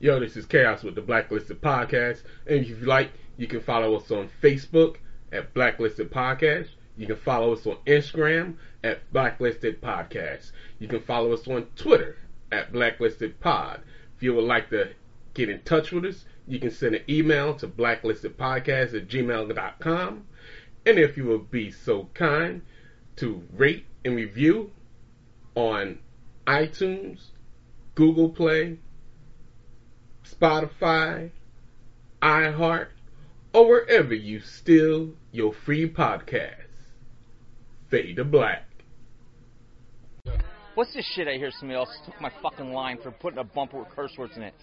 Yo, this is Chaos with the Blacklisted Podcast. And if you like, you can follow us on Facebook at Blacklisted Podcast. You can follow us on Instagram at Blacklisted Podcast. You can follow us on Twitter at Blacklisted Pod. If you would like to get in touch with us, you can send an email to blacklistedpodcast at gmail.com. And if you would be so kind to rate and review on iTunes, Google Play, Spotify, iHeart, or wherever you steal your free podcasts. Fade to black. What's this shit I hear somebody else took my fucking line for putting a bumper with curse words in it?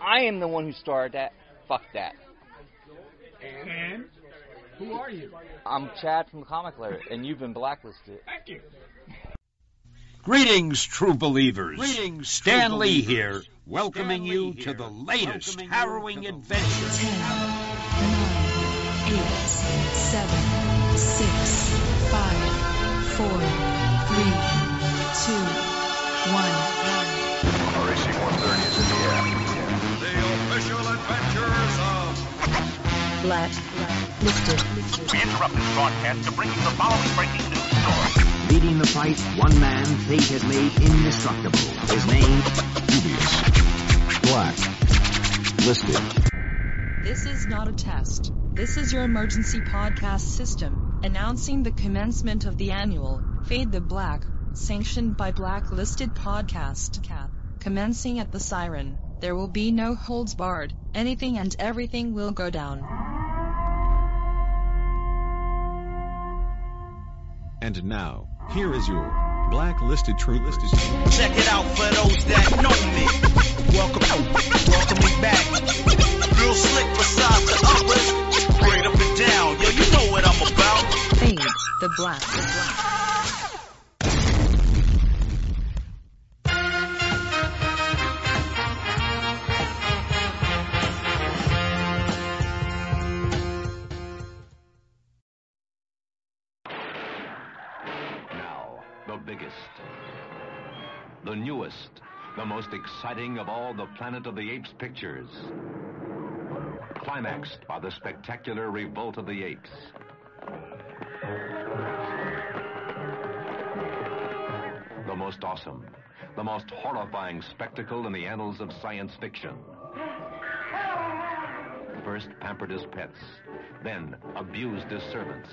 I am the one who started that. Fuck that. And who are you? I'm Chad from Comic Lair, and you've been blacklisted. Thank you. Greetings, true believers. Greetings, Stan true Lee here, welcoming Stan you Lee to the latest welcoming harrowing the adventure. Ten, nine, eight, seven, six, five, four, three, two, one. RAC 130 is in the air. The official adventures of Black, listed, We interrupt this broadcast to bring you the following breaking news story. Leading the fight, one man fate has made indestructible. His name, Dubious. Black. Listed. This is not a test. This is your emergency podcast system, announcing the commencement of the annual Fade the Black, sanctioned by Blacklisted Podcast. Cap. Commencing at the siren, there will be no holds barred. Anything and everything will go down. And now, here is your blacklisted true listed. Check it out for those that know me. Welcome, welcome me back. Real slick besides the others. Straight up and down, yo, you know what I'm about. Fade the Black. The black. Newest, the most exciting of all the Planet of the Apes pictures. Climaxed by the spectacular Revolt of the Apes. The most awesome, the most horrifying spectacle in the annals of science fiction. First pampered as pets, then abused as servants,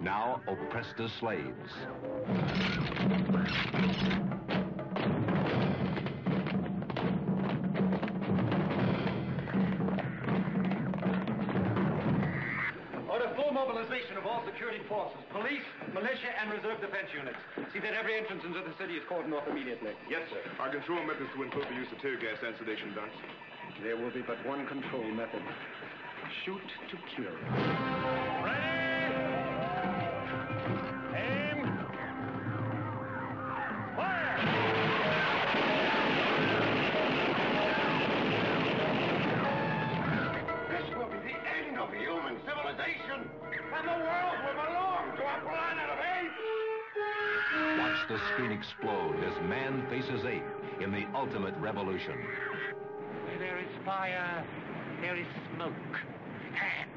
now oppressed as slaves. Mobilization of all security forces, police, militia, and reserve defense units. See that every entrance into the city is cordoned off immediately. Yes, sir. Our control methods to include the use of tear gas and sedation dunks. There will be but one control method. Shoot to kill. The screen explode as man faces ape in the ultimate revolution. There is fire, there is smoke. And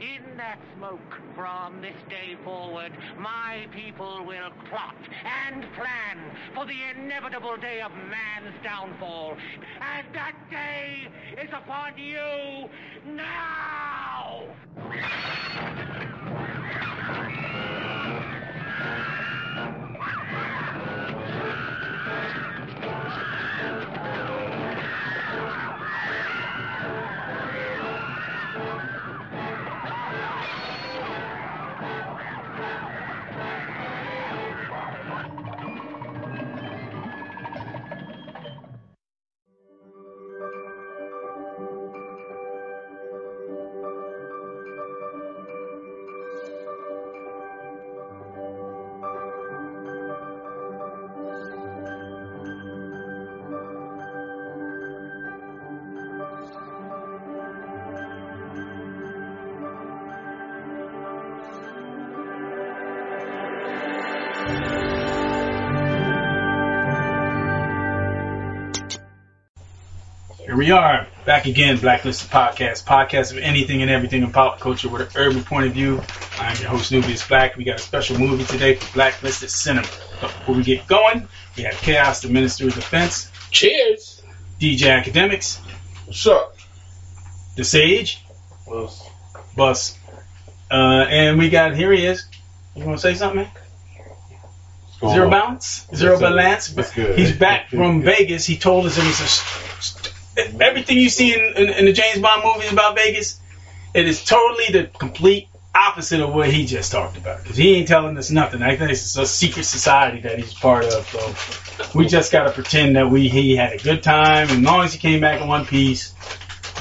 in that smoke, from this day forward, my people will plot and plan for the inevitable day of man's downfall. And that day is upon you now! We are, back again, Blacklisted Podcast, podcast of anything and everything in pop culture with an urban point of view. I'm your host, Nubius Black. We got a special movie today for Blacklisted Cinema. But before we get going, we have Chaos, the Minister of Defense. Cheers. DJ Academics. What's up? The Sage. Bus. Uh, and we got, here he is. You want to say something, man? Zero on? balance? Zero balance? That's good. He's back from Vegas. He told us it was a. st- st- everything you see in, in, in the James Bond movies about Vegas, it is totally the complete opposite of what he just talked about. Because he ain't telling us nothing. I think it's a secret society that he's part of. So we just got to pretend that we he had a good time. And as long as he came back in one piece.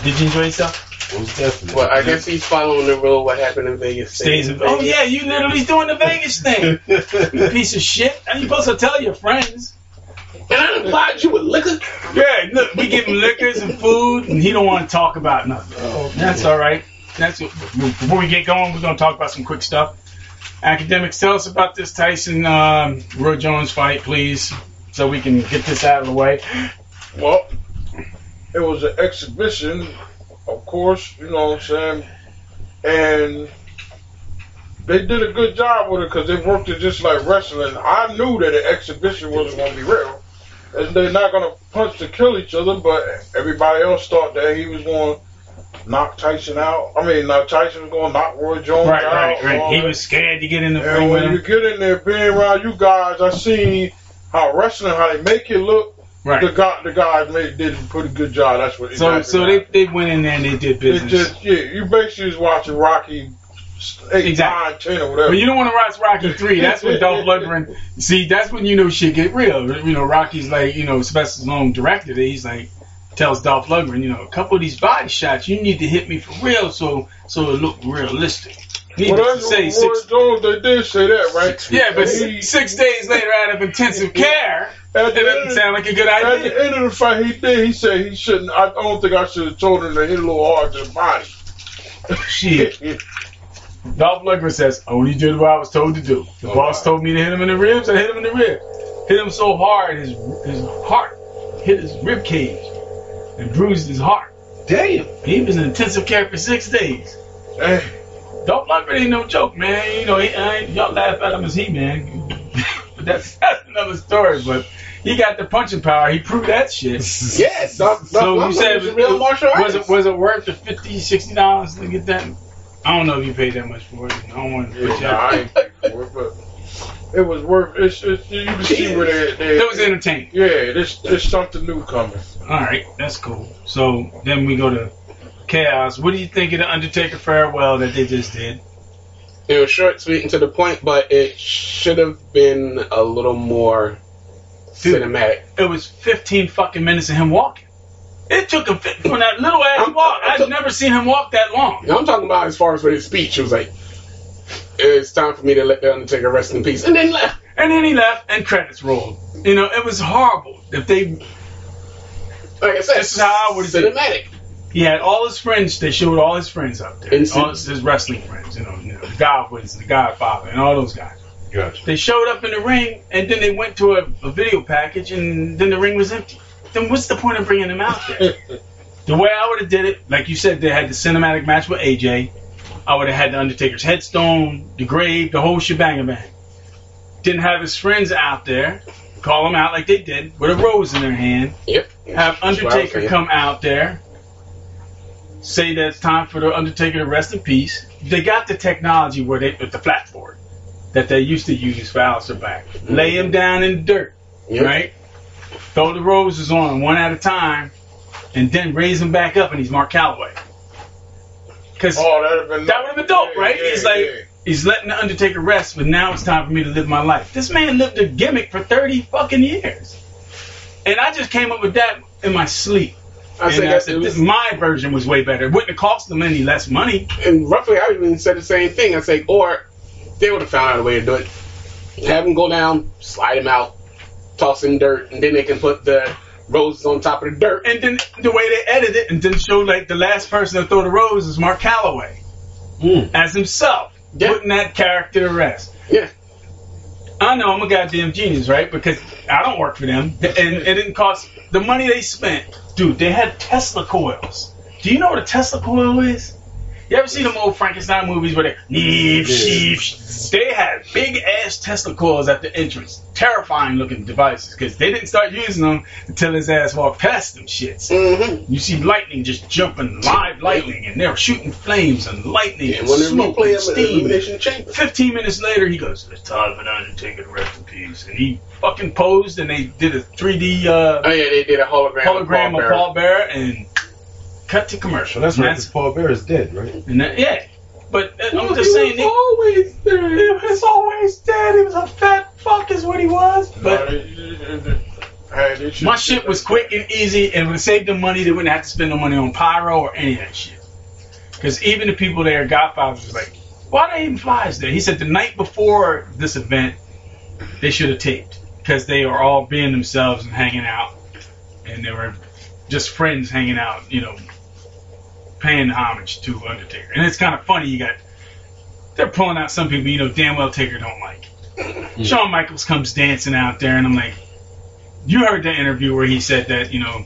Did you enjoy yourself? Most definitely. Well, I guess he's following the rule. What happened in Vegas Stays in Vegas. Oh yeah, you literally doing the Vegas thing. you piece of shit. How you supposed to tell your friends? And I implied you with liquor. Yeah, look, we give him liquors and food, and he don't want to talk about nothing. That's all right. That's what, before we get going, we're gonna talk about some quick stuff. Academics, tell us about this Tyson um, Roy Jones fight, please, so we can get this out of the way. Well, it was an exhibition, of course, you know what I'm saying? And they did a good job with it because they worked it just like wrestling. I knew that an exhibition wasn't going to be real. And they're not going to punch to kill each other, but everybody else thought that he was going to knock Tyson out. I mean, uh, Tyson was going to knock Roy Jones Right, out. right, right. all He was scared to get in the ring And when you get in there, being around you guys, I seen how wrestling, how they make it look. Right. The guy, the guys made did a pretty good job. That's what. So, so they, they went in there and they did business. just yeah, you basically just watching Rocky Exactly. nine, ten, or whatever. But you don't want to watch Rocky three. That's when Dolph Lundgren. See, that's when you know shit get real. You know, Rocky's like, you know, Sylvester Stallone directed it. He's like, tells Dolph Lundgren, you know, a couple of these body shots, you need to hit me for real, so so it look realistic. Needless well, to say, six, Jones. They did say that, right? yeah, but He- six, six days later, out of intensive care, At that doesn't end- sound like a good idea. At the end of the fight, he did. He said he shouldn't. I don't think I should have told him to hit a little hard to the body. Shit. Dolph Lundgren says, I only did what I was told to do. The oh, boss told me to hit him in the ribs, I hit him in the rib. Hit him so hard, his his heart hit his rib cage and bruised his heart. Damn. He was in intensive care for six days. Hey. Dolph Lundgren ain't no joke, man. You know, he, I ain't, y'all laugh at him as he, man. but that's, that's another story. But he got the punching power. He proved that shit. Yes, Dolph- so Dolph you said Lundgren was a real martial was it artist. was it worth the 50 60 dollars to get that? I don't know if you paid that much for it. I don't want to Yeah, put you nah, I out. ain't pay for it, but it was worth. It's, it's you can see where they. they It was entertaining. Yeah, there's there's something new coming. All right, that's cool. So then we go to Chaos. What do you think of the Undertaker farewell that they just did? It was short, sweet, and to the point, but it should have been a little more Dude. cinematic. It was 15 fucking minutes of him walking. It took him from that little ass walk. I've never seen him walk that long. I'm talking about as far as with his speech. He was like, it's time for me to let the Undertaker rest in peace, and then left. And then he left, and credits rolled. You know, it was horrible. If they, like I said, this is how I would have cinematic. He had all his friends. They showed all his friends up there. And all his, his wrestling friends. You know, you know, the Godwinns, the Godfather, and all those guys. Gotcha. They showed up in the ring, and then they went to a, a video package, and then the ring was empty. Then what's the point of bringing them out there? the way I would have did it, like you said, they had the cinematic match with AJ. I would have had the Undertaker's headstone, the grave, the whole shebang bang. Didn't have his friends out there, call them out like they did, with a rose in their hand. Yep. Have That's what I was Undertaker saying. come out there, say that it's time for the Undertaker to rest in peace. They got the technology where they with the flat board that they used to use for Aleister Black. Lay him down in the dirt, Yep. right? Throw the roses on him one at a time, and then raise him back up, and he's Mark Calaway. Because Oh, have that would been dope, right? yeah, he's like, yeah. he's letting the Undertaker rest, but now it's time for me to live my life. This man lived a gimmick for thirty fucking years, and I just came up with that in my sleep. I say I said, this, my version was way better. It wouldn't have cost them any less money. And roughly, I even said the same thing. I say, or they would have found out a way to do it. Have him go down, slide him out, toss him dirt, and then they can put the roses on top of the dirt. And then the way they edited it, and then showed like the last person to throw the rose is Mark Calaway hmm. as himself, putting that character to rest. Yeah. I know I'm a goddamn genius, right? Because I don't work for them, and it didn't cost the money they spent. Dude, they had Tesla coils. Do you know what a Tesla coil is? You ever seen them old Frankenstein movies where they sheep? They had big ass Tesla coils at the entrance. Terrifying looking devices because they didn't start using them until his ass walked past them shits. Mm-hmm. You see lightning just jumping, live lightning, and they're shooting flames and lightning and, And smoke play and steam. Chamber. 15 minutes later, he goes, It's time for the Undertaker to rest in peace. And he fucking posed and they did a 3D uh, Oh yeah, they did a hologram. hologram of of Paul Bearer and cut to commercial. That's And right. 'cause Paul Bear is dead, right? and that- yeah. But uh, I'm Well, just he saying, was always dead. He was always dead. He was a fat fuck, is what he was. But my shit was quick and easy and would save them money. They wouldn't have to spend no money on pyro or any of that shit. Because even the people there, Godfather was like, why they even flies there? He said the night before this event, they should have taped because they were all being themselves and hanging out, and they were just friends hanging out, you know, paying homage to Undertaker. And it's kind of funny. You got they're pulling out some people you know damn well Taker don't like. Shawn Michaels comes dancing out there, and I'm like, you heard the interview where he said that you know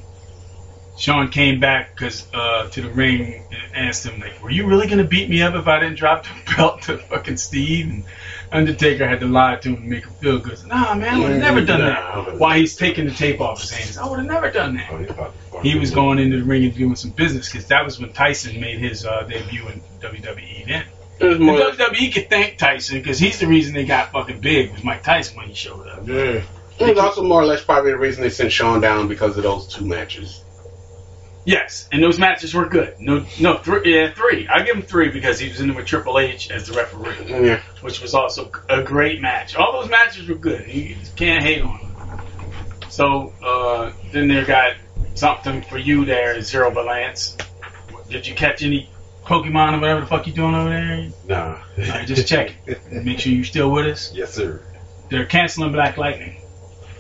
Shawn came back because uh, to the ring and asked him like, "Were you really gonna beat me up if I didn't drop the belt to fucking Steve?" And Undertaker had to lie to him to make him feel good. So, nah, man, I would have never done that. While he's taking the tape off his hands, I would have never done that. He was going into the ring and doing some business because that was when Tyson made his uh, debut in WWE. Then It and more WWE could thank Tyson because he's the reason they got fucking big was Mike Tyson when he showed up. Yeah. It was also more or less probably the reason they sent Shawn down because of those two matches. Yes, and those matches were good. No, no, three, yeah, three. I give him three because he was in with Triple H as the referee, Yeah. which was also a great match. All those matches were good. You can't hate on them. So uh, then they got something for you there, Zero Balance. Did you catch any Pokemon or whatever the fuck you doing over there? Nah. Right, just check it. Make sure you're still with us. Yes, sir. They're canceling Black Lightning.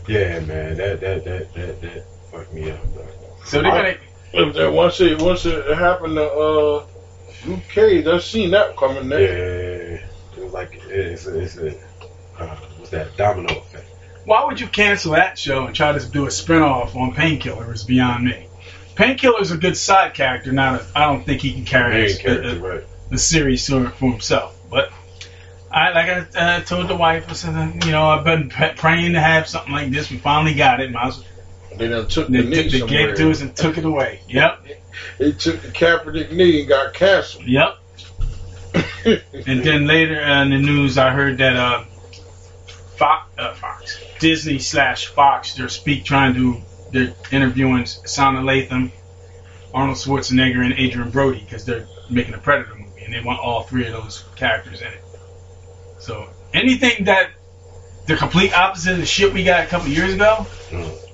Yeah, man. That that that that that fucked me up, bro. So they're gonna. If that once it once it happened to uh UK, I seen that coming Yeah, there. it was like it's a, it's a uh, what's that domino effect? Why would you cancel that show and try to do a spinoff on Painkiller? Is beyond me. Painkiller's a good side character. Not, a, I don't think he can carry Main a, character, a, right? the series for, for himself. But I, like I uh, told the wife, I said, you know, I've been p- praying to have something like this. We finally got it. Might as well- They done took They, the knee they to us and took it away. Yep, They took the Kaepernick knee and got canceled. yep. And then later in the news, I heard that uh, Fox, uh, Fox, Disney slash Fox, they're speak trying to they're interviewing Sanaa Lathan, Arnold Schwarzenegger, and Adrien Brody because they're making a Predator movie and they want all three of those characters in it. So anything that the complete opposite of the shit we got a couple years ago,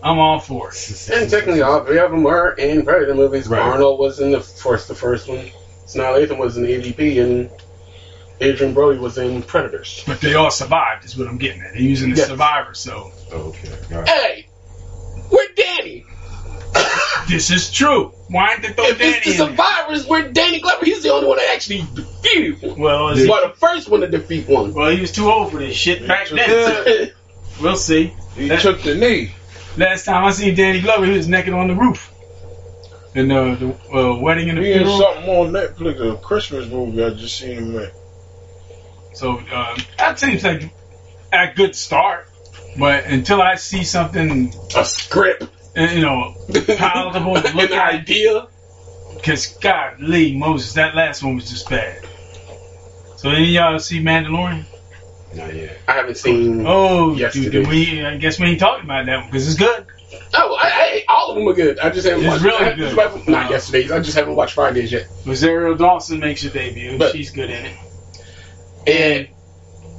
I'm all for it. And technically, all three of them were in Predator movies. Right. Arnold was in the first, the first one. Sanaa Lathan was in AVP, and Adrien Brody was in Predators. But they all survived, is what I'm getting at. They're using the Yes. survivor, so Okay. Hey, we're Danny. this is true. Why didn't they throw If Danny it's the in there? survivors, we're Danny Glover. He's the only one that actually defeated one. Well, He's is- the first one to defeat one. Well, he was too old for this shit back then. We'll see. He That- took the knee. Last time I seen Danny Glover, he was naked on the roof. In uh, the uh, wedding and the He funeral. something on Netflix, a Christmas movie I just seen him in. So um, that seems like a good start. But until I see something, a script, you know, palatable to look An idea. Because God, Lee Moses, that last one was just bad. So any of y'all see Mandalorian? Not yet. I haven't seen. Oh, Yesterday. dude, we I guess we ain't talking about that one because it's good. Oh, I, I, all of them are good. I just haven't It's watched. really good. just- Not yesterday's. I just haven't watched Fridays yet. Rosario Dawson makes her debut. But- She's good in it. And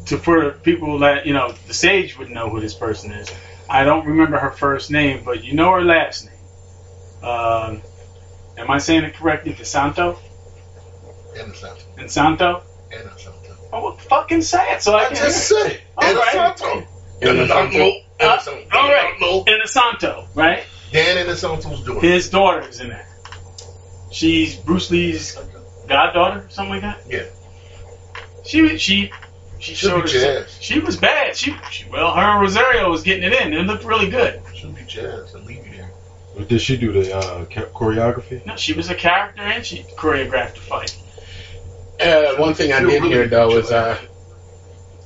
to for people that you know, the sage would know who this person is. I don't remember her first name, but you know her last name. Um, am I saying it correctly? DeSanto? Santo. Insanto? Innocent. Oh, well, fucking say it so I, I can. just said it. All right. Innocent. Innocent. Uh, all right. Inosanto, right? Dan Innocent's daughter. His daughter is in that. She's Bruce Lee's goddaughter, something like that. Yeah. She she She She'll showed beat us- She was bad. She, she well, her and Rosario was getting it in. It looked really good. She'll beat your ass and leave you there. But did she do the uh, choreography? No, she was a character and she choreographed the fight. Uh, one thing I did hear though is uh,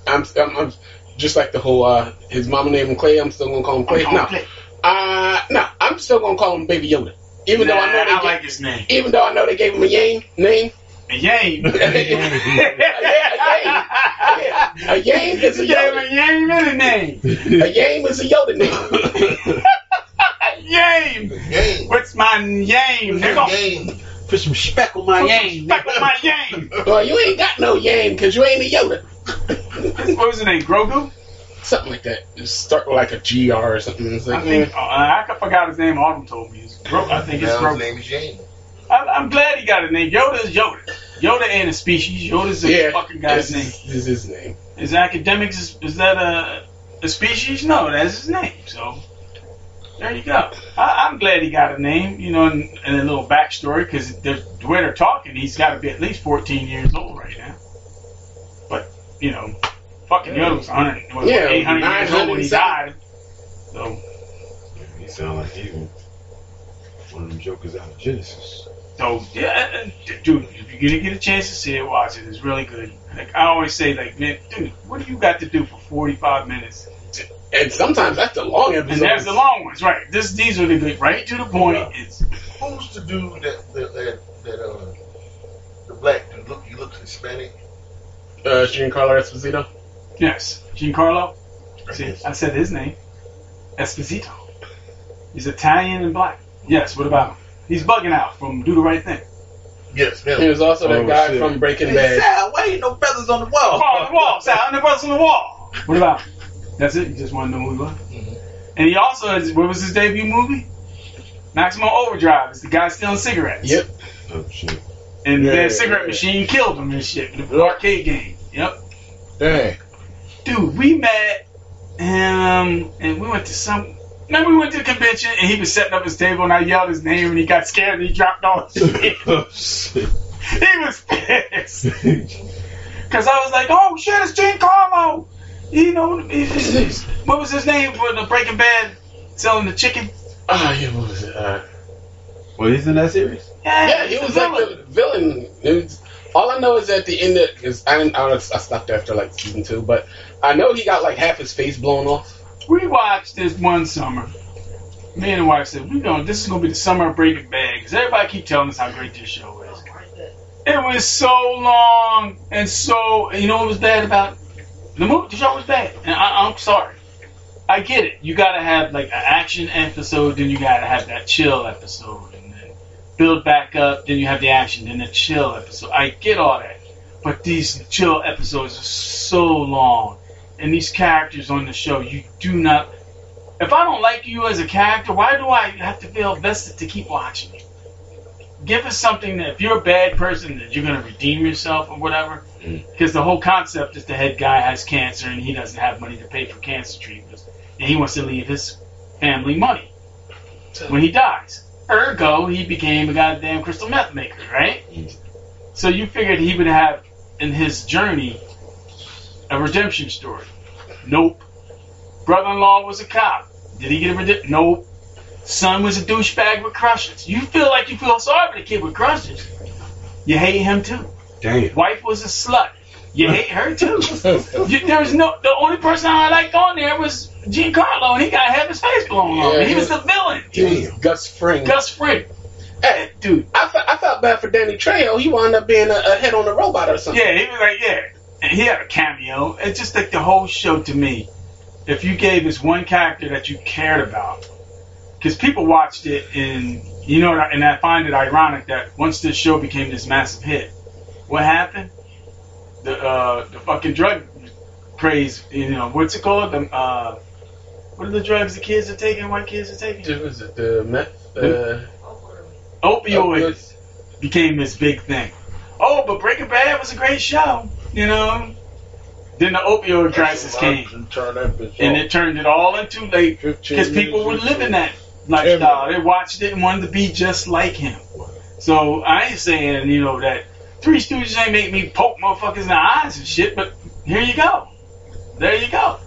I'm, I'm, I'm just like the whole uh, his mama named him Clay. I'm still gonna call him Clay. I'm No, uh, no, I'm still gonna call him Baby Yoda. Even though I know they I ga- like his name. even though I know they gave him a Yang name. A Yang. A Yang is a Yeah, Yoda. a Yang in a name. A Yang is a Yoda name. Yang. Yang. What's my Yang? nigga? Put some speck on my Put some yang. speck on my Yang. well, you ain't got no Yang because you ain't a Yoda. What was his name? Grogu? Something like that. Just start with like a GR or something. Like, I think mm. uh, I forgot his name. Autumn told me. It's Gro- I think it's Now his name is Yang. I, I'm glad he got a name. Yoda is Yoda. Yoda ain't a species. Yoda's a yeah, fucking guy's name. this, This is his name. Is academics is, is that a a species? No, that's his name. So there you go. I, I'm glad he got a name. You know, and, and a little backstory because the way they're talking, he's got to be at least 14 years old right now. But you know, fucking Yoda was 100, what, Yeah, 800 years old when he died. So He sound like he was one of them jokers out of Genesis. So yeah, uh, dude, if you're gonna get a chance to see it, watch it. It's really good. Like I always say, like man, dude, what do you got to do for 45 minutes? And sometimes that's the long And that's the long ones, right? This these are the good, right to the point. It's Who's the dude that that that, that uh the black dude look he looks Hispanic? Uh, Giancarlo Esposito. yes, Giancarlo. See, I said his name, Esposito. He's Italian and black. Yes. What about him? He's bugging out from Do the Right Thing. Yes, him. He was also that Oh, guy shit. from Breaking Hey, Bad. Sal, why ain't no feathers on the wall? Wall on the wall, Sal. And the brothers on the wall. What about him? That's it. You just want to know who he was. Mhm. And he also has, what was his debut movie? Maximum Overdrive. It's the guy stealing cigarettes. Yep. Oh shit. And Yeah, that cigarette yeah. machine killed him and shit. The arcade game. Yep. Dang. Dude, we met him and we went to some. Remember, we went to the convention and he was setting up his table and I yelled his name and he got scared and he dropped all his shit. Oh shit. he was pissed. Because I was like, oh shit, it's Giancarlo. You know, what was his name for the Breaking Bad selling the chicken? Ah, yeah, what was it? Uh, Well, he's in that series. yeah, he was the like the villain. It was- all I know is at the end of because I didn't, I, was- I stopped after like season two, but I know he got like half his face blown off. We watched this one summer. Me and the wife said, "We going. This is gonna be the summer of Breaking Bad because everybody keep telling us how great this show is. It was so long and so. You know what was bad about it? The movie? The show was bad, and I, I'm sorry. I get it. You gotta have like an action episode, then you gotta have that chill episode, and then build back up. Then you have the action, then the chill episode. I get all that, but these chill episodes are so long and these characters on the show, you do not. If I don't like you as a character, why do I have to feel vested to keep watching you? Give us something that if you're a bad person, that you're gonna redeem yourself or whatever. Mm. Because the whole concept is the head guy has cancer and he doesn't have money to pay for cancer treatments, and he wants to leave his family money when he dies. Ergo, he became a goddamn crystal meth maker, right? Mm. So you figured he would have in his journey a redemption story. Nope. Brother-in-law was a cop. Did he get a redemption? Nope. Son was a douchebag with crushes. You feel like you feel sorry for the kid with crushes. You hate him too. Damn. Wife was a slut. You hate her too. you, there was no. The only person I liked on there was Giancarlo, and he got half his face blown off. Yeah, and he he- was the villain. He was Gus Fring. Gus Fring. Hey, dude. I, fe- I felt bad for Danny Trejo. He wound up being a, a head on a robot or something. Yeah, he was like, yeah. And he had a cameo. It's just like the whole show to me. If you gave this one character that you cared about, because people watched it and you know, and I find it ironic that once this show became this massive hit, what happened? The uh, the fucking drug craze. You know, what's it called? The uh, what are the drugs the kids are taking? White kids are taking? Was it the meth? Uh, opioids became this big thing. Oh, but Breaking Bad was a great show, you know. Then the opioid crisis came, and it turned it all into late because people were living that lifestyle. Uh, they watched it and wanted to be just like him. So I ain't saying you know that Three Stooges ain't make me poke motherfuckers in the eyes and shit, but here you go. There you go.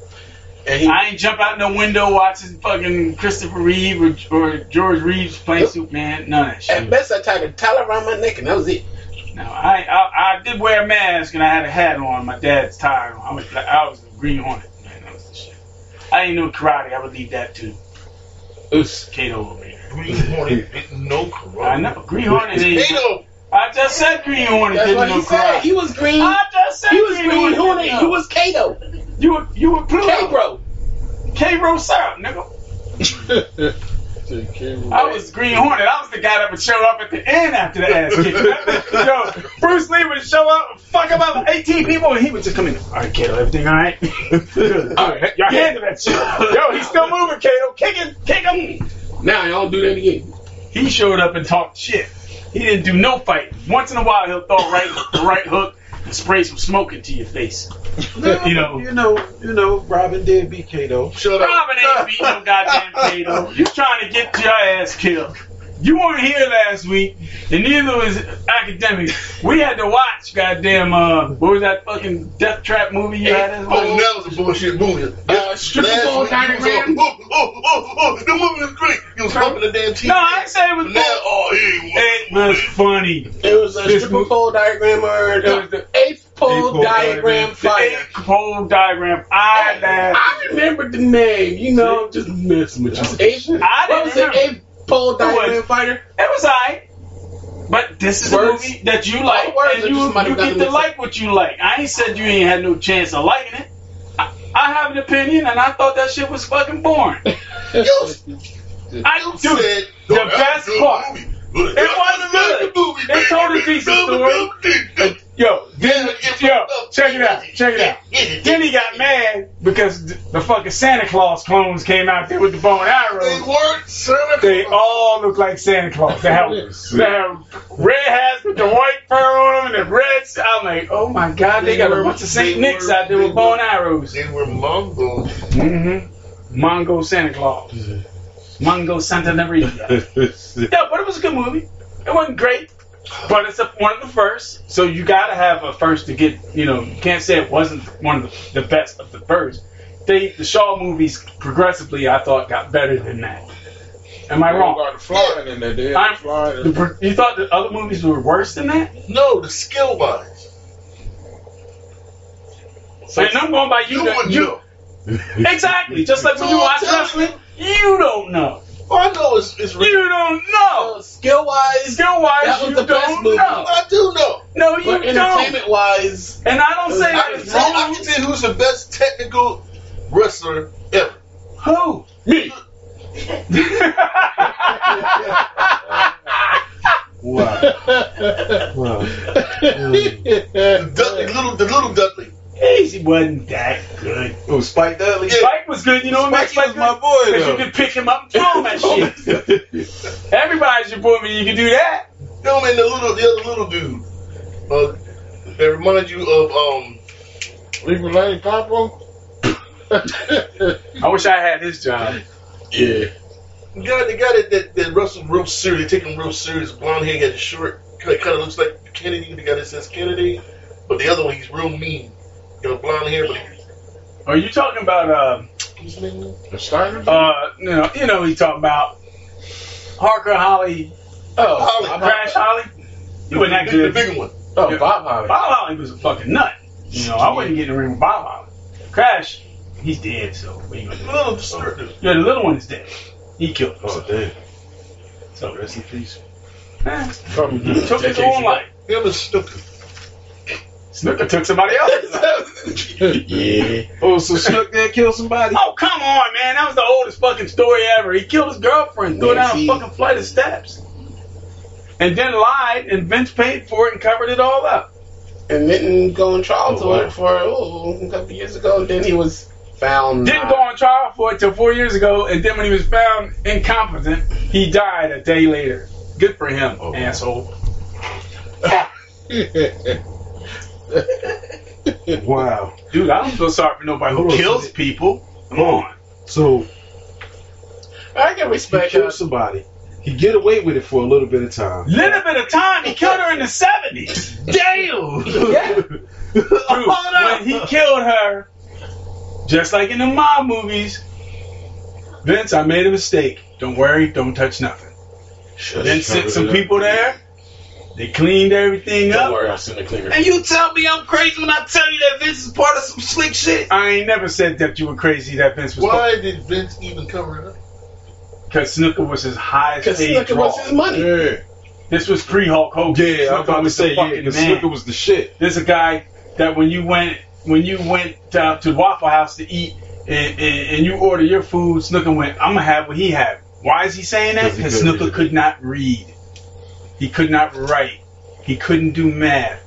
And he, I ain't jump out no window watching fucking Christopher Reeve or, or George Reeves playing Superman. None of that shit. at best, I tied a towel around my neck, and that was it. No, I, I I did wear a mask and I had a hat on. My dad's tie on. I was I was a Green Hornet. Man, that was the shit. I didn't know karate. I would leave that to Oops. Kato over here. Green Hornet didn't know karate. I know Green Hornet. It's ain't- Kato. I just said Green Hornet That's didn't what know he said. He was green. I just said He was Green, green Hornet. didn't He was Kato. You were you were Pluto. K-Bro. K-Bro syrup, nigga. I was Green Hornet. I was the guy that would show up at the end after the ass kick. Yo, Bruce Lee would show up, fuck about 18 people, and he would just come in. All right, Kato, everything all right? all right, y'all handle that shit. Yo, he's still moving, Kato. Kick him, kick him. Now I don't do that again. He showed up and talked shit. He didn't do no fight. Once in a while, he'll throw a right, the right hook and spray some smoke into your face. You know. You know, you know, Robin did beat Kato. Shut up. Robin ain't beat no goddamn Kato. You trying to get your ass killed. You weren't here last week, and neither was academics. We had to watch goddamn uh what was that fucking death trap movie you had? as well? Oh, that was a bullshit movie. Uh, stripper Last week diagram. Oh, oh, oh, oh, the movie was great. You was humping the damn TV. No, I ain't say it was Now, oh, he It was funny. It was a This stripper pole diagram or It was the the eighth pole Eighth diagram diagram. the fighter. pole diagram. I laughed. I remember the name. You know, just messing with you. Eighth, I what was didn't it? Eighth pole was. diagram fighter. It was I. But this is Words? a movie that you like, words and you, you get to like what you like. I ain't said you ain't had no chance of liking it. I, I have an opinion, and I thought that shit was fucking boring. You, I you dude, said the "Don't have best part. movie." It wasn't good. It told a decent story. Yo, then, yo, check it out, check it out. Then he got mad because the, the fucking Santa Claus clones came out there with the bow and They arrows. weren't Santa They all look like Santa Claus. They have, they have red hats with the white fur on them and the reds. I'm like, oh my god, they got a bunch of Saint Nicks were- out there with bow and arrows. They were Mongols. Mm-hmm. Mongo Santa Claus. Mongo Santa Maria. Yeah, but it was a good movie. It wasn't great, but it's a, one of the first. So you gotta have a first to get. You know, you can't say it wasn't one of the, the best of the first. They the Shaw movies progressively, I thought, got better than that. Am I wrong? Got the flying in there. They I'm- the flying. The pro- you thought the other movies were worse than that? No, the skill wise. And I'm going by you. You you- Exactly. Just like when So you I'm watch wrestling, you don't know. Oh, I know it's, it's You don't know. Uh, Skill wise, Skill wise, was you the best don't movie. know. I do know. No, you but don't. entertainment wise, And I don't say I can, I can tell you who's the best technical wrestler ever. Who? Me. Wow. wow. The, Dudley, little, the little Dudley. He wasn't that good. Oh, Spike Dudley. Spike was good. You know what makes Spike Spike was my boy, Because you can pick him up and throw him at shit. Everybody's your boy, you can do that. No, man, the little, the other little dude. Uh, that reminds you of um. Leave Lane Capo. I wish I had his job. yeah. The guy, the guy that, that, that wrestled real serious, they take him real serious, blonde hair, got short, kind of looks like Kennedy, the guy that says Kennedy, but the other one, he's real mean. Got a blonde hair, but Are you talking about uh? The Steiner. uh you know you know you talking about Hardcore Holly Oh, Holly. Crash Holly? You wasn't that The, bigger one. oh, Bob Holly. Bob Holly was a fucking nut. You know, I wouldn't get in the ring with Bob Holly. Crash, he's dead, so what you gonna The do? little dude. Yeah, the little one is dead. He killed Oh, himself. damn. So Rest in peace. he took his own life. Him and Snuka. Snuka took somebody else. yeah. Oh, so Snook did kill somebody? Oh, come on, man. That was the oldest fucking story ever. He killed his girlfriend, threw her down a fucking flight of steps. And then lied, and Vince paid for it and covered it all up. And didn't go on trial Oh, to wow. it for oh, a couple years ago. And then he was found. Didn't not- go on trial for it till four years ago, and then when he was found incompetent, he died a day later. Good for him, Oh. asshole. Wow. Dude, I don't feel sorry for nobody who kills people. Come on. So I can he respect killed that. somebody. He get away with it for a little bit of time. Little bit of time, he killed her in the seventies. Damn. Yeah. Dude, when he killed her, just like in the mob movies, Vince, I made a mistake. Don't worry, don't touch nothing. then sent some people there. They cleaned everything Don't up. worry, I'll send a cleaner. And you tell me I'm crazy when I tell you that Vince is part of some slick shit. I ain't never said that you were crazy that Vince was Why did Vince even cover it up? because Snuka was his highest Because paid Snuka draw. was his money. Yeah. This was pre Hulk Hogan. Yeah, I was Snuka about to was the say, yeah, fucking because man. Snuka was the shit. There's a guy that when you went when you went uh, to Waffle House to eat and, and, and you order your food, Snuka went, I'm gonna have what he had. Why is he saying that? 'Cause he Because couldn't Snuka could not read. He could not write. He couldn't do math.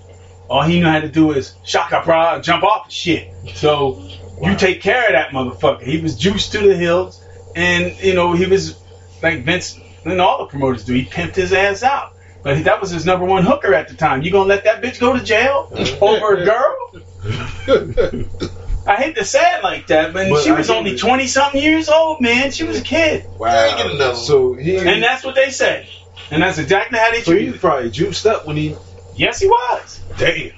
All he knew how to do is shaka bra, jump off the shit. So you take care of that motherfucker. He was juiced to the hills, and you know he was like Vince and all the promoters do. He pimped his ass out. But that was his number one hooker at the time. You gonna let that bitch go to jail over a girl? I hate to say it like that, but, But she was only twenty something years old, man. She was a kid, Wow. So he, and that's what they say, and that's exactly how they so treat he it. probably juiced up when he. Yes, he was. Damn.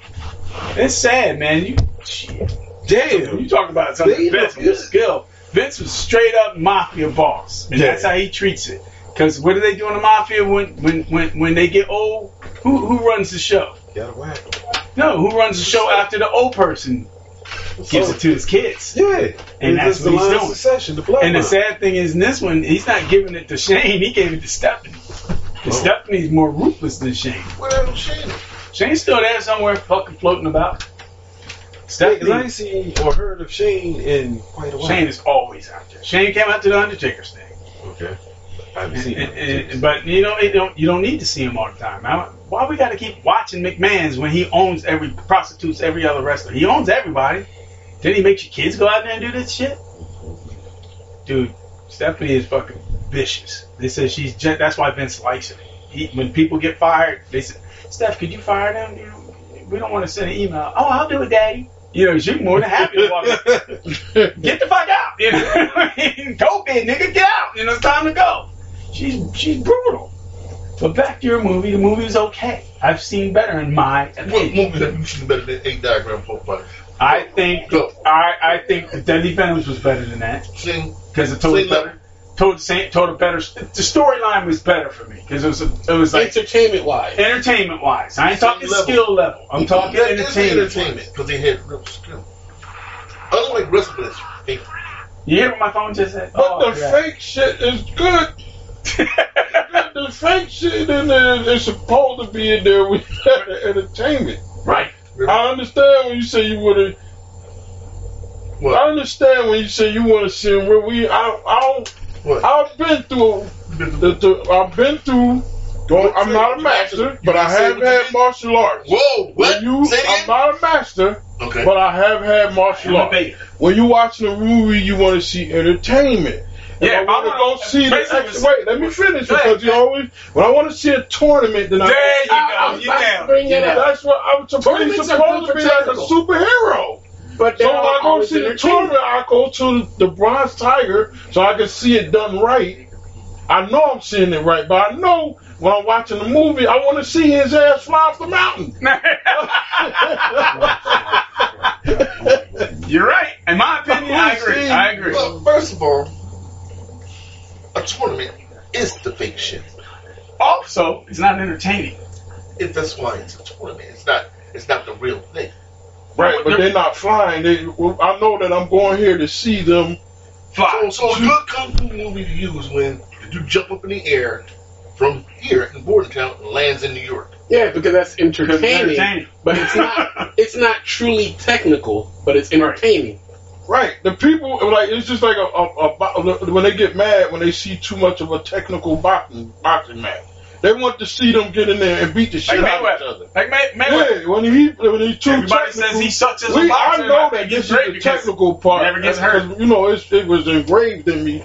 It's sad, man. You, shit. Damn. You talk about something Vince with skill. Vince was straight up mafia boss, and Yeah. that's how he treats it. Because what do they do in the mafia when when when when they get old? Who who runs the show? Got a whack. No, who runs the show after the old person gives it to his kids? Yeah. And that's the what he's doing. Succession, the. And the sad thing is, in this one, he's not giving it to Shane. He gave it to Stephanie. And Stephanie's more ruthless than Shane. Where am Shane? Shane's still there somewhere, fucking floating about. Yeah, 'cause I ain't Stephanie, seen or heard of Shane in quite a while. Shane is always out there. Shane came out to the Undertaker's thing. Okay. I haven't And- seen and- him. and- but you know, it don't, you don't need to see him all the time. Now, why we got to keep watching McMahon's when he owns every prostitutes, every other wrestler? He owns everybody. Then he makes your kids go out there and do this shit. Dude, Stephanie is fucking vicious. They said she's just, that's why Vince likes her. He, when people get fired, they say, Steph, could you fire them? You know, we don't want to send an email. Oh, I'll do it, Daddy. You know, she's more than happy to walk. get the fuck out. You know, go, big nigga, get out. You know, it's time to go. She's she's brutal. But back to your movie. The movie was okay. I've seen better in my What movie have you seen better than Eight Diagram Pole Fighter? I think I I think the Deadly Venoms was better than that Same. because it totally a better, told same told a better. The storyline was better for me because it was a, it was like Entertainment wise. entertainment wise. I ain't Same talking level. skill level. I'm talking entertainment. entertainment because they had real skill. I don't like wrestling, it's fake. You hear what my phone just said? But Oh, the yeah. fake shit is good. the fake shit in there is supposed to be in there with entertainment. Right. I understand when you say you would have. What? I understand when you say you want to see him where we. I, I don't. What? I've been through. The, the, I've been through. Don't, I'm not a master, but I have had martial arts. Whoa, what? When you, Say I'm again? not a master, Okay. but I have had martial arts. When you watching a movie, you want to see entertainment. If Yeah, I if I want to go see the ex- wait, let me finish Go ahead, because you always when I want to see a tournament, then I There you I- go, I- you I down. bring You it up. down. That's what I'm supposed, Tournaments are supposed to be like a superhero. But So they're when I go always see the tournament, I go to the Bronze Tiger so I can see it done right. I know I'm seeing it right, but I know when I'm watching the movie, I want to see his ass fly off the mountain. You're right. In my opinion, I agree. I agree. Well, first of all, a tournament is the fake shit. Also, it's not entertaining. If that's why it's a tournament, it's not. It's not the real thing. Right, but they're not flying. They, well, I know that I'm going here to see them So, so a good kung fu movie to use when you jump up in the air from here in Bordentown and lands in New York. Yeah, because that's entertaining, entertaining. but it's not. it's not truly technical, but it's entertaining. Right. The people like it's just like a, a, a bo- when they get mad when they see too much of a technical boxing boxing match. They want to see them get in there and beat the shit Like out of each other. Like May- Mayweather. Yeah, when he when he's too Everybody says he sucks as a we- boxer, I know that he this is the technical part. he never gets hurt. You know, it was engraved in me.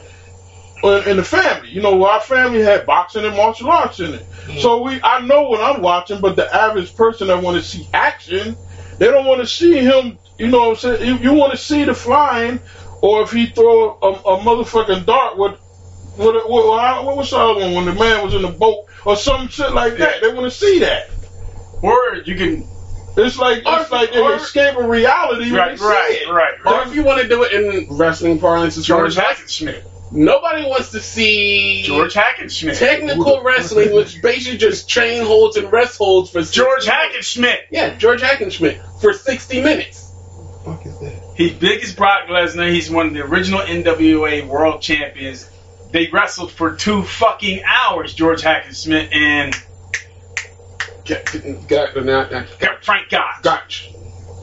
uh, In the family, you know, our family had boxing and martial arts in it. Mm-hmm. So we, I know what I'm watching, but the average person that want to see action, they don't want to see him. You know, what I'm saying, if you want to see the flying, or if he throw a, a motherfucking dart with what, what, how- what was the other one when the man was in the boat or some shit like that? They want to see that. Or you can. It's like it's like they're escaping reality when they see it. Or if you want to do it in wrestling parlance, it's George George Hackenschmidt. Nobody wants to see George Hackenschmidt. technical wrestling, which basically just chain holds and rest holds for George minutes. Hackenschmidt. Yeah, George Hackenschmidt for 60 minutes. Fuck is that? He's big as Brock Lesnar. He's one of the original NWA World Champions. They wrestled for two fucking hours, George Hackenschmidt and got, got, got, Frank Gotch. Gotch.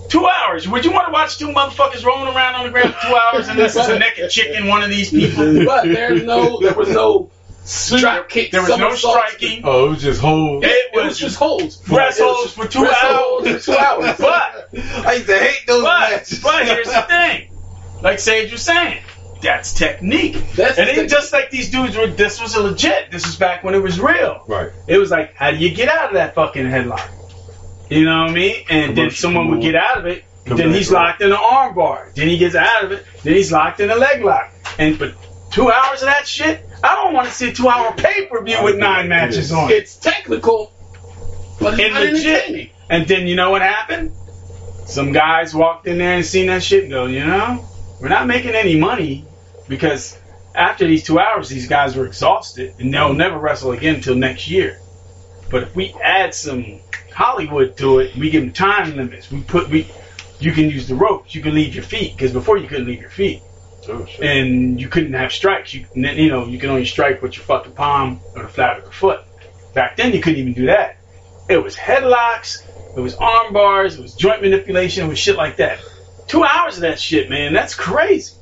Two hours. Would you want to watch two motherfuckers rolling around on the ground for two hours and this is a naked chicken, one of these people? But there's no, there was no strike kick. There was no striking. Oh, it was just hold. It It was was just holds. Rest It was holds just for two holds hours. for two hours. But I used to hate those but, matches. but here's the thing. Like Sage was saying, that's technique. That's it ain't just like these dudes were. This was legit. This was back when it was real. Right. It was like, how do you get out of that fucking headlock? You know what I mean? And then someone would get out of it. Come then he's right. locked in an arm bar. Then he gets out of it. Then he's locked in a leg lock. And but two hours of that shit, I don't want to see a two hour pay per view with nine matches on. It's technical, but it's And not legit. And then you know what happened? Some guys walked in there and seen that shit and go, you know, we're not making any money because after these two hours, these guys were exhausted and they'll mm-hmm. never wrestle again until next year. But if we add some Hollywood to it, we give them time limits. We put we, you can use the ropes, you can leave your feet because before you couldn't leave your feet Oh, shit. and you couldn't have strikes. You you know you can only strike with your fucking palm or the flat of the foot. Back then you couldn't even do that. It was headlocks, it was arm bars, it was joint manipulation, it was shit like that. Two hours of that shit, man, that's crazy.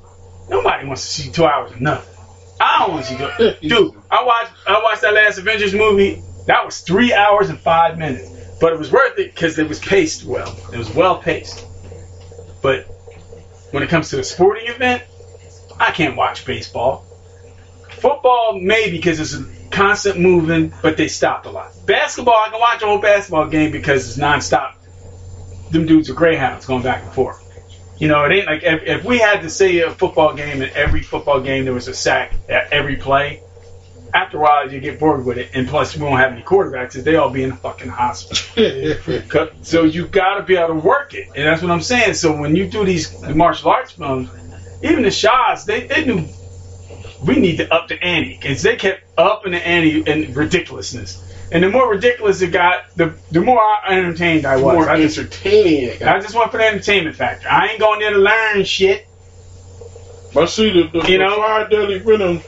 Nobody wants to see two hours of nothing. I don't want to see two. Dude, I watched I watched that last Avengers movie. That was three hours and five minutes, but it was worth it because it was paced well. It was well paced. But when it comes to a sporting event, I can't watch baseball. Football, maybe because it's a constant moving, but they stop a lot. Basketball, I can watch a whole basketball game because it's nonstop. Them dudes are greyhounds going back and forth. You know, it ain't like if, if we had to say a football game and every football game there was a sack at every play. After a while, you get bored with it, and plus we won't have any quarterbacks, 'cause they all be in the fucking hospital. So you got to be able to work it, and that's what I'm saying. So when you do these martial arts films, even the shots, they they knew we need to up the ante, because they kept upping the ante in ridiculousness. And the more ridiculous it got, the the more entertained I was. More I just, entertaining it got. I just went for the entertainment factor. I ain't going there to learn shit. But see, the, the, You the know? Five deadly venom,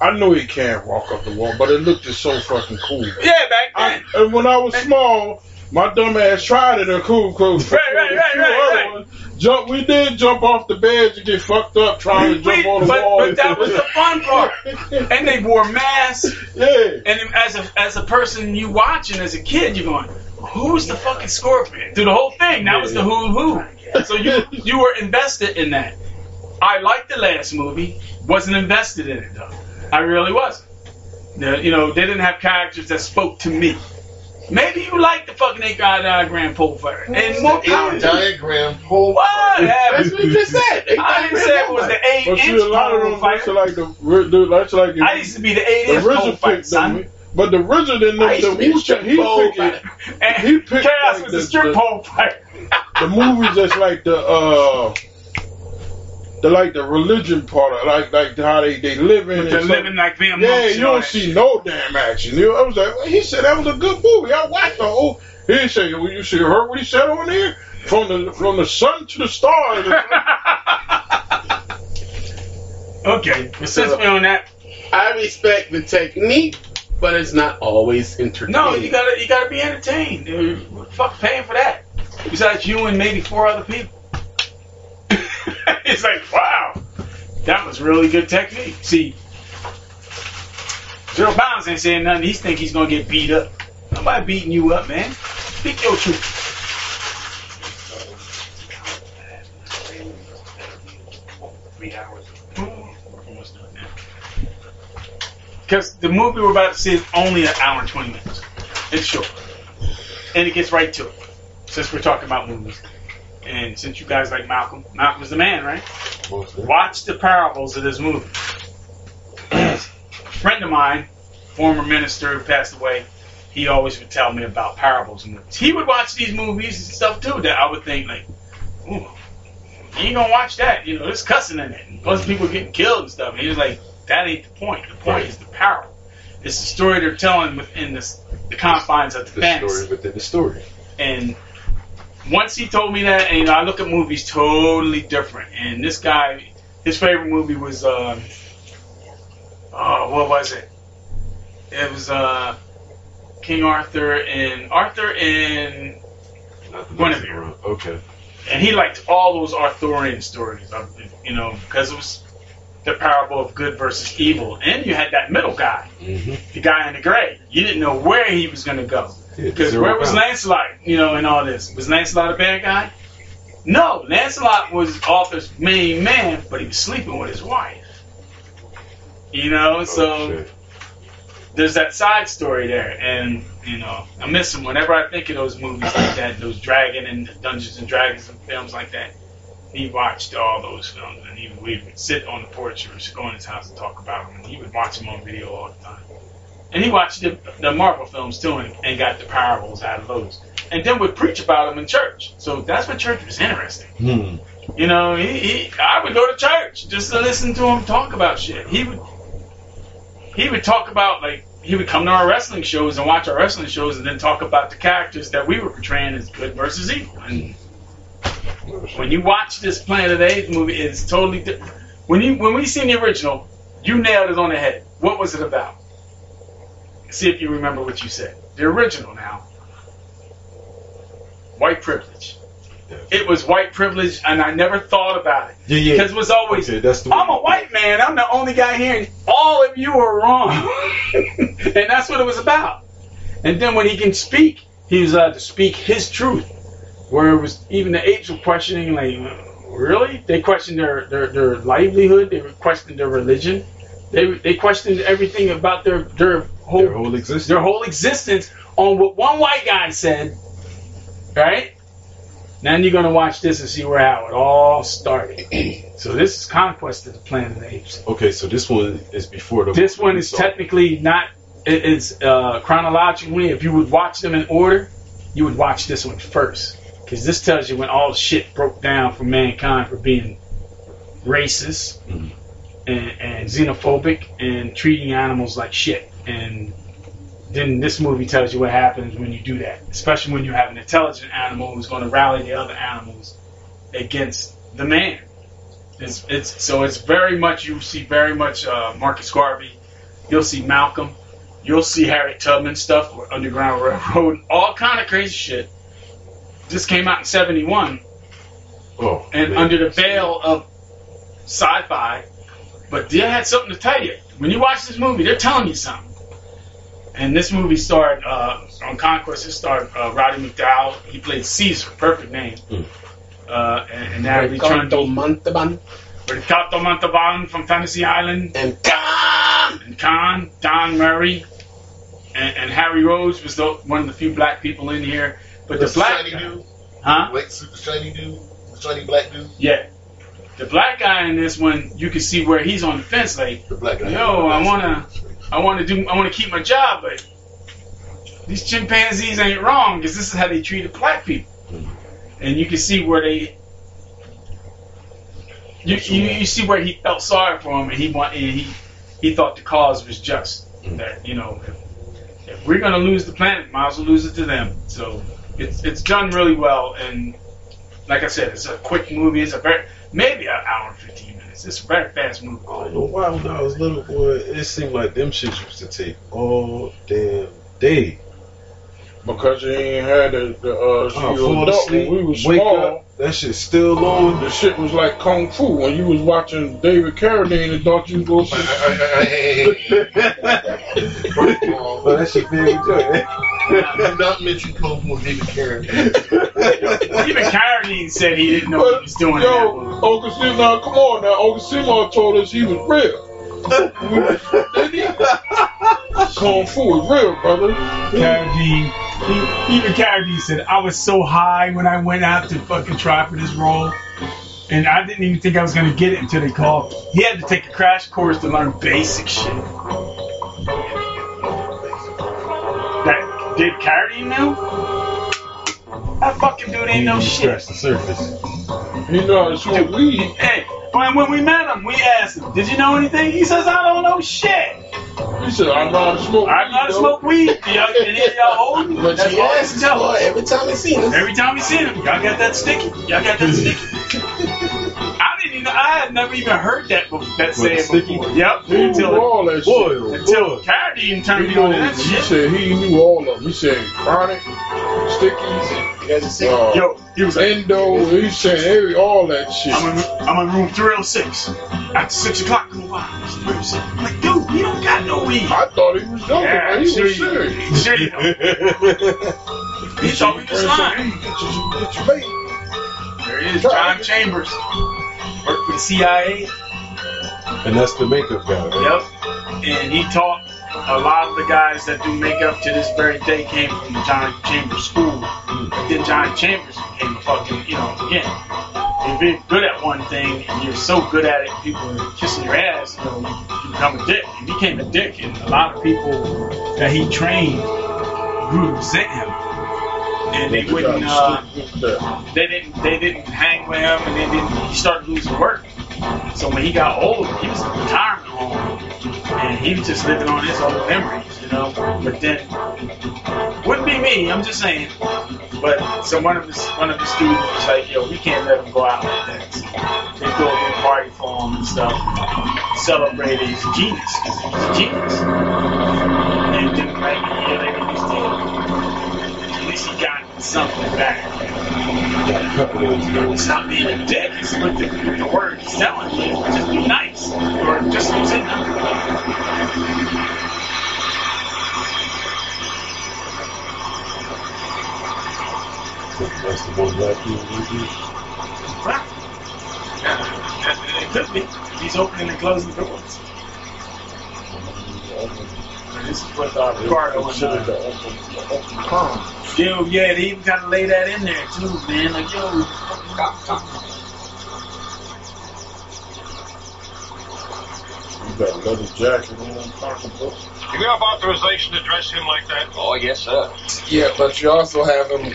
I know he can't walk up the wall, but it looked just so fucking cool. Yeah, back I, and when I was small, my dumb ass tried it in cool cool. Right, right, right, right, right. Jump, we did jump off the bed to get fucked up trying to jump on the but, wall. but that was the fun part. And they wore masks. Yeah. And as a as a person you watching as a kid, you're going, who's the fucking scorpion? Through the whole thing, that was the who who. So you you were invested in that. I liked the last movie, wasn't invested in it though. I really wasn't. You know, they didn't have characters that spoke to me. Maybe you like the fucking eight guy diagram pole fighter. And more power to you. diagram pole. What? That's what you just said. Eight I didn't say it was the eight But see, inch a lot of pole them fighter. that's like the, the that's like the, I used to be the eight the inch pole RZA fighter, picked son. them. But the RZA didn't I know used the to be a Wu strip He pole picked it. And He picked Chaos like was the- a strip the- pole fighter. the movies that's like the uh the like the religion part of like like how they they live in But they're stuff. living like them yeah you don't see no damn action you know, I was like well, he said that was a good movie I watched the whole he didn't say well, you see heard what he said on there from the from the sun to the stars Okay, but since we're on that, I respect the technique, but it's not always entertaining. no, you gotta you gotta be entertained. Fuck paying for that. Besides you and maybe four other people. it's like wow, that was really good technique. See, Zero Bounds ain't saying nothing. He think he's gonna get beat up. Nobody beating you up, man. Speak your truth. Because the movie we're about to see is only an hour and 20 minutes. It's short. And it gets right to it. Since we're talking about movies. And since you guys like Malcolm, Malcolm's the man, right? Watch the parables of this movie. friend of mine, former minister who passed away, he always would tell me about parables and movies. He would watch these movies and stuff too that I would think like, ooh, you ain't gonna watch that. You know, there's cussing in it. And plus people getting killed and stuff. And he was like, that ain't the point. The point is the parable. It's the story they're telling within this, the confines of the, The fantasy. story within the story. And once he told me that, and you know, I look at movies totally different. And this guy, his favorite movie was, um, oh, what was it? It was uh, King Arthur and Arthur and Guinevere. Okay. And he liked all those Arthurian stories, of, you know, because it was the parable of good versus evil. And you had that middle guy, the guy in the gray. You didn't know where he was going to go. Because where was. Lancelot, you know, in all this? Was Lancelot a bad guy? No, Lancelot was Arthur's main man, but he was sleeping with his wife. You know, so there's that side story there, and you know, I miss him whenever I think of those movies like that, those Dragon and Dungeons and Dragons and films like that. He watched all those films, and he we would sit on the porch or go in his house and talk about them, and he would watch them on video all the time. And he watched the, the Marvel films too, and, and got the parables out of those, and then would preach about them in church. So that's what church was interesting. Hmm. You know, he, he I would go to church just to listen to him talk about shit. He would he would talk about like he would come to our wrestling shows and watch our wrestling shows and then talk about the characters that we were portraying as good versus evil. And when you watch this Planet of the Apes movie, it's totally different. When you when we seen the original, you nailed it on the head. What was it about? See if you remember what you said. The original now. White privilege. It was white privilege, and I never thought about it. Yeah, yeah. Because it was always, Okay, that's the I'm a white man. I'm the only guy here, and all of you are wrong. and that's what it was about. And then when he can speak, he was allowed to speak his truth. Where it was even the apes were questioning, like, really? They questioned their, their, their livelihood. They questioned their religion. They they questioned everything about their their whole Their whole existence. their whole existence on what one white guy said. Right? Then you're gonna watch this and see where how it all started. so this is Conquest of the Planet of the Apes. Okay, so this one is before the. This one is technically not. It's uh, chronologically. If you would watch them in order, you would watch this one first, because this tells you when all the shit broke down for mankind for being racist Mhm. and, and xenophobic and treating animals like shit. And then this movie tells you what happens when you do that, especially when you have an intelligent animal who's going to rally the other animals against the man. It's, it's so it's very much you see very much uh, Marcus Garvey. You'll see Malcolm. You'll see Harry Tubman stuff, or Underground Railroad, all kind of crazy shit. This came out in '71, Oh, and man. under the veil of sci-fi, but they had something to tell you. When you watch this movie, they're telling you something. And this movie starred uh, on Conquest. It starred uh, Roddy McDowall. He played Caesar, perfect name. Mm. Uh, and, and Natalie Ricardo Trundy. Montalban. Ricardo Montalban from Fantasy Island. And Khan. And Khan, Don Murray, and, and Hari Rhodes was the, one of the few black people in here. But the, The black shiny guy, dude, huh? white suit, the shiny dude, the shiny black dude, Yeah. The black guy in this one, you can see where he's on the fence. Like, the black guy. yo, I wanna, I wanna do, I wanna keep my job, but these chimpanzees ain't wrong because this is how they treated black people. And you can see where they, you, you, you see where he felt sorry for him, and he want, and he, he thought the cause was just. That you know, if, if we're gonna lose the planet, might as well lose it to them. So it's it's done really well, and like I said, it's a quick movie. It's a very maybe an hour and fifteen minutes. It's very fast movie. I don't why when I was little, boy, it seemed like them shits used to take all damn day. Because you ain't had the, the uh, I'll fall adult asleep, we was wake small. up, that shit's still on. The shit was like kung fu. When you was watching David Carradine and thought you was going Oh, that shit very good. Do not mention Kung Fu David Carradine. Even Carradine said he didn't know what he was doing. in that Yo, movie. Uncle Sim, now come on now. Uncle Seymour told us he was real. Kung Fu is real, brother. Carradine. even Carradine said, I was so high when I went out to fucking try for this role. And I didn't even think I was gonna get it until they called. He had to take a crash course to learn basic shit. That did Carrie know? That fucking dude ain't no shit. Scratch the surface. He knows how to smoke weed. Hey, when, when we met him, we asked him, did you know anything? He says, I don't know shit. He said, I know how to smoke I know how to smoke weed. Y'all, any of y'all old? But That's he all I asks can tell for us. every time he seen us. Every time we seen him, y'all got that sticky. Y'all got that sticky. I didn't even. I had never even heard that before, that saying before. Yep. He knew Until all that Boy, shit. until Cardi turned He, me on to knew, that he shit. said he knew all of them. He said chronic, stickies, You guys are sick. uh, Yo, he was like, endo. He said every all that shit. I'm in, I'm in room 306. After 6 o'clock, come by. It's 306. I'm like, dude, he don't got no weed. I thought he was joking, Yeah, but he sure was you- serious. Sure you know. He thought we was lying. Get your, get your bait. There he is, John Chambers. Worked for the CIA. And that's the makeup guy, right? Yep. And he taught a lot of the guys that do makeup to this very day came from the John Chambers school. But then John Chambers became a fucking, you know, again, if you're good at one thing and you're so good at it, people are kissing your ass, you know, you become a dick. He became a dick, and a lot of people that he trained grew to resent him. And they wouldn't, uh, they didn't, they didn't hang with him, and they didn't. He started losing work. So when he got old, he was in retirement home, and he was just living on his old memories, you know. But then, wouldn't be me. I'm just saying. But so one of his one of the students was like, "Yo, we can't let him go out like that." So they threw a big party for him and stuff, celebrated his genius because he was a genius. And then like a year later, he's dead. At least he got something back. It's not being a dick. It's with the, the word he's telling you. Just be nice. Or just use it. That's the one black dude you do. It could be. He's opening and closing doors. This is what uh, Ricardo and uh, Yo, yeah, they even kind of lay that in there too, man. Like, yo, You got a leather jacket on, pocketbook. You have authorization to dress him like that? Oh, yes, sir. Yeah, but you also have him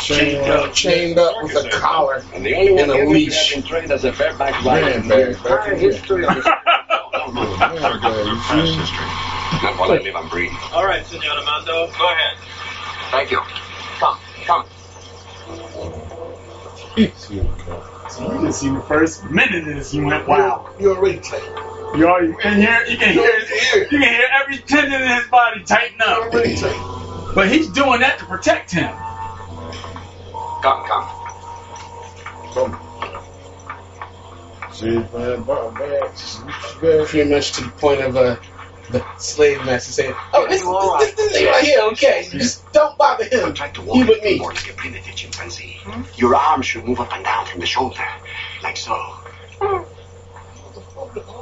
chained up, chained up with a collar And the only one and a here who leash. has been trained as a bareback rider Man, in the bag, entire back history of this. Man, bag, you see? Not while I live, I'm breathing. All right, Senor Armando. Go ahead. Thank you. Come, come. so you can see the first minute of this, you went, wow. You already tight. You already, you can hear, you can hear, you can hear every tendon in his body tighten up. Already tight. But he's doing that to protect him. Come, come. Come. See, man, buy bags. Bag. Pretty much to the point of uh, the slave master said, "Oh, this, this, this, this right here, okay. Just don't bother him. He walk with me." more to get primitive chimpanzee. Your arms should move up and down from the shoulder, like so.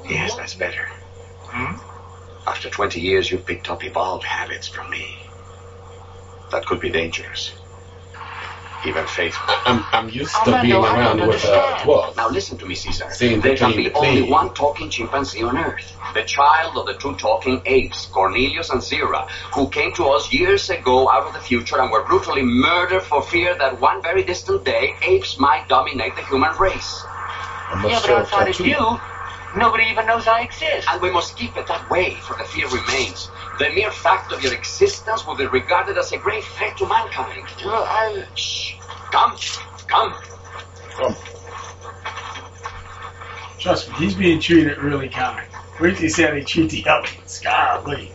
Yes, that's better. After 20 years, you've picked up evolved habits from me. That could be dangerous. Even faithful. I'm, I'm used to being around with uh, dwarves. Now listen to me, Caesar. Seeing there can be the only one talking chimpanzee on Earth. The child of the two talking apes, Cornelius and Zira, who came to us years ago out of the future and were brutally murdered for fear that one very distant day apes might dominate the human race. I must Yeah, but outside of you, nobody even knows I exist. And we must keep it that way, for the fear remains. The mere fact of your existence will be regarded as a grave threat to mankind. Well, I... Shh. Come, come. Come. Trust me, he's being treated really kind. Wait till you see how they treat the elephants. Golly.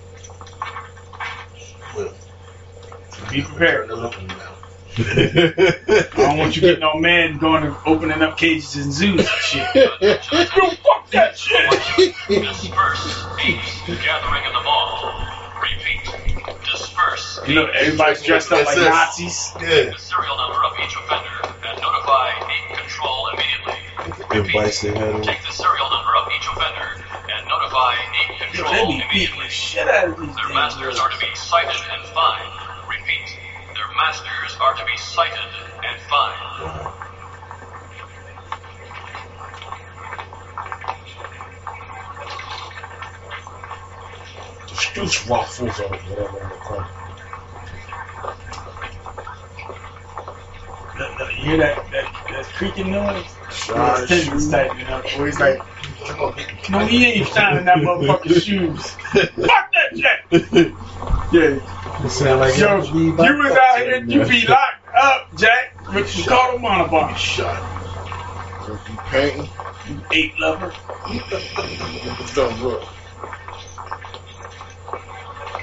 Well, So be prepared. turn it up and down. I don't want you getting no man going and opening up cages and zoos and shit. Yo, fuck that shit. Disperse. Apes gathering in the mall. Repeat. Disperse. You know, everybody's dressed up like Nazis. Yeah. The serial number of each offender and notify ape control immediately. Everybody say had on. Take the serial number of each offender and notify ape Yo, control they be beating immediately. the shit out of these Their masters are to be cited and fined. Repeat masters are to be cited and fined. These waffles or whatever they're called. The, the, you hear that, that, that creaking noise? Sure, it's his type, you know. Well, he's like, no, he ain't shining that motherfucker's shoes. Fuck that shit! yeah. It sound like Yo, y'all you be was out here, you be locked up, Jack, with Ricardo Montalban. Shot. You painting? You ape lover. Don't look.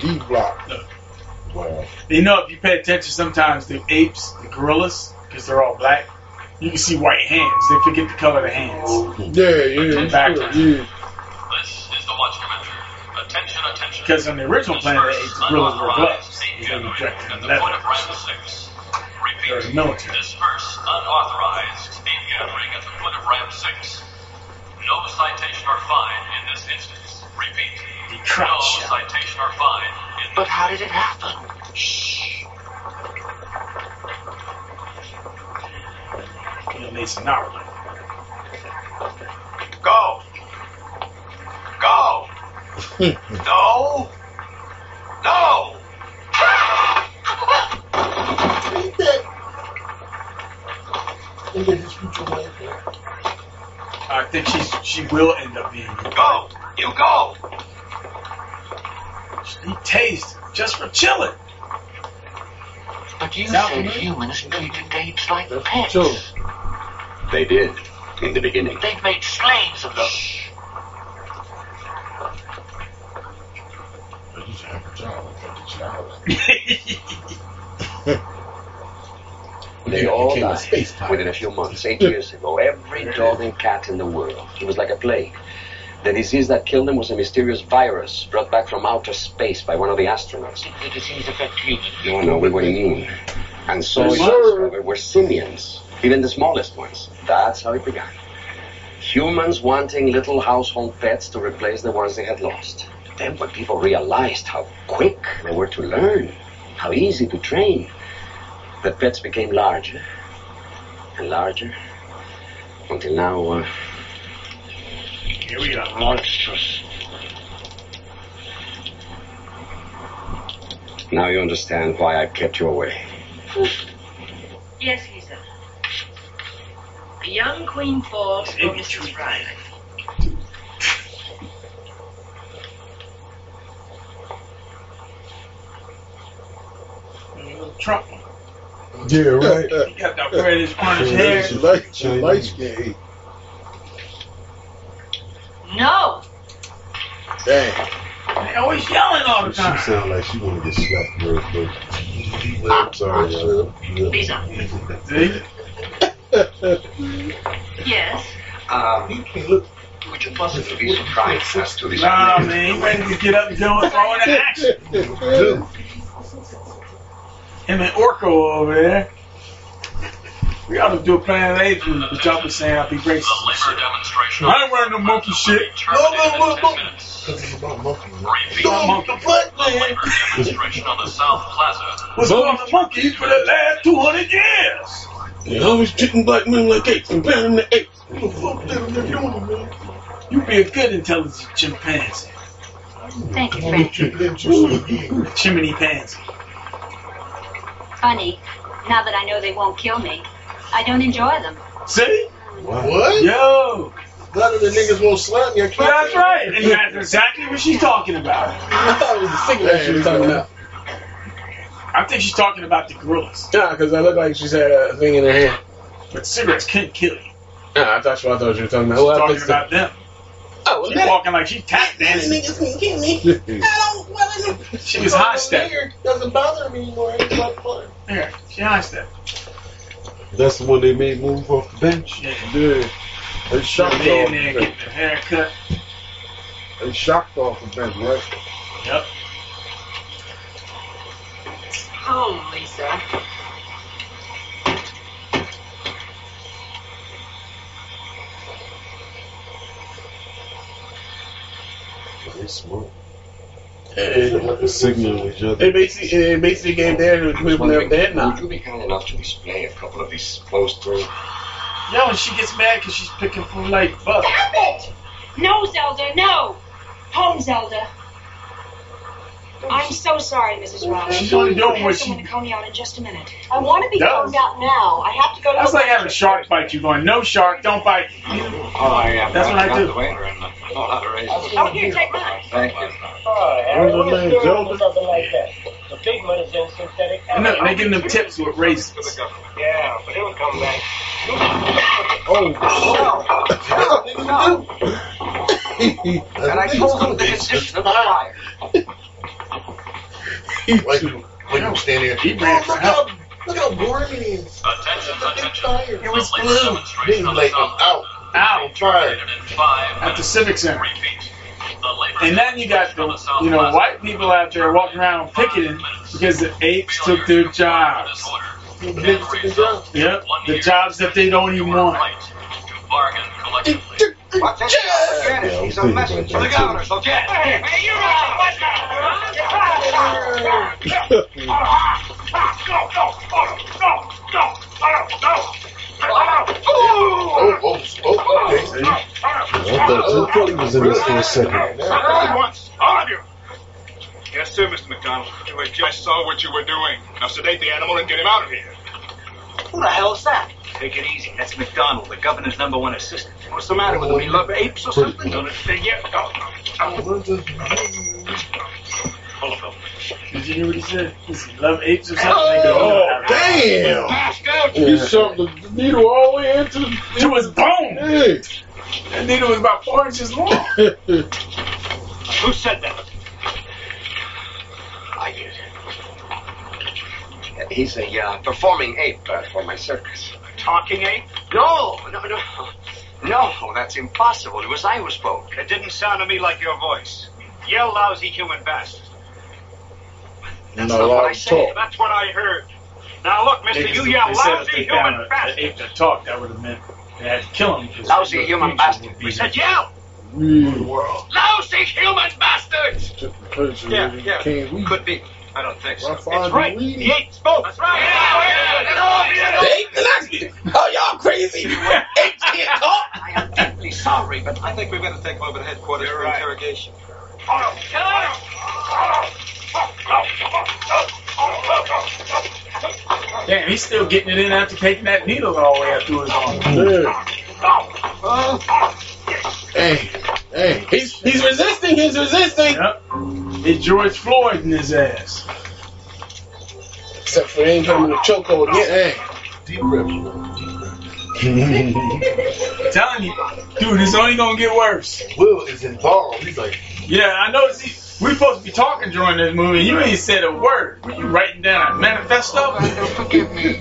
D block. Wow. You know, if you pay attention, sometimes the apes, the gorillas, because they're all black, you can see white hands. They forget the color of the hands. Yeah, yeah, Backwards. yeah. This is the Watch Commander. Attention, attention. Because on the original Planet of the Apes, the gorillas were gloves. Safe They were at in the point of Ramsey 6. They're Repeat. military. Disperse unauthorized ape gathering at the foot of Ram 6. No citation or fine in this instance. Repeat. No crotch. citation or fine in But how did it happen? Shh. You know, Mason Knowledge. Go. Go. no. No. I think she's she will end up being. Go. You go. He tased just for chilling. But you Now, said humans treated apes like pets. True. They did, in the beginning. They've made slaves of them. I used to have a job. I had a job. They Yeah, all became a died space pirate. Within a few months. Eight years ago, every dog and cat in the world. It was like a plague. The disease that killed them was a mysterious virus brought back from outer space by one of the astronauts. Did the disease affect humans? No, no, we were immune. And so Yes, we sir. simians, even the smallest ones. That's how it began. Humans wanting little household pets to replace the ones they had lost. Then when people realized how quick they were to learn, how easy to train, the pets became larger and larger until now, uh, Here we are. Monstrous. now you understand why I kept you away. Yes, Lisa. A young queen falls for Mrs. Riley. Trump. Yeah, right. He got that reddish orange hair. She light, she light skin. No! Damn. They always yelling all the time. She sound like she want to get slapped real quick. I'm sorry, y'all. Yeah. Lisa. See? Yes. Um, would you possibly be surprised as to this? Nah, man, he ready to get up and go and throw into action. Him and Orko over there. We ought to do a Planet of the Apes movie, but y'all be saying I'll be racist. The and labor shit. demonstration. I ain't wearing no monkey shit. No, in 10 minutes. Because it's about monkey. Repeat. Don't monkey foot, The man. labor demonstration on the South Plaza. Was on the monkeys for the last 200 years. They always treating black men like apes, comparing them to apes. What the fuck them they doing, man? You be a good intelligent chimpanzee. Thank you, Only Frank. chimpanzees again. Chimney pansy. Funny, now that I know they won't kill me, I don't enjoy them. See? What? Yo. None of the niggas won't slap me. I. That's right. And that's exactly what she's talking about. I thought it was the cigarette she was talking about. I think she's talking about the gorillas. Yeah, because I look like she's had a thing in her hand. But cigarettes can't kill you. Nah, I thought, I thought you were talking about. She's Well, I talking fixed it. about them. Oh, She's walking like she's tap dancing. Niggas can kill me. I don't. Well, She was high step. Doesn't bother me anymore. It's like fun. Here, she high step. That's the one they made move off the bench. Yeah. Yeah. They shocked They off in the there bench. getting their hair cut. They shocked off the bench, right? Yep. Oh, Lisa. They smart. And Signal each other. they basically, they basically gave their people they're dead now. Would you be kind enough to display a couple of these posters? Yo, and she gets mad because she's picking from like buck. Stop it! No, Zelda, no! Home, Zelda. I'm so sorry, Mrs. Ross. She's only doing I'll what she- someone to call you out in just a minute. I want to be Does. combed out now. I have to go to That's the like having a shark bite you, going, no shark, don't bite. Oh, I am. That's what I do. The waiter and the, oh, not a razor. Oh, here, take mine. Thank you. What's his name, Zelda? Something like that. The big money's in synthetic. And look, they giving them tips with raisins. Yeah, but it'll come back. Oh, and I told him the condition of the fire. Like, like I'm standing there. He ran for help. Look how warm it is. Attention, attention. It was blue. Being like I'm out. Out. I'm tired. At the Civic Center. And then you got the, you know, white people out there walking around picketing because the apes took their jobs. Yep, the jobs that they don't even want. bargain collectively. Watch it. Get it. He's a messenger of the governor, so get it. Oh, oh, oh, okay. I thought you thought was in this for a second. Once, all of you. Yes, sir, Mr. McDonald. You just saw what you were doing. Now sedate the animal and get him out of here. Who the hell's that? Take it easy. That's McDonald, the governor's number one assistant. What's the matter with him? He love apes or something? Don't it figure? Him up. Did you hear what he said? He said, love apes or something? Oh, damn! He shoved the needle all the way into To his bone! Hey. That needle was about four inches long. Who said that? I did. He's a uh, performing ape uh, for my circus. A Talking ape? No, no, no. No, that's impossible. It was I who spoke. It didn't sound to me like your voice. Yell lousy human bastard. That's Not not what I said. talk. That's what I heard. Now look, mister, you yell They said if lousy they human bastard. an ape that talked, that would have meant they had to kill him. because Lousy the human bastard. would We said yell! Really? Lousy human bastards! Took the place Yeah, yeah. Can't we? Could be. I don't think so. I find That's right. the weed. The ape spoke. That's right. Oh, y'all crazy? Apes can't talk. I am deeply sorry, but I think we better take him over to headquarters You're for right. interrogation. Damn, he's still getting it in after taking that needle all the way up through his arm. Yeah. Hey, hey. He's he's resisting. He's resisting. Yep. It's George Floyd in his ass. Except for they ain't put him in a chokehold yet. Hey. Deep breath. Telling you, dude, it's only gonna get worse. Will is involved. He's like, Yeah, I know. See, we supposed to be talking during this movie. You ain't said a word. Were you writing down a manifesto? Forgive me.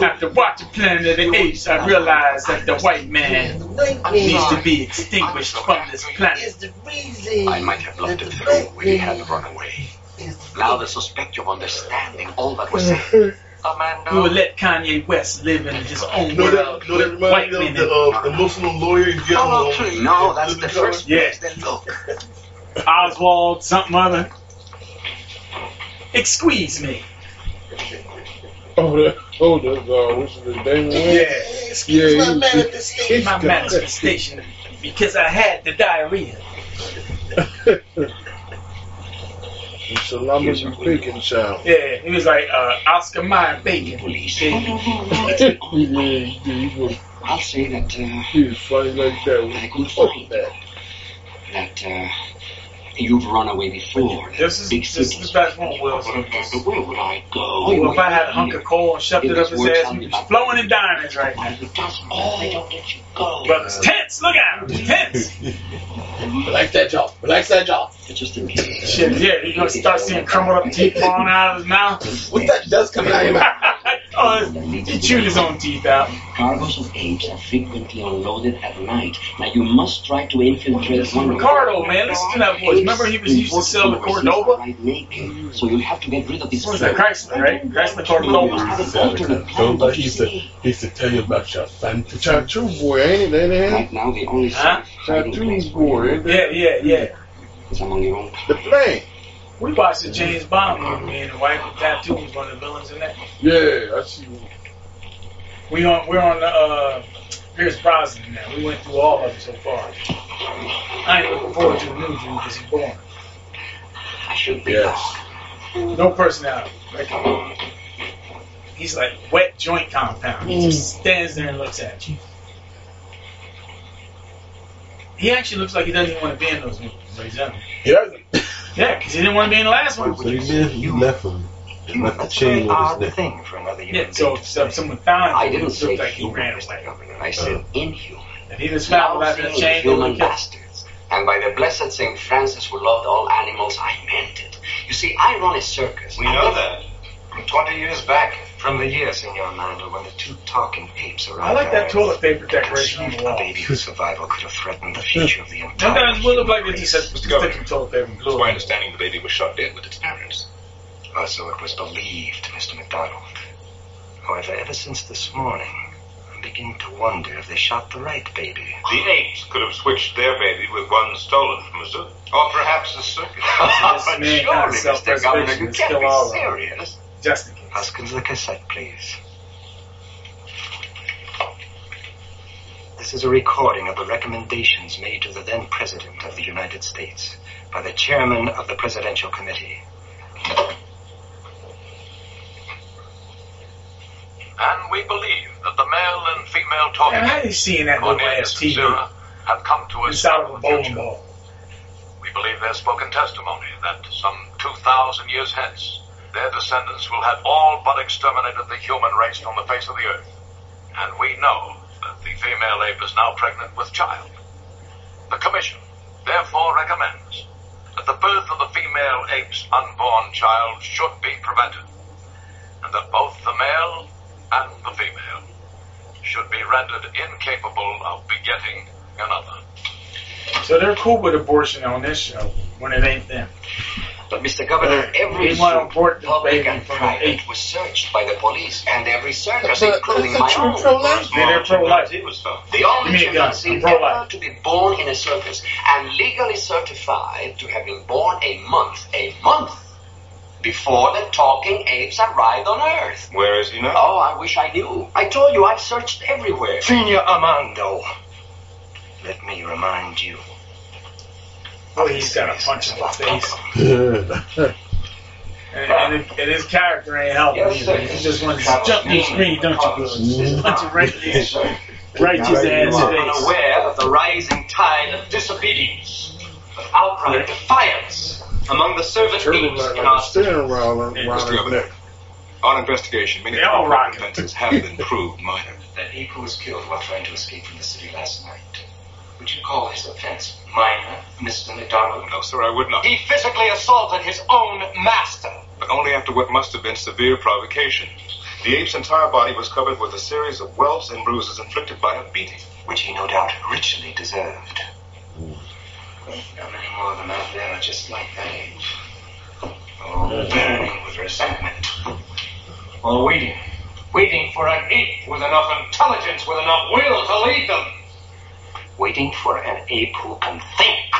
After watching Planet of the Apes, I realized that the white man needs to be extinguished from this planet. I might have looked it through when he had run away. Now the suspect you of understanding all that was said. We will let Kanye West live in his own no, world that, no, that white reminds me of the, uh, the Muslim lawyer in jail. No, actually, no, that's the living color. first Yeah. place. Then look. Oswald, something other. Excuse me. Oh, that, oh, that, uh, what's his name? Damon Wayans? Yeah. Excuse Yeah, my he- manifestation. My manifestation because I had the diarrhea. And Salami bacon child. Yeah, he was like uh, Oscar Mayer bacon. Police. Yeah. yeah, he, he was I'll say that uh, he was funny like that. I When could he find that uh, you've run away before. This is Big this is cities. the best one, Will. But where would I go? Oh, if I had a hunk of coal and shoved it up his ass, he'd be flowing in diamonds right now. It doesn't matter. They don't let you go. But it's tense. Look at it's tense. Relax that jaw. Relax that jaw. Just in case. Shit, yeah, you gonna start seeing crumbled up teeth falling out of his mouth. What's that dust coming out of your mouth? oh, he chewed his own teeth out. Cargoes of apes are frequently unloaded at night. Now you must try to infiltrate one. Ricardo, man, listen to that voice. Remember he was used to sell the Cordoba? Right naked. So you'll have to get rid of this. What was that, Chrysler, right? Chrysler Cordoba. Don't he used to, he used to tell you about your fantasy. Tattoo boy, ain't it? Ain't it? Right now, the only Huh? safe Tattoo boy, ain't it? Yeah, yeah, yeah. is among your own. The plane. We watched the James Bond movie, me and the wife with tattoo was one of the villains in that. Yeah, I see. We on we're on the uh Pierce Brosnan now. We went through all of it so far. I ain't looking forward to the new dude because he's born. I should be Yes. No personality. Like, he's like wet joint compound. He just stands there and looks at you. He actually looks like he doesn't even want to be in those movies. But he's done. He doesn't. Yeah, because he didn't want to be in the last one. So he did. He left him. He left the chain with his neck. for another Yeah, so if so someone found I him, it didn't say like he ran away. I said oh. inhuman. If he was found without the Lousy, chain, they would inhuman kill him. bastards. And by the blessed St. Francis who loved all animals, I meant it. You see, I run a circus. We know that. From 20 years back. From the year, Senor Mandel, when the two talking apes arrived. I like that toilet paper decoration on the A baby whose survival could have threatened the future of the entire Sometimes it would look like they just said, Mr. stick Governor. toilet paper and It's my it. understanding the baby was shot dead with its parents. Uh, so it was believed, Mr. McDonald. However, ever since this morning, I'm beginning to wonder if they shot the right baby. The apes could have switched their baby with one stolen from a zoo. Or perhaps a circus. This but surely, Mr. Governor, you can't kill be all of serious. Just in case. Hoskins, the cassette, please. This is a recording of the recommendations made to the then President of the United States by the Chairman of the Presidential Committee. And we believe that the male and female talking Man, how are you seeing that little ass TV have come to us inside of a bowling ball? We believe their spoken testimony that some 2,000 years hence, their descendants will have all but exterminated the human race from the face of the earth. And we know that the female ape is now pregnant with child. The Commission therefore recommends that the birth of the female ape's unborn child should be prevented, and that both the male and the female should be rendered incapable of begetting another. So they're cool with abortion on this show when it ain't them. But, Mr. Governor, every They want to zoo, abort the public and private, was searched by the police, and every circus, But including my own. pro-life? Yeah, pro-life. He was. The only Give me a gun. chimpanzee ever to be born in a circus and legally certified to have been born a month, a month before the talking apes arrived on Earth. Where is he now? Oh, I wish I knew. I told you I've searched everywhere. Senor Armando, let me remind you. Oh, he's got a punch in the face. And, and, it, and his character ain't helping Yes, either. He just wants to jump in the screen, don't you, Good? Punch it right there. Right his You ass are face. unaware of the rising tide of disobedience, of outright defiance among the servant Turtle apes like in our steering Mr. Governor, on investigation, many They all rock it. offenses have been proved minor. That ape who was killed while trying to escape from the city last night. Would you call his offense minor, Mr. McDonald? No, sir, I would not. He physically assaulted his own master. But only after what must have been severe provocation. The ape's entire body was covered with a series of welts and bruises inflicted by a beating. Which he no doubt richly deserved. How many more of them out there are just like that ape? All burning with resentment. Or waiting. Waiting for an ape with enough intelligence, with enough will to lead them. Waiting for an ape who can think,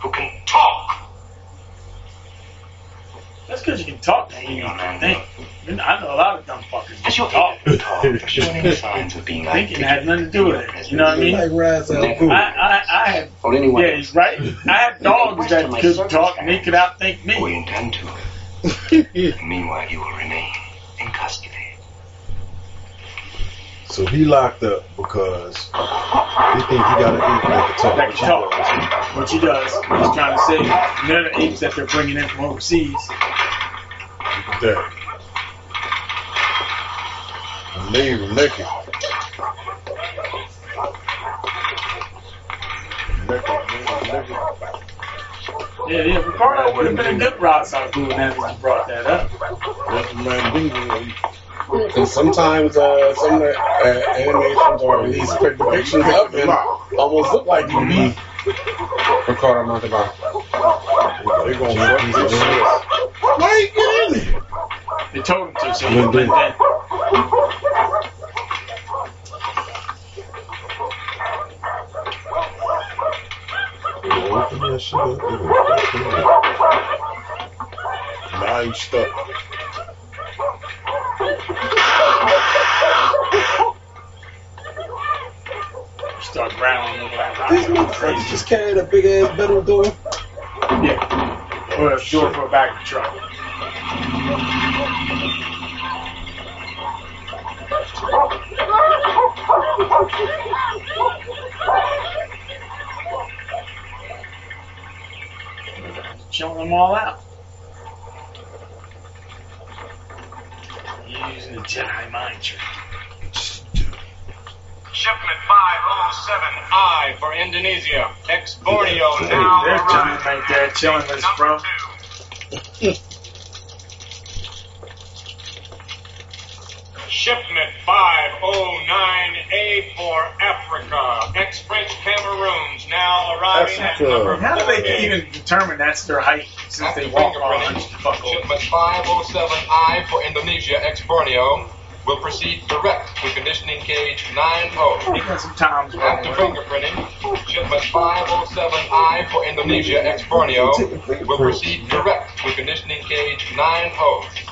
who can talk. That's because you can talk to me. Think. I know a lot of dumb fuckers. Has your talk. ape talk showing any signs of being Thinking had nothing to do with it. You know what I mean? Like Raz Al I, Ghul. I, I have, Or anyone yeah, he's right. I have dogs that could talk and they could outthink me. We me. intend to. Meanwhile, you will remain in custody. So he locked up because they think he got an ape that can talk. That can talk. What he does, he's trying to say, none of the apes that they're bringing in from overseas. That. And leave him naked. Yeah, yeah, Ricardo would have been a good Rod doing that if he brought that up. That's Mandingo. And sometimes uh, some of the uh, animations or these depictions of him almost look like you be Ricardo Montalban. They gonna fuck this shit. Why you get in there? They told him to, so he went do. in. They gonna open that shit up. They gonna fuck up. Now you stuck. Start growling This motherfucker just carried a big ass metal door. Yeah. Or a door for a back of the truck. Showing them all out. Using the Jedi mind trick. Shipment 507I for Indonesia. Ex Borneo now There's Johnny arriving. right there chilling with his bro. Shipment 509A for Africa. Ex French Cameroons now arriving at number How do they even determine that's their height since they walk all hunched the fuck over? Shipment 507I for Indonesia, ex Borneo, will proceed direct to conditioning cage 90. They got some times wrong After fingerprinting, shipment 507I for Indonesia, ex Borneo, will proceed direct to conditioning cage 90.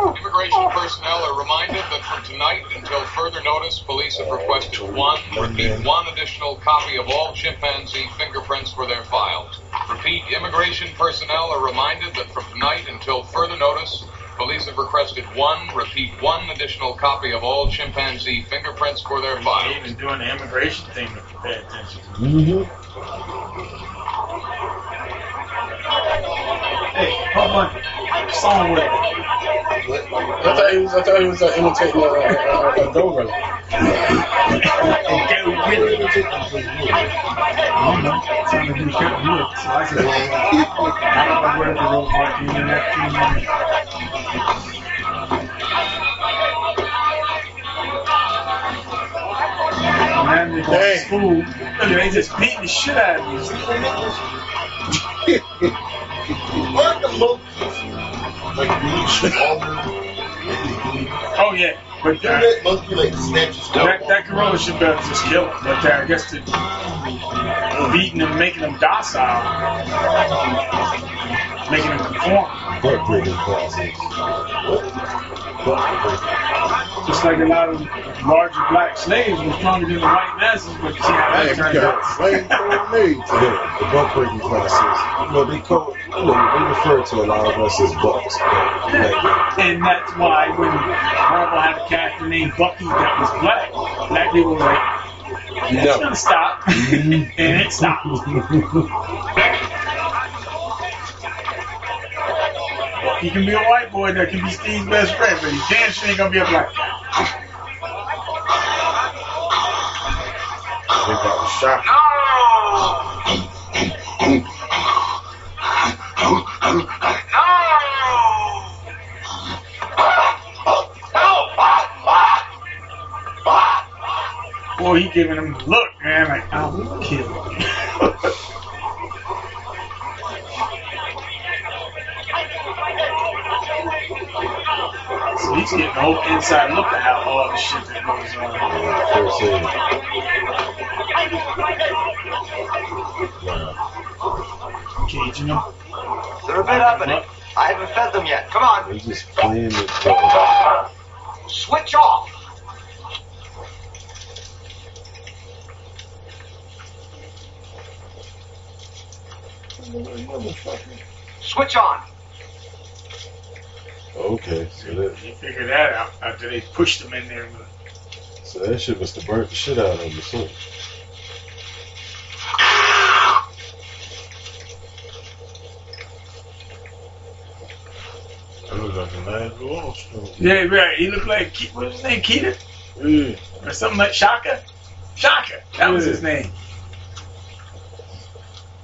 Immigration personnel are reminded that from tonight until further notice, police have requested one, repeat, one additional copy of all chimpanzee fingerprints for their files. Repeat, immigration personnel are reminded that from tonight until further notice, police have requested one, repeat, one additional copy of all chimpanzee fingerprints for their files. Even doing the immigration thing to pay attention. Mm-hmm. Hey. Song with it. I thought he was. I thought he was uh, imitating a, a, a, a gorilla. Man, they go to school. Look they just beating the shit out of me. Aren't the monkeys like really stronger? Oh yeah, but uh, that monkey like snatches that, that gorilla should be able to just kill him. But uh, I guess the beating them, making them docile, making them conform. Butt breaking process. Just like a lot of larger black slaves were stronger than the white masses, but you see how that turned got out. flamethrower made today. The butt breaking process. You know, they call, you know, they refer to a lot of us as bucks. But, And that's why when Marvel had a character named Bucky that was black, black people were like, it's No. gonna stop. Mm-hmm. and it stopped. He can be a white boy that can be Steve's best friend, but he damn sure ain't gonna be a black guy. they got shot. Boy, he giving him the look, man, like, I will kill you. So he's getting the whole inside look at how all the shit that goes on. Caging him. They're a bit up in it. I haven't fed them yet. Come on. They just playing it. Switch off. Switch on. Okay, so that, You figure that out after they pushed him in there. so that shit must have burnt the shit out of him or something. That like a nice little Armstrong. Yeah, right. He looked like Ke- what was his name, Keita, Yeah. or something like Shaka. Shaka, that was his name.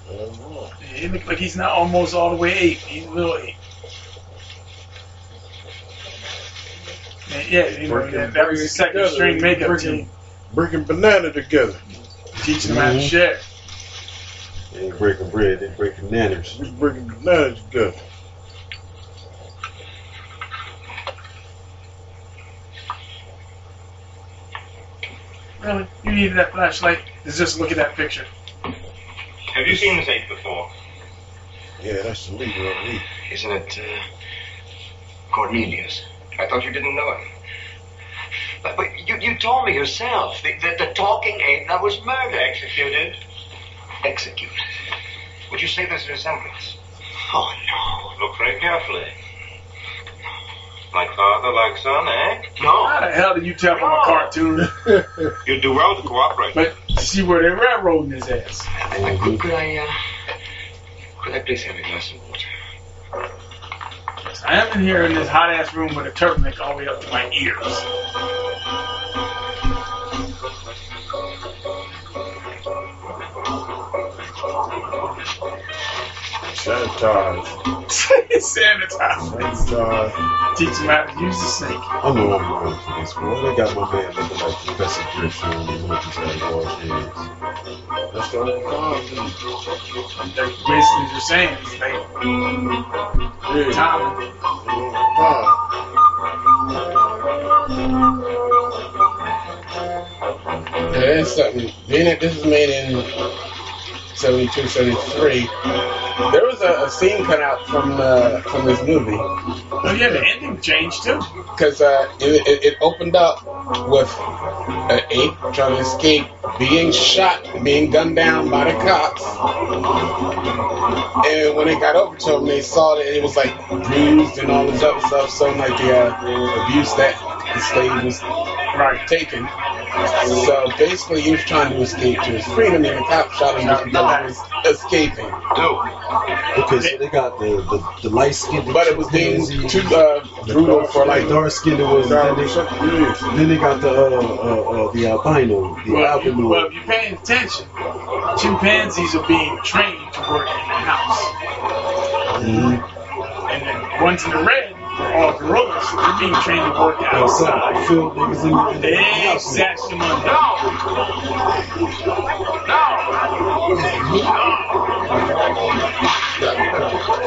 I don't know. Yeah, He looked like he's not almost all the way eight. He's a little eight. Yeah, yeah, you know, Breaking- that, that was the second breaking string together, makeup breaking- team, Breaking banana together. teaching them how to Mhm. share. They ain't breaking bread, they breaking nanners. We breaking bananas together. Really, you needed that flashlight to just look at that picture. Have you seen this ape before? Yeah, that's the leader of me. Isn't it uh, Cornelius? I thought you didn't know it. But, but you, you told me yourself that, the, the talking ape that was murdered. Executed? Executed. Would you say there's a resemblance? Oh, no. Look very carefully. Like father, like son, eh? No. How the hell do you tell from a cartoon? You'd do well to cooperate. But see where they're railroading his ass. Could, could I, uh, could I please have a glass of water? I am in here in this hot ass room with a turtleneck all the way up to my ears. Sanitize. Sanitize. Sanitize. Teach him how to use the sink. I know I'm going for this, boy. They got my man looking like Professor Griffin and the monkeys had large heads. That's the whole problem. That's basically you're saying it's like Yeah. Tom. Huh. Yeah, that's something. Being that this was made in 72, 73, there was a, a scene cut out from uh, from this movie. Oh yeah, the ending changed too. Because uh, it, it, it opened up with an ape trying to escape, being shot, being gunned down by the cops. And when they got over to him, they saw that it was like bruised and all this other stuff, showing like the uh, abuse that the slave was right taken. So basically, he was trying to escape to his freedom, and the cop shot him because he was escaping. Okay, so they got the, the, the light skinned. But it was being too uh, brutal for like dark skinned was. Then they, then they got the uh, uh, uh, the albino, the Well, you, albino. well, if you're paying attention, chimpanzees are being trained to work in the house. Mhm. And then ones in the red are all gorillas. They're being trained to work Outside, outside. field niggas in, in the house. Exactly, Monday.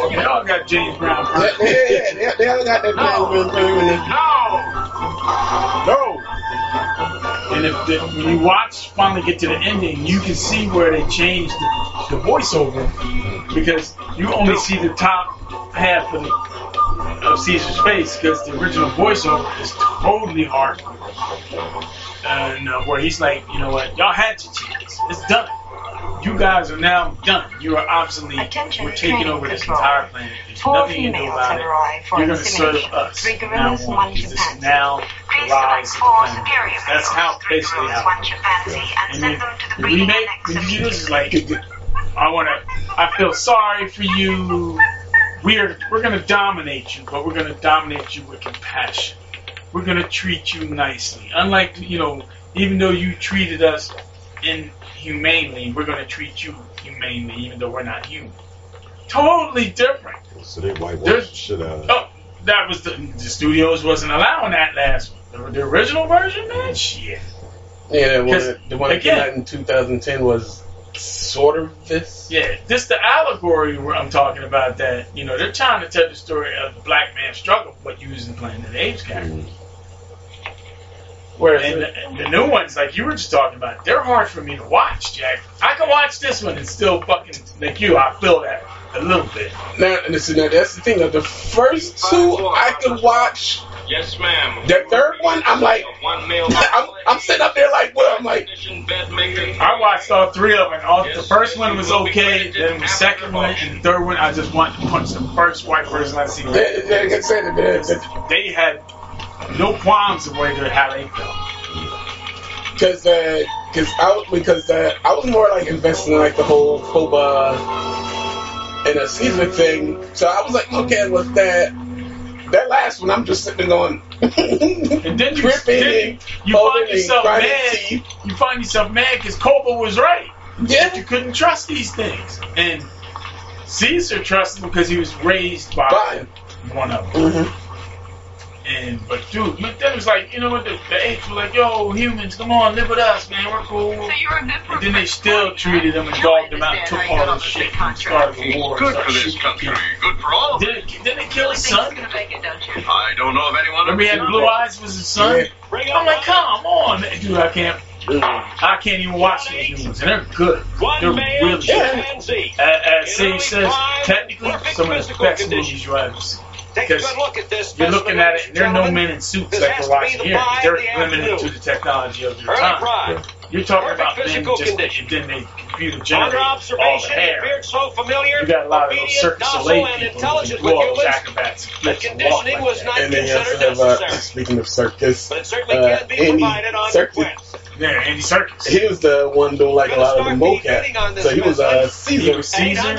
They all got James Brown. Yeah, yeah, yeah, they, they all got that James Brown thing in it. No. And if the, when you watch finally get to the ending, you can see where they changed the, the voiceover because you only see the top half of, of Caesar's face because the original voiceover is totally hard. And uh, where he's like, you know what, y'all had your chance. It's done. You guys are now done. You are obsolete. Attention, We're taking over this control. entire planet. There's Four nothing you can do about it. You're going to serve us. Three Now gorillas, on. one This is chimpanzee. now the rise of the planet. That's how basically how. and then the the remake, when you do this, is like, I want to, I feel sorry for you. We're, we're going to dominate you, but we're going to dominate you with compassion. We're going to treat you nicely. Unlike, you know, even though you treated us inhumanely, we're going to treat you humanely, even though we're not human. Totally different. So they whitewashed shit out it. Oh, that was the, the studios wasn't allowing that last one. The, the original version, man, shit. Yeah, the one, 'Cause, that- the one that came again- out in 2010 was sort of this. Yeah, this the allegory where I'm talking about that, you know, they're trying to tell the story of the black man's struggle, but using Planet of the Apes characters. Mm-hmm. Whereas And the, the new ones, like you were just talking about, they're hard for me to watch, Jack. I can watch this one and still fucking, like you, I feel that a little bit. now, listen, now that's the thing. Though. The first two I could watch. Yes, ma'am. The third one, I'm like, One male. I'm, I'm sitting up there like, well, I'm like. I watched all three of them. All, the first one was okay, then the second one and the third one, I just wanted to punch the first white person I see. Yeah, yeah, like I said, the- the- They had no qualms of whether how they felt. Cause, uh, cause I, because uh, I was more like investing in like the whole Koba and a Caesar thing. So I was like, okay, with that, that last one, I'm just sitting going, And then you, then and you find yourself mad. You find yourself mad because Koba was right. Yeah. You couldn't trust these things. And Caesar trusted him because he was raised by By one of them. Mhm. And but dude, but then it was like, you know what? The, the apes were like, "Yo, humans, come on, live with us, man. We're cool." So you're a good And then they still treated them and dogged them out, and took all this shit, and started the war. Good for this country. people. Good for all Did us. it, did it kill his son? gonna make it, don't you? I don't know of anyone. Remember he had blue eyes was his son? I'm like, come on, man. dude. I can't. I can't even watch these new ones, and they're good. They're really good. chimpanzee. As, as Sage says, technically, some of the best movies you ever see. Because you're looking at it, there are no men in suits like we're watching here. They're limited to the technology of their time. You're talking about physical men just, and then they computer Under generated all the observation, he hair. appeared so familiar, You got a lot of those Circus docile, Soleil and people intelligent who with blow up humans. acrobats and The flips and walk conditioning was not And then you also considered have, uh, necessary. speaking of circus, But it certainly uh, can be Andy provided on Circus. request. Yeah, Andy Serkis. He was the one doing like a lot of the start the bidding on mocap. So he was uh, Caesar. He was Caesar.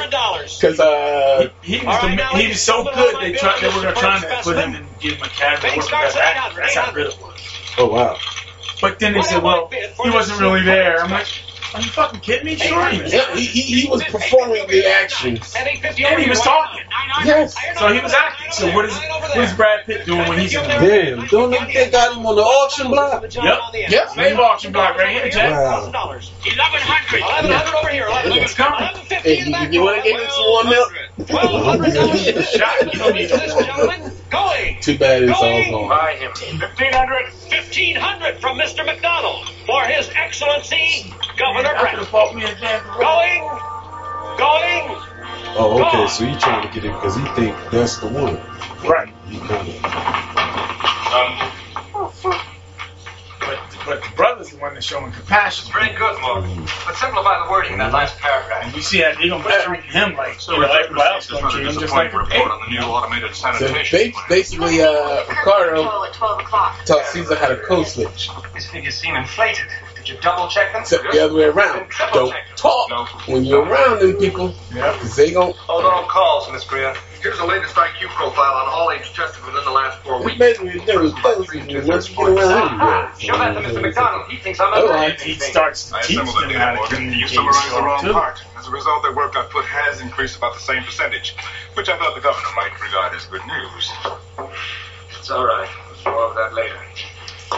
Because uh, He, he was right, the, he was so good they my tried they bill were is trying to put him specimen. and give him a Academy Bidding Award for starts that at act. 800, That's how good it was. oh wow, But then they said, well, he wasn't really there. I'm like, are you fucking kidding me? Sure he was. yeah, he, he, he was performing the actions. At 850 And he was talking. Yes. So he was acting. So what is what is Brad Pitt doing when he's in there? Damn, don't they, they got him on the auction block? Yep. Yep. Slave auction block right here, Jack. Wow. Eleven hundred. Eleven hundred over here. Eleven It's coming. Eleven fifty in the Hey, you, you want to get into one milk? Twelve hundred dollars. Shot. You don't need Ladies gentlemen, going. Too bad it's all gone. Buy him. 1500 1500 from Mr. McDonald for His Excellency Governor I Breck. have bought me a damn Ferrari. Going, going. Oh, okay. So he trying to get it because he think that's the one. Right. He kind of. But, but the brother's the one that's showing compassion. Very good, Mark. But simplify the wording in that last paragraph. And you see that they're gonna be him like you know, everybody else gonna treat him just like a report pig. on the new automated So sanitation. ba- basically, uh, Ricardo at 12 o'clock. taught Caesar how to code switch. These figures seem inflated. Did you double check them? Except the other way around. Don't talk when you're around them people. Because they gon' Hold on calls, Miss Greer. Here's the latest IQ profile on all age tested within the last four It's weeks. basically there was those and once you get around Ah, him, show that to Mr. McDonald. He thinks I'm a Otherwise, He starts to I teach assembled them the how data, to Morgan. communicate. You summarized the wrong too. part. As a result, their work output has increased about the same percentage, which I thought the governor might regard as good news. It's all right. We'll more of that later.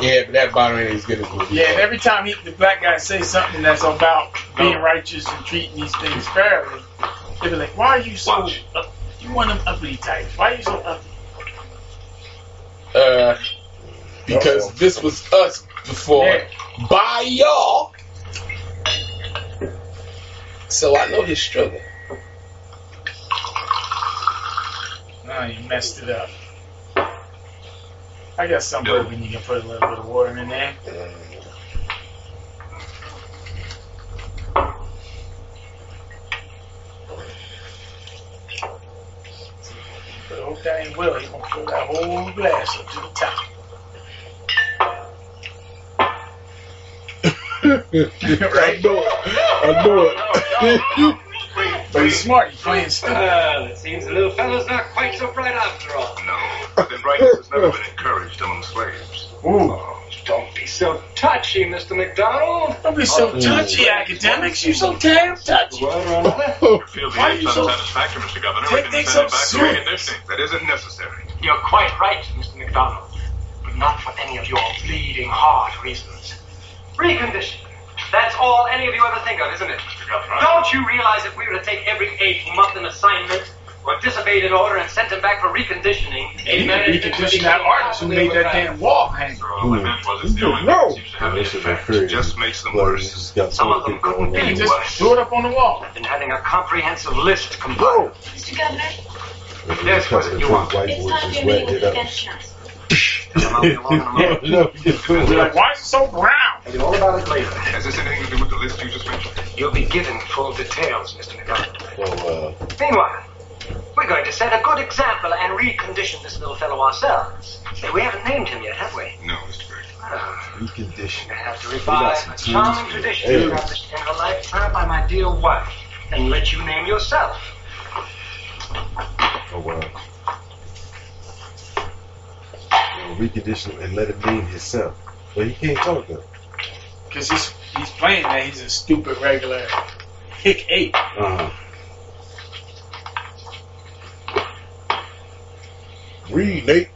Yeah, but that bottle ain't as good as what Yeah, and every time he, the black guy says something that's about being righteous and treating these things fairly, they be like, "Why are you so? Up, you want them uppity types? Why are you so uppity?" Uh, because this was us before Yeah. by y'all. So I know his struggle. No, you messed it up. I got some bourbon you can put a little bit of water in there. But old thing Will, he's gonna fill that whole glass up to the top. I know it. I know it. But he's smart. He's playing uh, stupid. Well, it seems the little fellow's not quite so bright after all. No, then brightness has never been encouraged among slaves. Ooh. Don't be so touchy, Mr. McDonald. Don't be so touchy, academics. You're so damn touchy. Oh. Why are aids you so- unsatisfactory, Mr. Governor, Take we can things send so it back serious. reconditioning. That isn't necessary. You're quite right, Mr. McDonald. But not for any of your bleeding heart reasons. Recondition. That's all any of you ever think of, isn't it? Mr. Governor, Don't you realize if we were to take every ape month mucked an assignment or disobeyed an order and sent him back for reconditioning, He management would reconditioned be that artist who made that damn wall hang. So all I meant was it's the only No. thing that seems to have Yeah, any this is crazy. It just makes them worse. he's just got Some of them couldn't be worse threw it up on the wall. than having a comprehensive list compiled. Mr. Governor, Yes, Because what you want? white it's time for just your meeting with it the up. pensioners. I'll be along in a moment. No, you feel They're it. like, why is it so brown? Tell you all about it later. Has this anything to do with the list you just mentioned? You'll be given full details, Mr. McDonald. So, uh, Meanwhile, we're going to set a good example and recondition this little fellow ourselves. We haven't named him yet, have we? No, Mr. Gregg. Ah, recondition. I have to revive a charming tradition days. established in a lifetime by my dear wife, and let you name yourself. Oh, wow. You know, recondition and let him name himself. But he can't talk though. Because he's, he's playing that he's a stupid regular hick ape. Uh-huh. Read, Nate.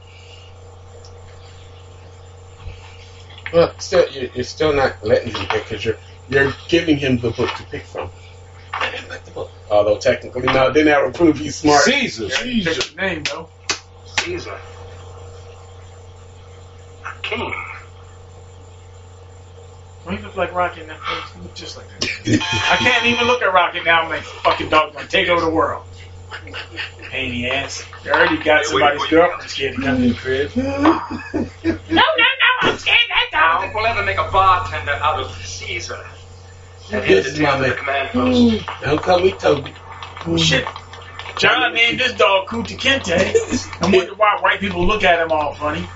Well, still, you're, you're still not letting him pick because you're you're giving him the book to pick from. Let him let the book. Although technically, no, then that would prove he's smart. Caesar. Pick his name, though. Caesar. A king. Don't he look like Rocky in that face? He look just like that. I can't even look at Rocky now and make fucking dog gonna take over the world. Pain in the ass. They already got somebody's girlfriend scared to come to the crib. No, no, no, I'm scared that dog. I don't think we'll ever make a bartender out of Caesar. This is my man. Mm. Don't call me Toby. Mm. Shit. John named this dog Kunta Kinte and wonder why white people look at him all funny.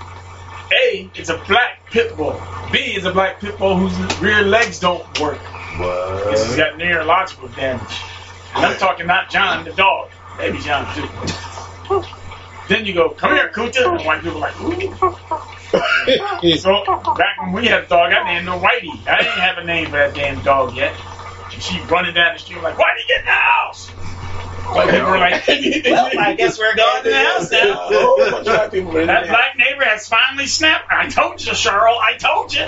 A, it's a black pit bull. B, is a black pit bull whose rear legs don't work. Because he's got neurological damage. And I'm talking not John, the dog. Maybe John too. Then you go, come here, Kunta. And white people are like, ooh. so back when we had a dog, I named her Whitey. I didn't have a name for that damn dog yet. And she running down the street like, Whitey, get in the house. Were like, well, I guess we're going to the house now. that black neighbor has finally snapped. I told you, Cheryl. I told you.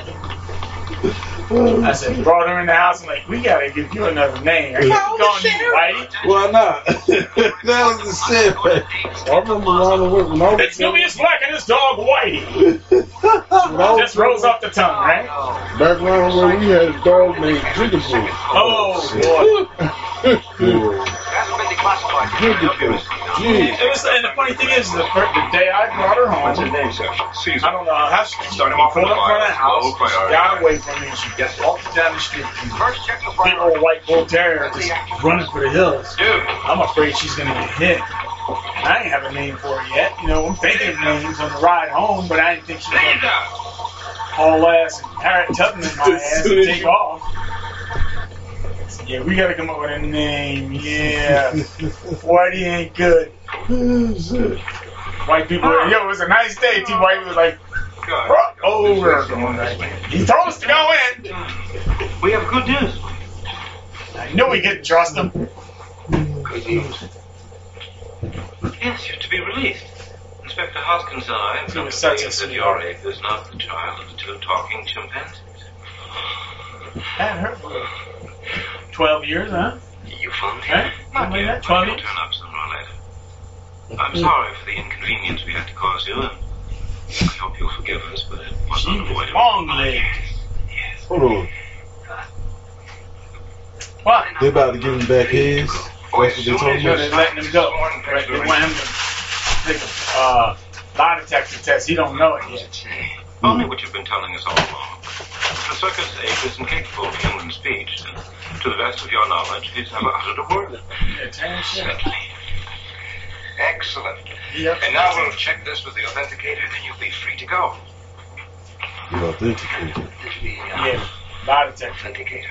I said, brought her in the house. I'm like, we gotta give you another name. I can't calling you Whitey. Why not? that was the shit. I remember Ronald Whip when I was It's Nubius Black and his dog Whitey. Just rolls off the tongue, right? back around where we had a dog named Jigaboo. Oh boy. Jigaboo. It was, and the funny thing is, the, fir- the day I brought her home, I don't know how she started off pulled up in front of the house, she got away from me, and she got walked down the street. Big old white bull terrier just running for the hills. Dude, I'm afraid she's gonna get hit. And I ain't have a name for her yet. You know, I'm thinking of names on the ride home, but I didn't think she was gonna haul ass and Harriet Tubman in my ass and take off. Yeah, we gotta come up with a name. Yeah, Whitey ain't good. White people, ah. yo, it was a nice day. T. White was like, oh, we're going right. He told us to go in. We have good news. I know we could trust him. Good news. Yes, you're to be released. Inspector Hoskins and I have come to believe that your ape is not the child of the two talking chimpanzees. That hurt. For Twelve years, huh? You found Huh? him? Something like that. Twelve years. turn up sooner or later. I'm sorry for the inconvenience we had to cause you, and I hope you'll forgive us, but it was She was unavoidable. long legged. Hold on. What? They're about to give him back his. That's what they told No, they're me. letting him go. Right, They want him to take a uh, lie detector test. He don't know it yet. Hmm. Only what you've been telling us all along. The circus ape is incapable of human speech, and to the best of your knowledge, he's never uttered a word. Certainly. Excellent. Yep. And now we'll check this with the authenticator, then you'll be free to go. You authenticated. Uh, yeah, lie detector. Authenticator.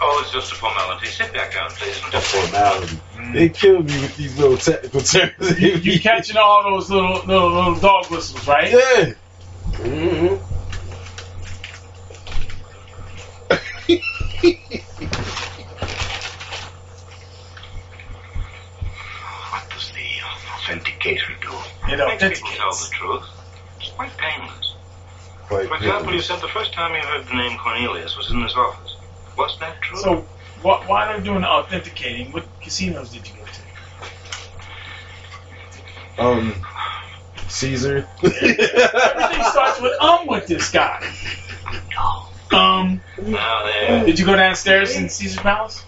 Oh, it's just a formality. Sit back down, please. and just- Formality. They killed me with these little technical terms. You, you catching all those little little little dog whistles, right? Yeah. Mm-hmm. What does the authenticator do? It Makes people tell the truth. It's quite painless. Quite For example, you said the first time you heard the name Cornelius was in his office. Was that true? So, wh- while they're doing authenticating, what casinos did you go to? Um, Caesar. Everything starts with um with this guy. Um, now did you go downstairs in Caesar Palace?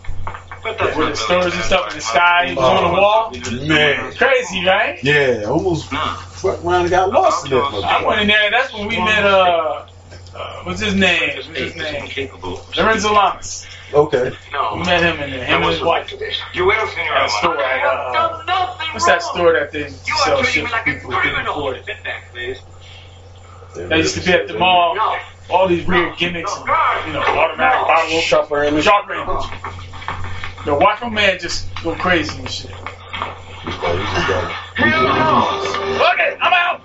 But that's Where the really stores and stuff in the sky Oh, on the wall? Man. Crazy, right? Yeah, almost fucked around and got lost in that I went in there. That's when we met. Uh, uh what's his name? What's his name? Lorenzo Lamas. Okay. No. We met him in there. Him and his wife. You will, Senor At a store at, uh, what's that store that they sell shit for people who can afford it? Sit back, please. They used to be at the mall. All these weird gimmicks, and, you know, automatic bottle Sharper image. sharp range. Yo, watch my man just go crazy and shit. He's like, he just Fuck it, I'm out.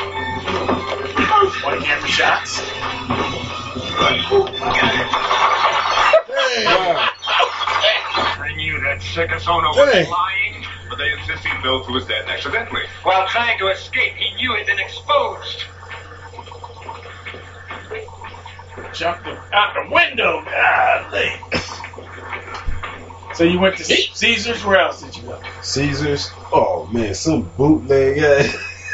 One camera shots. I knew that circus owner was Dang. lying, but they insist he fell to his death accidentally. While trying to escape, he knew it and exposed. Jumped out the window. Golly. So you went to Caesars. Where else did you go? Caesars. Oh man, some bootleg. Yeah.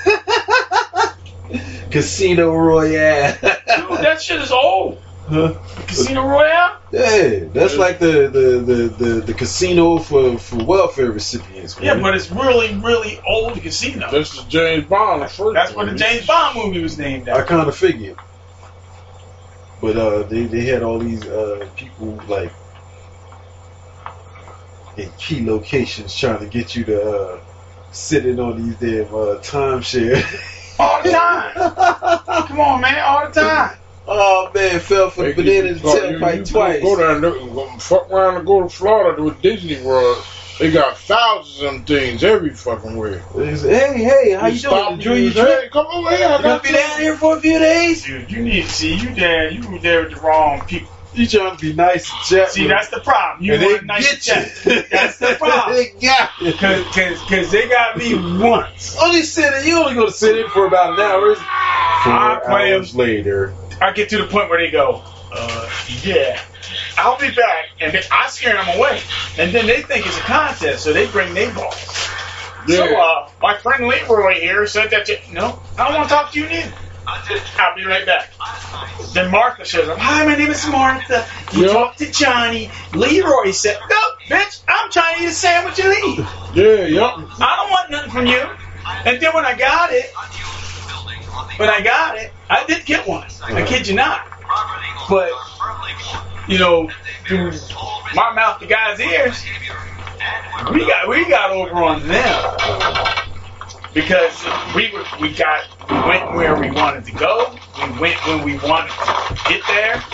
Casino Royale. Dude, that shit is old. Huh? Casino Royale. Yeah, that's like the the, the, the, the casino for, for welfare recipients. Yeah, but it's really, really old casino. This is James Bond. The first That's what the. James Bond movie was named after. I after. kind of figured. But uh, they they had all these uh people like in key locations trying to get you to uh, sit in on these damn uh, timeshare. All the time. Come on, man, all the time. Oh man, fell for They the get banana you caught- tailpipe you- you twice. Go down there, go- fuck around and go to Florida with Disney World. They got thousands of them things every fucking way. Hey, hey, how you stop doing? Enjoy your you, trip? Hey, come over here. I You gonna be down here for a few days? Dude, you need to see you there. You were there with the wrong people. You trying to be nice and chat See, that's the problem. You And they want nice get chat. That's the problem. they got you. Cause, cause, cause they got me once. Only sit in, you only gonna sit in for about an hour. Four I play 'em. hours later. I get to the point where they go, uh, yeah, I'll be back, and then I scare them away, and then they think it's a contest, so they bring their balls. So, Yeah. uh, my friend Leroy here said that you, no, I don't want to talk to you neither. I'll be right back. Then Martha shows up. Hi, my name is Martha. You Yeah. talk to Johnny. Leroy said, no, bitch, I'm trying to eat a sandwich and leave. Yeah, yep. I don't want nothing from you. And then when I got it, when I got it, I did get one. I kid you not. But, you know, through my mouth to God's ears, we got we got over on them because we were we got we went where we wanted to go. We went when we wanted to get there.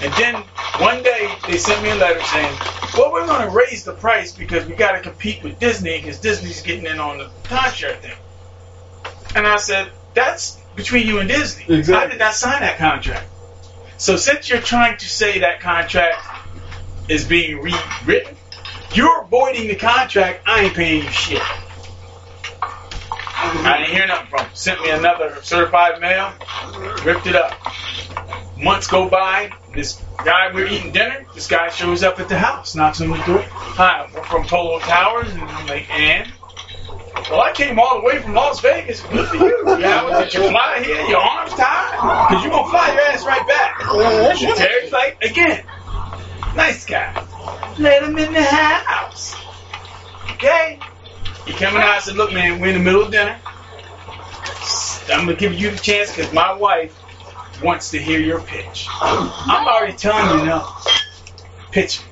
And then one day they sent me a letter saying, "Well, we're going to raise the price because we got to compete with Disney because Disney's getting in on the contract thing." And I said, "That's between you and Disney. I did not sign that contract. So since you're trying to say that contract is being rewritten, you're voiding the contract. I ain't paying you shit." I didn't hear nothing from him. Sent me another certified mail, ripped it up. Months go by, this guy, we're eating dinner, this guy shows up at the house, knocks on the door. Hi, we're from Polo Towers, and I'm like, and? Well, I came all the way from Las Vegas. Good for you. Yeah, did you fly here? Your arms tied? Because you're going to fly your ass right back. Terry's like, again, nice guy. Let him in the house. Okay? He came in I said, look, man, we're in the middle of dinner. I'm going to give you the chance because my wife wants to hear your pitch. I'm already telling you no. Pitch.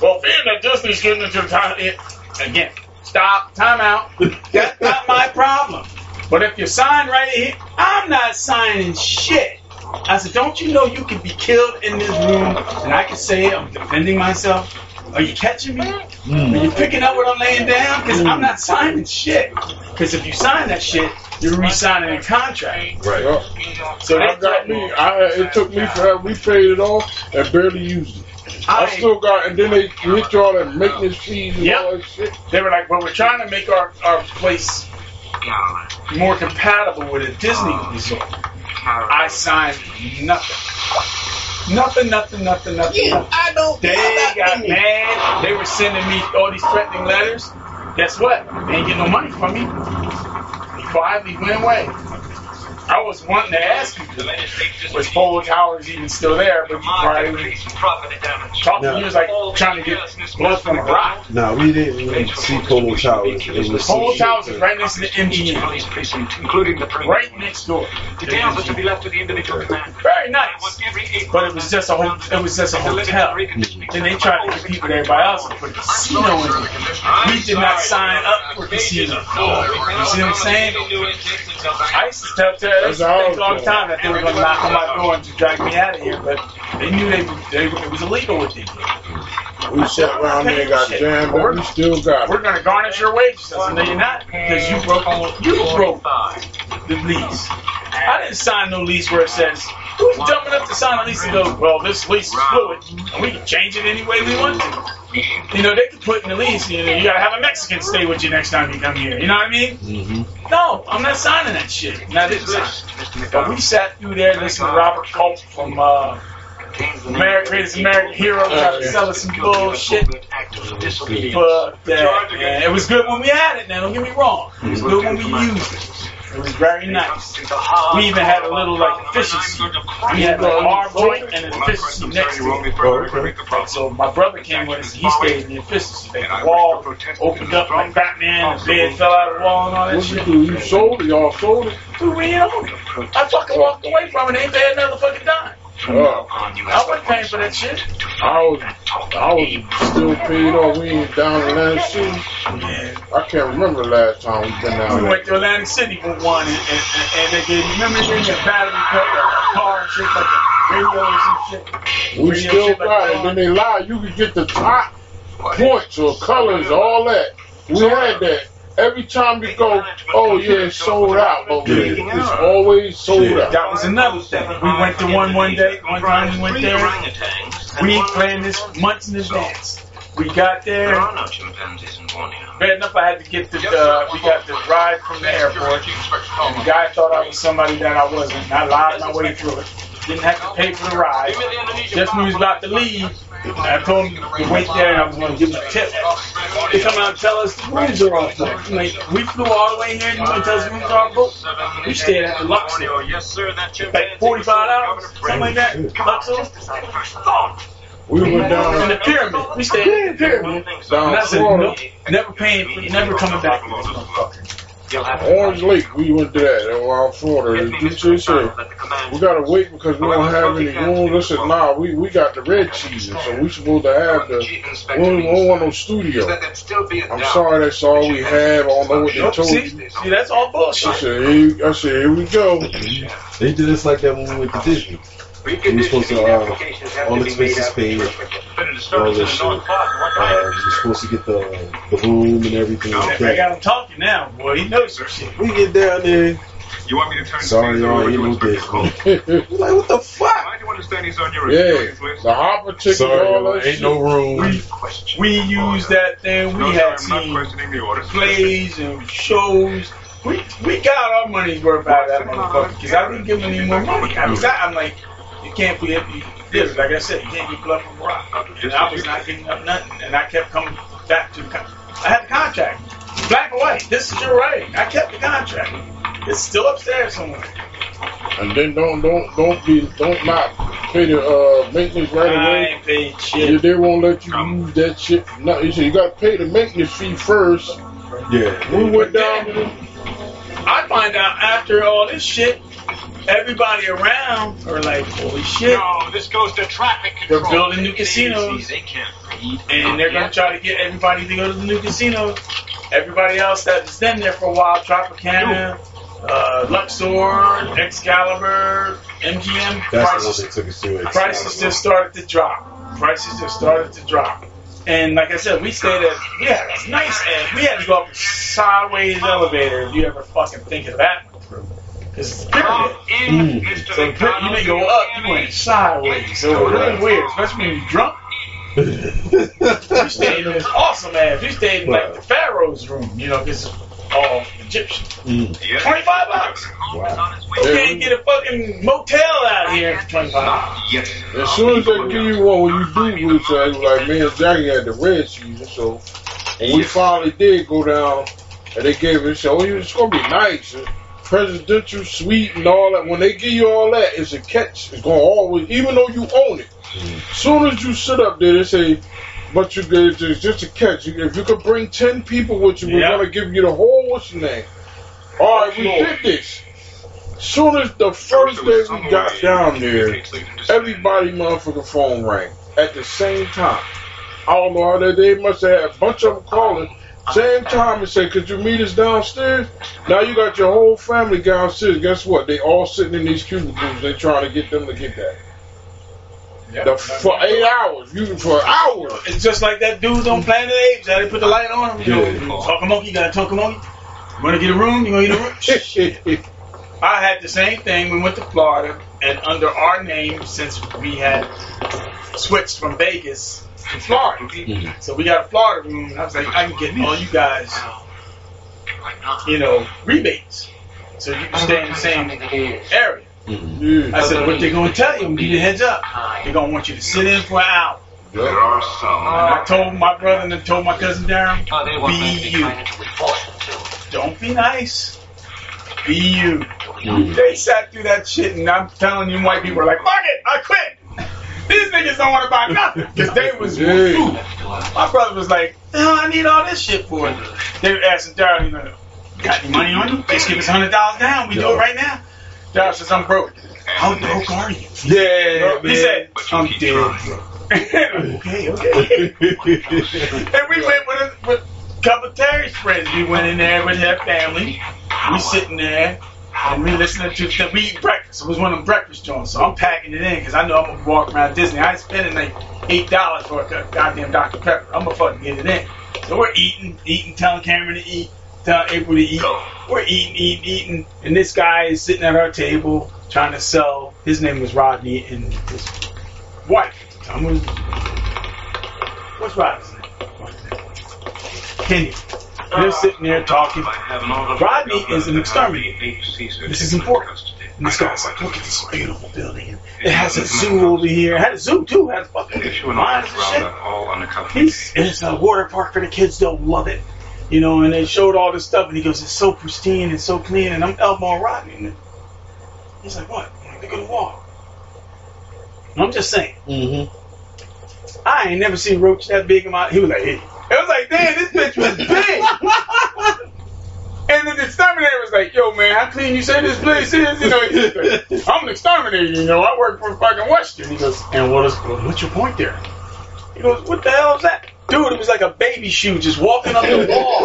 Well, being that Disney's getting into the time, it, again, stop, time out. That's not my problem. But if you sign right here, I'm not signing shit. I said, don't you know you can be killed in this room and I can say I'm defending myself? Are you catching me? Mm. Are you picking up what I'm laying down? Because I'm not signing shit. Because if you sign that shit, you're re-signing a contract. Right. So I got me. I it took me forever. We paid it off and barely used it. I, I- still got, and then they hit you all that maintenance fees and Yep. all that shit. They were like, well, we're trying to make our, our place more compatible with a Disney ah. resort. I signed nothing. Nothing, nothing, nothing, nothing. nothing. I don't. They got mad. They were sending me all these threatening letters. Guess what? They ain't getting no money from me. He quietly went away. I was wanting to ask you, was Polo Towers even still there? But you probably talking to you was like trying to get blood from a rock. No, we didn't really see Polo Towers. It was Polo Towers shit is that- right next to the MGM. including the Right next door. Details are to be left to the individual command. Very nice. But it was just a whole, it was just a hotel. Then they tried to compete with everybody else and put a casino in it. We did not sign up for casino. You see what I'm saying? I used to tell, tell I used to think all the time that they were going to knock on my door and to drag me out of here, but they knew they, they it was illegal what they did. We sat around there and got jammed, but we still got We're going to garnish your wages. I said, no, you're not, because you broke you broke the lease. I didn't sign no lease where it says who's dumb enough to sign a lease and go, well, this lease is fluid, and we can change it any way we want to. You know, they could put in the lease, you know, you got to have a Mexican stay with you next time you come here. You know what I mean? Mm-hmm. No, I'm not signing that shit. Now this is but we sat through there listening to Robert Culp from uh American Greatest American Hero trying to sell us some bullshit. But that, man, it was good when we had it. Now don't get me wrong, it was good when we used it. It was very nice. We even had a little like efficiency. We had like an arm joint and an efficiency next to it. Oh, so my brother came with us. He stayed in the efficiency. The wall opened up like Batman. The bed fell out of the wall and all that What you shit. do? You sold it? Y'all sold it? Dude, we ain't own it. I fucking walked away from it. Ain't paid another fucking dime. Up. I wasn't paying for that shit. I was, I was still paid off. We ain't down in Atlantic City. I can't remember the last time we been down We there. went to Atlantic City for one, and, and, and, and they gave, you remember they gave me a battery pack, a car and shit, like a radio or some shit. We Radio still got that. it. Then they lie. You could get the top points or colors, all that. We had that. Every time you go, oh yeah, it's sold out. But we- it's always sold out. That was another thing. We went to one one day. One time we went there. We ain't planned this months in advance. We got there. There are no chimpanzees in Borneo. Bad enough I had to get the, uh, we got the ride from the airport. And the guy thought I was somebody that I wasn't. And I lied my way through it. Didn't have to pay for the ride. Just when we was about to leave, I told him to wait there and I was going to give him a tip. They come out and tell us the rooms are all booked. Like, we flew all the way here and you want to tell us the rooms are all booked? We stayed at the Luxor. Yes, sir. That Like 45 dollars, something like that. Luxor. We went down in the pyramid. We stayed in the pyramid. Down And I said, nope, never paying, never coming back to this motherfucker. Orange Lake, we went to that around Florida. The DJ said, we gotta wait because we don't have any rooms. I said, nah, we, we got the red season, so we supposed to have the, we don't, we don't want no studio. I'm sorry, that's all we have. I don't know what they told see, you. see, that's all bullshit. I bullshit. said, here, I said, here we go. They did us like that when we went to Disney. We were supposed to, uh, all expenses paid, all this shit. Uh, we were supposed to get the, the room and everything like I got him talking now, boy. He knows some shit. We get down there. You want me to turn Sorry, y'all, ain't no Disney. like, what the fuck? I do you understand he's on your Yeah, list. the hopper ticket, Sorry, all y'all, that ain't shit. no room. We, we used that thing. We No, had sir, I'm seen questioning the orders. plays and shows. We we got our money's worth out of that motherfucker because I didn't give him any more money. I was, I'm like, you can't be you, this. Like I said, you can't be bluffing rock. And I was not giving up nothing, and I kept coming back to the. Con- I had the contract, black and white. This is your writing. I kept the contract. It's still upstairs somewhere. And then don't don't don't be don't not pay the uh, maintenance right I away. ain't paid Yeah, they won't let you use that shit. No, you said you got to pay the maintenance fee first. Yeah. We went down. I find out after all this shit, everybody around are like, holy shit. No, this goes to traffic control. They're building new casinos. They can't read. and they're gonna try to get everybody to go to the new casino. Everybody else that's been there for a while, Tropicana, uh, Luxor, Excalibur, MGM, That's the prices, they took us to. prices just started to drop. Prices just started to drop. And like I said, we stayed at, yeah, had a nice, and we had to go up a sideways elevator if you ever fucking think of that. Because it's a pyramid. Mm. So the you didn't go up, you went sideways. So it was really weird, especially when you're drunk. We stayed in this awesome ass. We stayed in like the Pharaoh's room, you know, because all Egyptian. Mm. 25 bucks. Wow. You can't get a fucking motel out here for 25 bucks. Yes. As soon as they give you one, when you do root side, like me and Jackie had the red season, so when we finally did go down, and they gave us, oh, it's gonna be nice, presidential suite and all that. When they give you all that, it's a catch. It's gonna always, even though you own it. Soon as you sit up there, they say, but you get it's just a catch. If you could bring ten people with you, we're gonna give you the whole what's the name. All right, we did this. Soon as the first day we got down there, everybody motherfucking phone rang at the same time. I don't know how they, they must have had a bunch of them calling. Same time and say, could you meet us downstairs? Now you got your whole family downstairs. Guess what? They all sitting in these cubicles. They trying to get them to get that. The, for eight hours, you for hours. It's just like that dude on Planet Apes. How they put the light on him. You know, talk a monkey, talk a monkey. You wanna get a room? You gonna get a room? Shit. I had the same thing. We went to Florida, and under our name, since we had switched from Vegas to Florida, so we got a Florida room. And I was like, I can get all you guys, you know, rebates, so you can stay in the same area. I said, what they gonna tell you? I'm Give you a heads up. They're gonna want you to sit in for an hour. There are some. And I told my brother and I told my cousin Darren, they want be you. Don't be nice. Be you. They sat through that shit, and I'm telling you, white people are like, fuck it, I quit. These niggas don't want to buy nothing because they was food. My brother was like, no, I need all this shit for it. They were asking Darren, you know, got any money on you? Just give us hundred dollars down. We do it right now. Josh says I'm broke. How broke are you? Yeah, He said, I'm dead. okay, okay. and we went with a, with a couple of Terry's friends. We went in there with her family. We sitting there and we listening to the, we eat breakfast. It was one of them breakfast joints, so I'm packing it in because I know I'm gonna walk around Disney. I ain't spending like eight dollars for a goddamn Dr Pepper. I'm gonna fucking get it in. So we're eating, eating, telling Cameron to eat, telling April to eat. We're eating, eating, eating, and this guy is sitting at our table trying to sell. His name was Rodney, and his wife. I'm gonna, what's Rodney's name? Kenny. They're sitting there talking. Rodney is an exterminator. This is important. And this guy's like, look at this beautiful building. It has a zoo over here. It had a zoo too. It has fucking lions and shit. He's, it's a water park for the kids. They'll love it. You know, and they showed all this stuff, and he goes, it's so pristine and so clean, and I'm elbowing Rodney. And he's like, what? Look at the wall. I'm just saying. Mm-hmm. I ain't never seen Roach that big in my. He was like, hey. It was like, damn, this bitch was big. and the exterminator was like, yo, man, how clean you say this place is? You know, like, I'm an exterminator, you know, I work for fucking Western. He goes, and what is, what's your point there? He goes, what the hell is that? Dude, it was like a baby shoe just walking up the wall.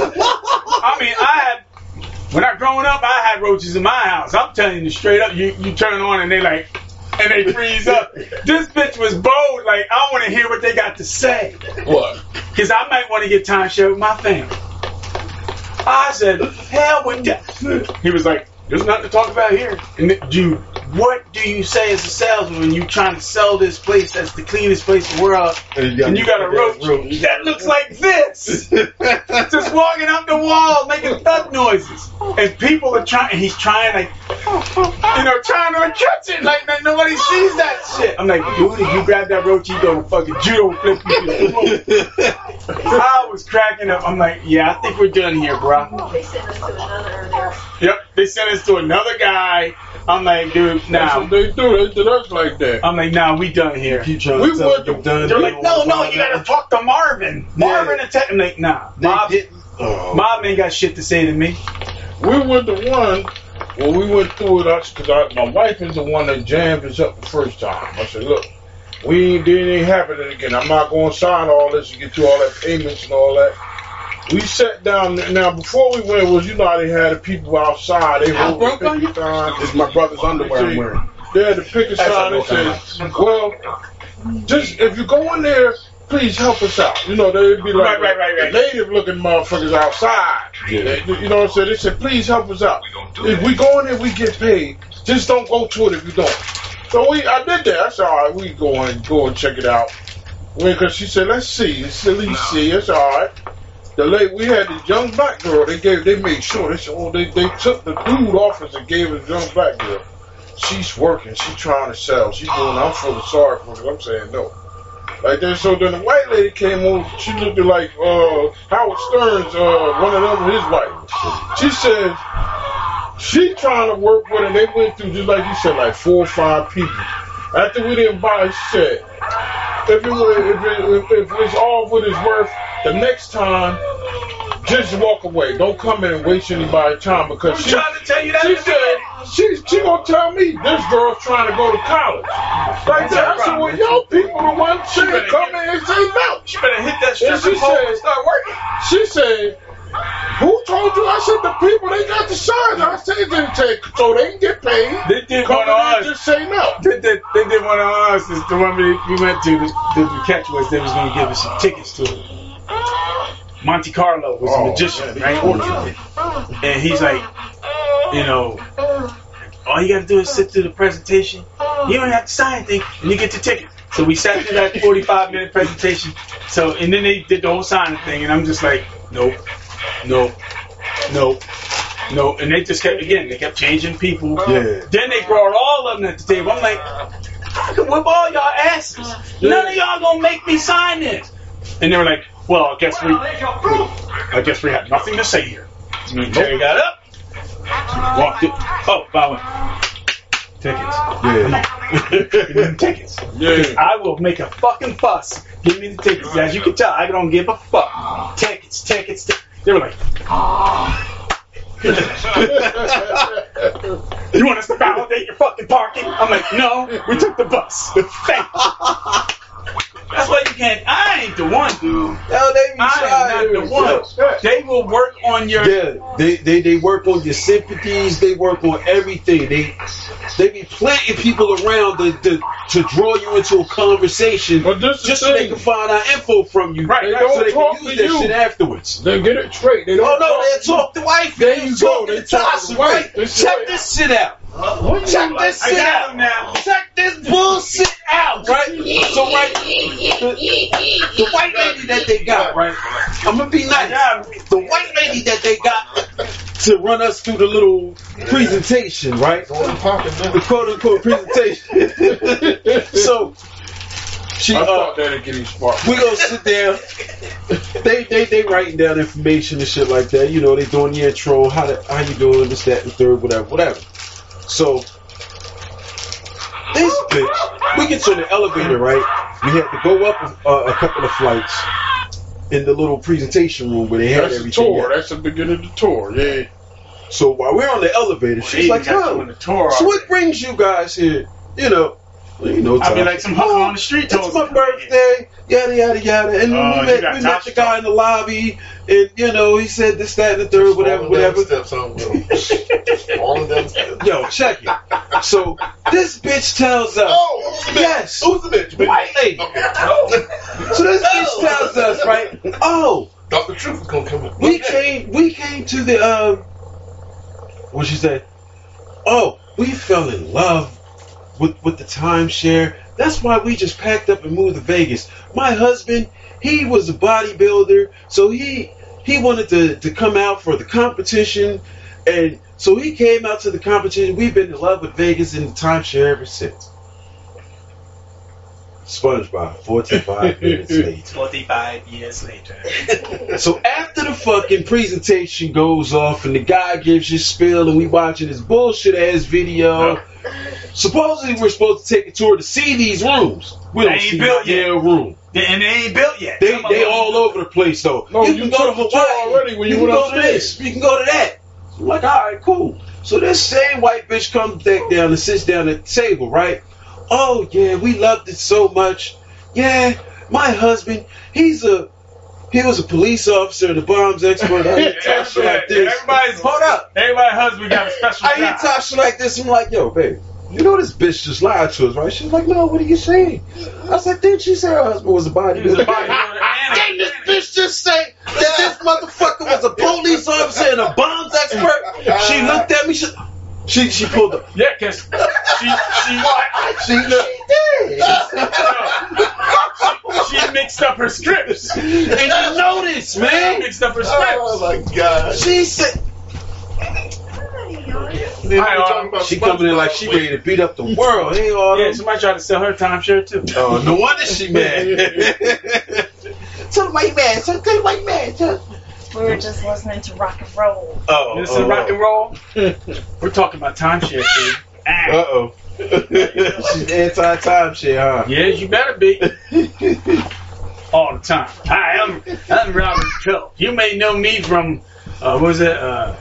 I mean, I had, when I growing up, I had roaches in my house. I'm telling you straight up, you, you turn on and they like, and they freeze up. This bitch was bold. Like, I want to hear what they got to say. What? Because I might want to get time share with my family. I said, hell with that. He was like, there's nothing to talk about here. And th- dude, what do you say as a salesman when you trying to sell this place that's the cleanest place in the world and you got a roach that looks like this? Just walking up the wall making thud noises. And people are trying, he's trying like, you know, trying to catch it like that nobody sees that shit. I'm like, dude, if you grab that roach, you gonna fucking judo flip you. to the floor. I was cracking up. I'm like, yeah, I think we're done here, bro. They sent us to another. Yep, they sent us to another guy. I'm like, dude, That's nah. what they do. They did us like that. I'm like, nah, we done here. Keep trying We to tell went them done. They're like, no, no, you gotta out. talk to Marvin. Marvin and Tech. I'm like, nah, They Mob, didn't- Oh. Mob ain't got shit to say to me. We were the one when we went through it Us, because my wife is the one that jammed us up the first time. I said, look, we ain't did ain't happening again. I'm not going to sign all this and get you all that payments and all that. We sat down now. Before we went, was you know they had the people outside. They How hold broke the are you? picket sign. This my brother's underwear I'm wearing. They had the picket That's sign. They not said, well, just if you go in there, please help us out. You know, they'd be like Right, right, right, right. native looking motherfuckers outside. Yeah. They- you know what I'm saying? They said, please help us out. If we go in there, we get paid. Just don't go to it if you don't. So we, I did that. I said, all right, we go and go and check it out. Because she said, let's see, let's at least see. It's all right. The late we had this young black girl. They gave, they made sure. They oh, they, they took the dude off us and gave us young black girl. She's working. She's trying to sell. She's doing. I'm feeling sorry for her. I'm saying no. Like that. So then the white lady came over. She looked like uh, Howard Stern's uh, one of them, his wife. She said she trying to work with her. They went through just like you said, like four or five people. After we didn't buy, she said, if it, were, if, it, if, if it's all what it's worth, the next time, just walk away. Don't come in and waste anybody's time because I'm she, trying to tell you that. she said she she gonna tell me this girl's trying to go to college. Like that. I said, well, y'all people the ones She saying come in and say no. She better hit that And strip said- and start working. She said, who told you? I said, the people, they got the signs. I said, they didn't take, so they can get paid. They did Come one of ours. just say no. They did, they did one of ours. Is the one we, we went to. The, the, catch was they was going to give us some tickets to it. Monte Carlo was a Oh, magician, yeah, right? And he's like, you know, all you got to do is sit through the presentation. You don't have to sign anything, and you get the ticket. So we sat through that 45 minute presentation. So and then they did the whole signing thing, and I'm just like, nope, nope, nope. No, and they just kept again. They kept changing people. Yeah. Then they brought all of them at the table. I'm like, I can whip all y'all asses. None of y'all gonna make me sign this. And they were like, well, I guess we, I guess we have nothing to say here. And Terry got up, walked it. Oh, by the tickets. Yeah. Give me the tickets. Yeah. I will make a fucking fuss. Give me the tickets. As you can tell, I don't give a fuck. Tickets, tickets, tickets. They were like, ah. You want us to validate your fucking parking? I'm like, no, we took the bus. Thank you. That's why you can't. I ain't the one, dude. Hell, they be I am not the one. They will work on your. Yeah, they, they they work on your sympathies. They work on everything. They they be planting people around to to, to draw you into a conversation just so they can find out info from you, Right, so they Talk can to use that you. shit afterwards. They get it straight. They don't oh no, talk they talk to wife. There They you go. talk They to talk Tasha, to wife. Check this shit out. Check this I shit got out. him now. Check this bullshit out, right? So right, the, the white lady that they got, right? I'm gonna be nice. The white lady that they got to run us through the little presentation, right? The quote unquote presentation. so she, I uh, thought that'd get him smart. we gonna sit there. They they they writing down information and shit like that. You know, they doing the intro, how to, how you doing, this, that, and the third, whatever, whatever. So this bitch, we get to the elevator, right? We had to go up a, a couple of flights in the little presentation room where they had That's the tour. at. That's the beginning of the tour. Yeah. So while we're on the elevator, she's like, got "Yo, the tour so what brings you guys here?" You know, well, you know, I'll be like some hooker on the street. It's my birthday, yada yada yada. And Oh, we met we met the guy in the lobby, and you know he said this, that, and the third, whatever, whatever. Steps on All of them steps. Yo, check it. So this bitch tells us, Oh, who's the bitch? yes, Who's the bitch? white lady. So this bitch tells us, right? Oh, Dr. Truth is gonna come in. we came, we came to the um, what she say? Oh, we fell in love with with the timeshare. That's why we just packed up and moved to Vegas. My husband, he was a bodybuilder, so he he wanted to to come out for the competition, and so he came out to the competition. We've been in love with Vegas and the timeshare ever since. SpongeBob, 45 minutes later. 45 years later. So after the fucking presentation goes off and the guy gives his spiel and we watching this bullshit ass video, supposedly we're supposed to take a tour to see these rooms. We don't ain't see built no yet. damn room. And they ain't built yet. They Some they all over the place though. No, you you can go to the tour Hawaii already when you can went go to upstairs. this. You can go to that. I'm like, all right, cool. So this same white bitch comes back down and sits down at the table, right? Oh yeah, we loved it so much. Yeah, my husband, he's a he was a police officer and a bombs expert. I hit Tasha like this. Everybody's Hold up. Everybody's husband got a special I job. Tasha like this. I'm like, yo, babe, you know this bitch just lied to us, right? She's like, no, what are you saying? I was like, didn't she say her husband was a bodybuilder? He was a bodybuilder Didn't this bitch just say that this motherfucker was a police officer and a bombs expert? She looked at me. She she, she pulled up. Yeah, cause she she what? She, did. she mixed up her scripts. And you know this, man. Mixed up her scripts. Oh my god. She said Hi, she coming in like she ready to beat up the world. Hey, all Yeah, somebody tried to sell her timeshare too. Oh, no wonder she mad. Tell the white man. Tell the white man. Tell. We were just listening to rock and roll. Oh, This is rock and roll. We're talking about time timeshare, dude. Uh oh. She's anti timeshare, huh? Yeah, you better be. All the time. Hi, I'm I'm Robert Culp. You may know me from uh, what was it? Uh,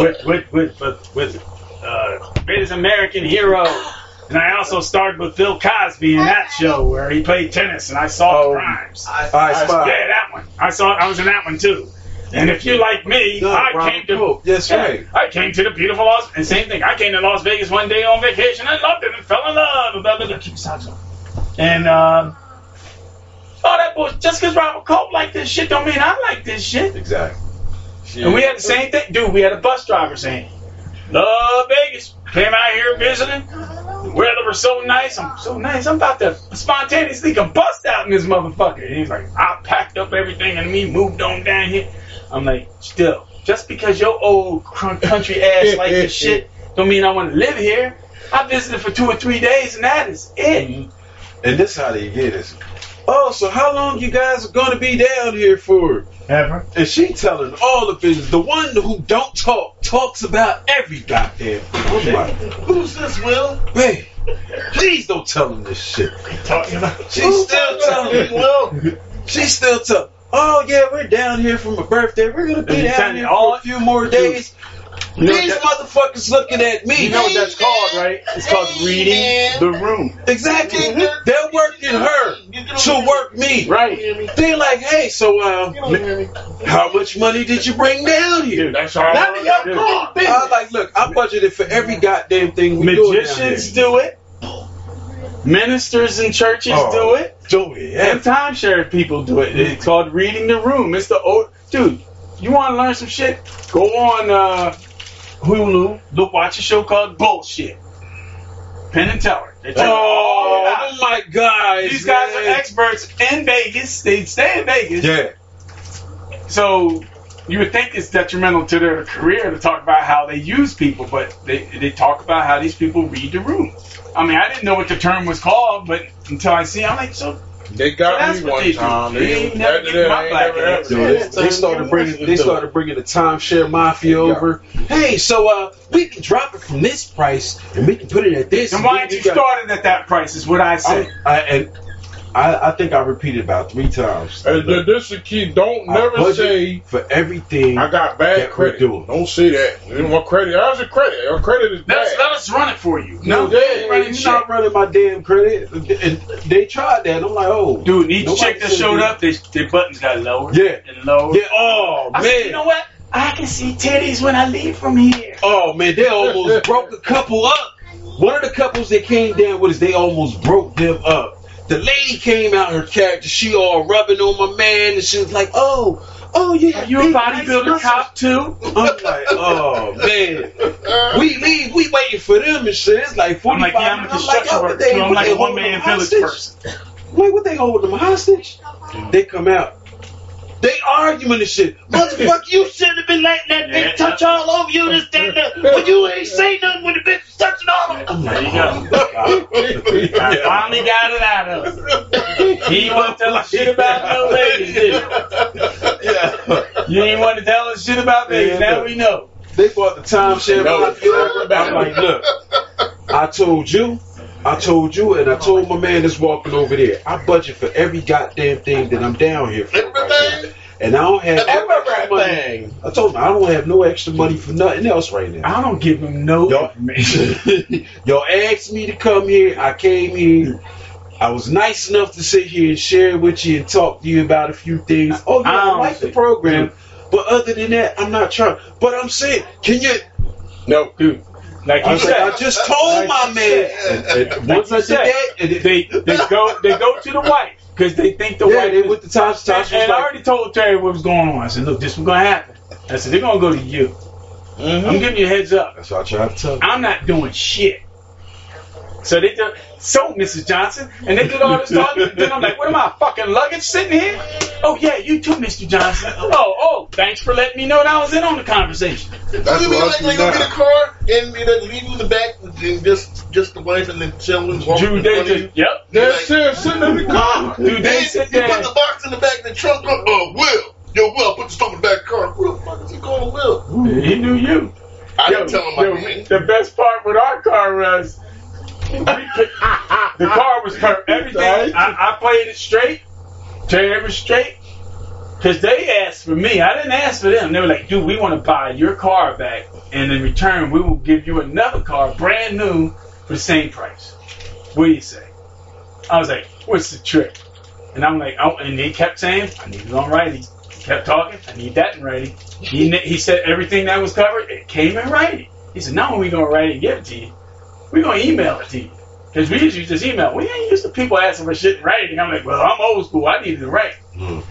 with with with with, with uh, Greatest American Hero, and I also starred with Bill Cosby in that show where he played tennis, and I saw crimes. I spy. Yeah, that one. I saw. I was in that one too. And if you like me, No, I Robert came to Coe. Yes, yeah, right. I came to the beautiful Las and same thing. I came to Las Vegas one day on vacation and loved it and fell in love. Blah, blah, blah. Keep socks on. And um, oh, that boy, just because Robert Culp like this shit don't mean I like this shit. Exactly. And we had the same thing, dude. We had a bus driver saying, "Love Vegas." Came out here visiting. The weather was so nice. I'm so nice. I'm about to spontaneously combust out in this motherfucker. And he's like, I packed up everything and me moved on down here. I'm like, still, just because your old country ass like this shit, don't mean I want to live here. I visited for two or three days and that is it. Mm-hmm. And this is how they get us. Oh, so how long you guys are gonna be down here for? Ever. And she telling all the business. The one who don't talk talks about every goddamn thing. I'm like, Who's this, Will? babe, please don't tell him this shit. Talking about She's still telling me. Will? She's still telling. Oh yeah, we're down here for my birthday. We're gonna be Let down here all- for a few more days. These motherfuckers looking at me. You know what that's called, right? It's called reading the room. Exactly. They're working her to work me. Right. They're like, hey, so uh, how much money did you bring down here? That's all. None of your damn business. I like, look, I budgeted for every goddamn thing we do. Magicians do it. Ministers in churches Oh, do it. Do it. And timeshare people do it. It's called reading the room. It's the old dude. You want to learn some shit? Go on uh, Hulu. Look, watch a show called Bullshit. Penn and Teller. They oh, tell you Oh, my God. These guys are experts in Vegas. They stay in Vegas. Yeah. So you would think it's detrimental to their career to talk about how they use people, but they they talk about how these people read the room. I mean, I didn't know what the term was called, but until I see, I'm like, so They got That's me one time. They ain't never after get that, my I ain't black never ass. ever- Dude, they, they started bringing they started bringing the timeshare mafia over. Hey, so uh, we can drop it from this price and we can put it at this. and why didn't you got- start it at that price? Is what I say. I, I, and I, I think I repeated about three times. Hey, th- this is key. Don't I never say for everything. I got bad credit. doing. Don't say that. You know, my credit. How's your credit? Your credit is Let's, bad. let us run it for you. No, No, they ain't running, you're not running my damn credit. And they tried that. I'm like, oh, dude, each nobody chick that showed up, they, their buttons got lower. Yeah. and lower. Yeah. Oh I man. said, you know what? I can see titties when I leave from here. Oh man, they almost broke a couple up. One of the couples that came down with us, they almost broke them up. The lady came out, her character, she all rubbing on my man, and she was like, "Oh, oh yeah, you're you a bodybuilder nice cop too? I'm like, oh man, we leave, we waiting for them and shit. It's like I'm forty like, yeah, I'm a minutes. I'm like, construction oh, worker too. I'm like a one-man village person. I'm like, what they holding them hostage? Mm. They come out. They arguing and shit. Motherfucker, you shouldn't have been letting that Yeah. bitch touch all over you. This, that, that. But you ain't say nothing when the bitch was touching all over. There you go. Oh, I finally got it out of him. He ain't want to tell us shit about no Vegas, did you? yeah. You ain't want to tell us shit about Vegas. Yeah, Now no. we know. They bought the timeshare. No, I'm like, look, I told you, I told you, and I told my man that's walking over there. I budget for every goddamn thing that I'm down here for. right. And I don't have no extra money. Everything. I told him I don't have no extra money for nothing else right now. I don't give him no Y'all- information. Y'all asked me to come here. I came here. I was nice enough to sit here and share with you and talk to you about a few things. Oh yeah, I I, don't like the program, but other than that, I'm not trying. But I'm saying, can you? No, Dude, like I, was like, I just told my man. Like once I said, they they go they go to the wife because they think the yeah, wife they with the Tasha. Tasha And, and I already told Terry what was going on. I said, look, this was going to happen. I said, they're going to go to you. Mm-hmm. I'm giving you a heads up. That's what I tried to tell. you. I'm not doing shit. So they did, so Mrs. Johnson, and they did all this talking. then I'm like, what am I, fucking luggage sitting here? Oh, yeah, you too, Mr. Johnson. Oh, oh, thanks for letting me know that I was in on the conversation. That's you mean like they go get a car and you know, leave you in the back and just just the wife and the gentleman walking Dude, in they front of just, yep. they're Like- still sitting in the car. Dude, they Then sit you put the box in the back of the trunk. Oh, oh, Will. Yo, Will, put the stuff in the back of the car. Who the fuck is he calling Will? He knew you. I Yo, didn't tell him my yo, name. The best part with our car was we could- the car was perfect. Everything I, I played it straight. Terry was straight. Cause they asked for me. I didn't ask for them. They were like, dude, we want to buy your car back, and in return, we will give you another car, brand new, for the same price. What do you say? I was like, what's the trick? And I'm like, oh, and they kept saying, I need it on writing. He kept talking, I need that in writing. He, he said everything that was covered, it came in writing. He said, now only we going to write it and give it to you, we're going to email it to you. Because we usually just email. We ain't used to people asking for shit in writing. I'm like, well, I'm old school. I needed to write. Mm.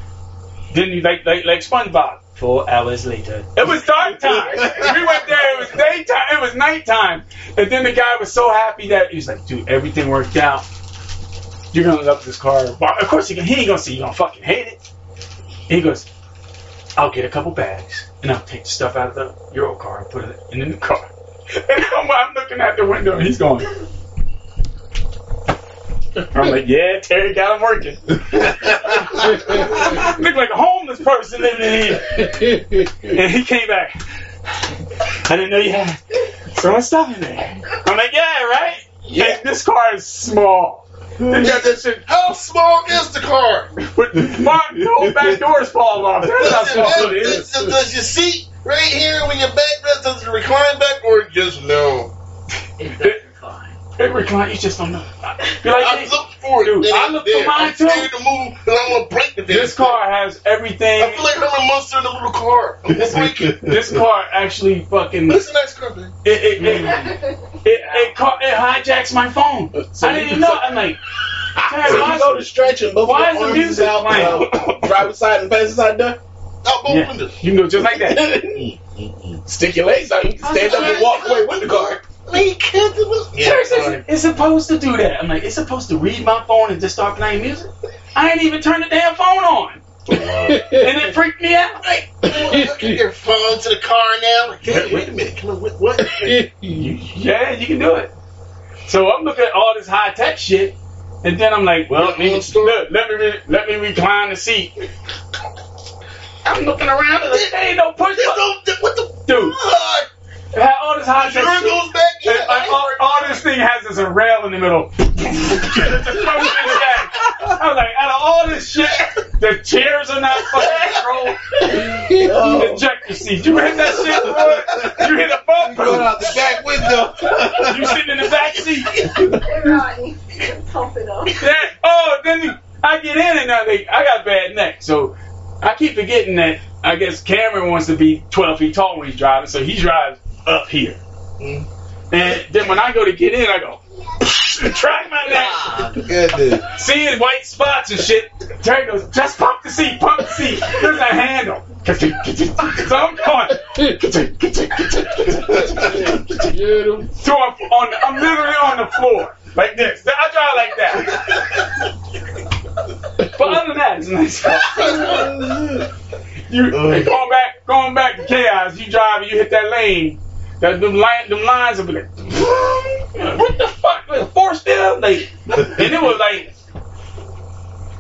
Then you like, like, like SpongeBob. Four hours later. It was dark time. we went there. It was daytime. It was nighttime. And then the guy was so happy that he was like, dude, everything worked out. You're gonna love this car. Well, of course, he, he ain't gonna say you're gonna fucking hate it. And he goes, I'll get a couple bags and I'll take the stuff out of the Euro car and put it in the new car. And I'm, I'm looking out the window and he's going. I'm like, yeah, Terry got him working. Look like a homeless person living in here. And he came back. I didn't know you had so much stuff in there. I'm like, yeah, right? Yeah. this car is small. They got this shit. How small is the car? But my, whole back doors fall off. That's how Does, small it it, is. does, does your seat right here when your back rests, does it recline back or just no? It recline. You just don't know. You're like, I looked for it. Dude, I it's looked there. for mine I'm too. scared to move and I want to break the damn This car has everything. I feel like I'm a monster in a little car. I'm gonna break it. this car actually fucking. It's a nice car, man. It it it, it, it, ca- it hijacks my phone. So I didn't even know. I'm like, So damn, you why, go to stretch and both why your is the arms music out, playing? uh, driver's side and passenger side door. Out both Yeah, windows. you can go just like that. Stick your legs out. You can stand up and walk away with the car. Seriously, it's supposed to do that. I'm like, it's supposed to read my phone and just start playing music. I ain't even turned the damn phone on, and it freaked me out. Like, look at your phone to the car now. Like, hey, wait a minute. Come on, what? what? yeah, you can do it. So I'm looking at all this high tech shit, and then I'm like, well, let me, look, let me re- let me recline the seat. I'm looking around, and there ain't no push button. What the? Dude, it had all this high tech Sure shit. goes back. And, like, all, all this thing has is a rail in the middle. It's a. I was like, out of all this shit, the chairs are not fucking controlled. Oh. The ejector seat. You hit that shit, boy. You hit a bumper. Going out the back window. You sitting in the back seat. Right. Pump it up. That, oh, then I get in and I, think, I got bad neck. So I keep forgetting that I guess Cameron wants to be 12 feet tall when he's driving, so he drives up here. Mm-hmm. And then when I go to get in, I go, track my neck. Goodness. Seeing white spots and shit. Terry goes, just pump the seat, pump the seat. There's a handle. So I'm going. So I'm, on the, I'm literally on the floor. Like this. I drive like that. But other than that, it's nice. You going back going back to chaos, you drive and you hit that lane. That them, line, them lines will be like what the fuck? Like four still? Like and it was like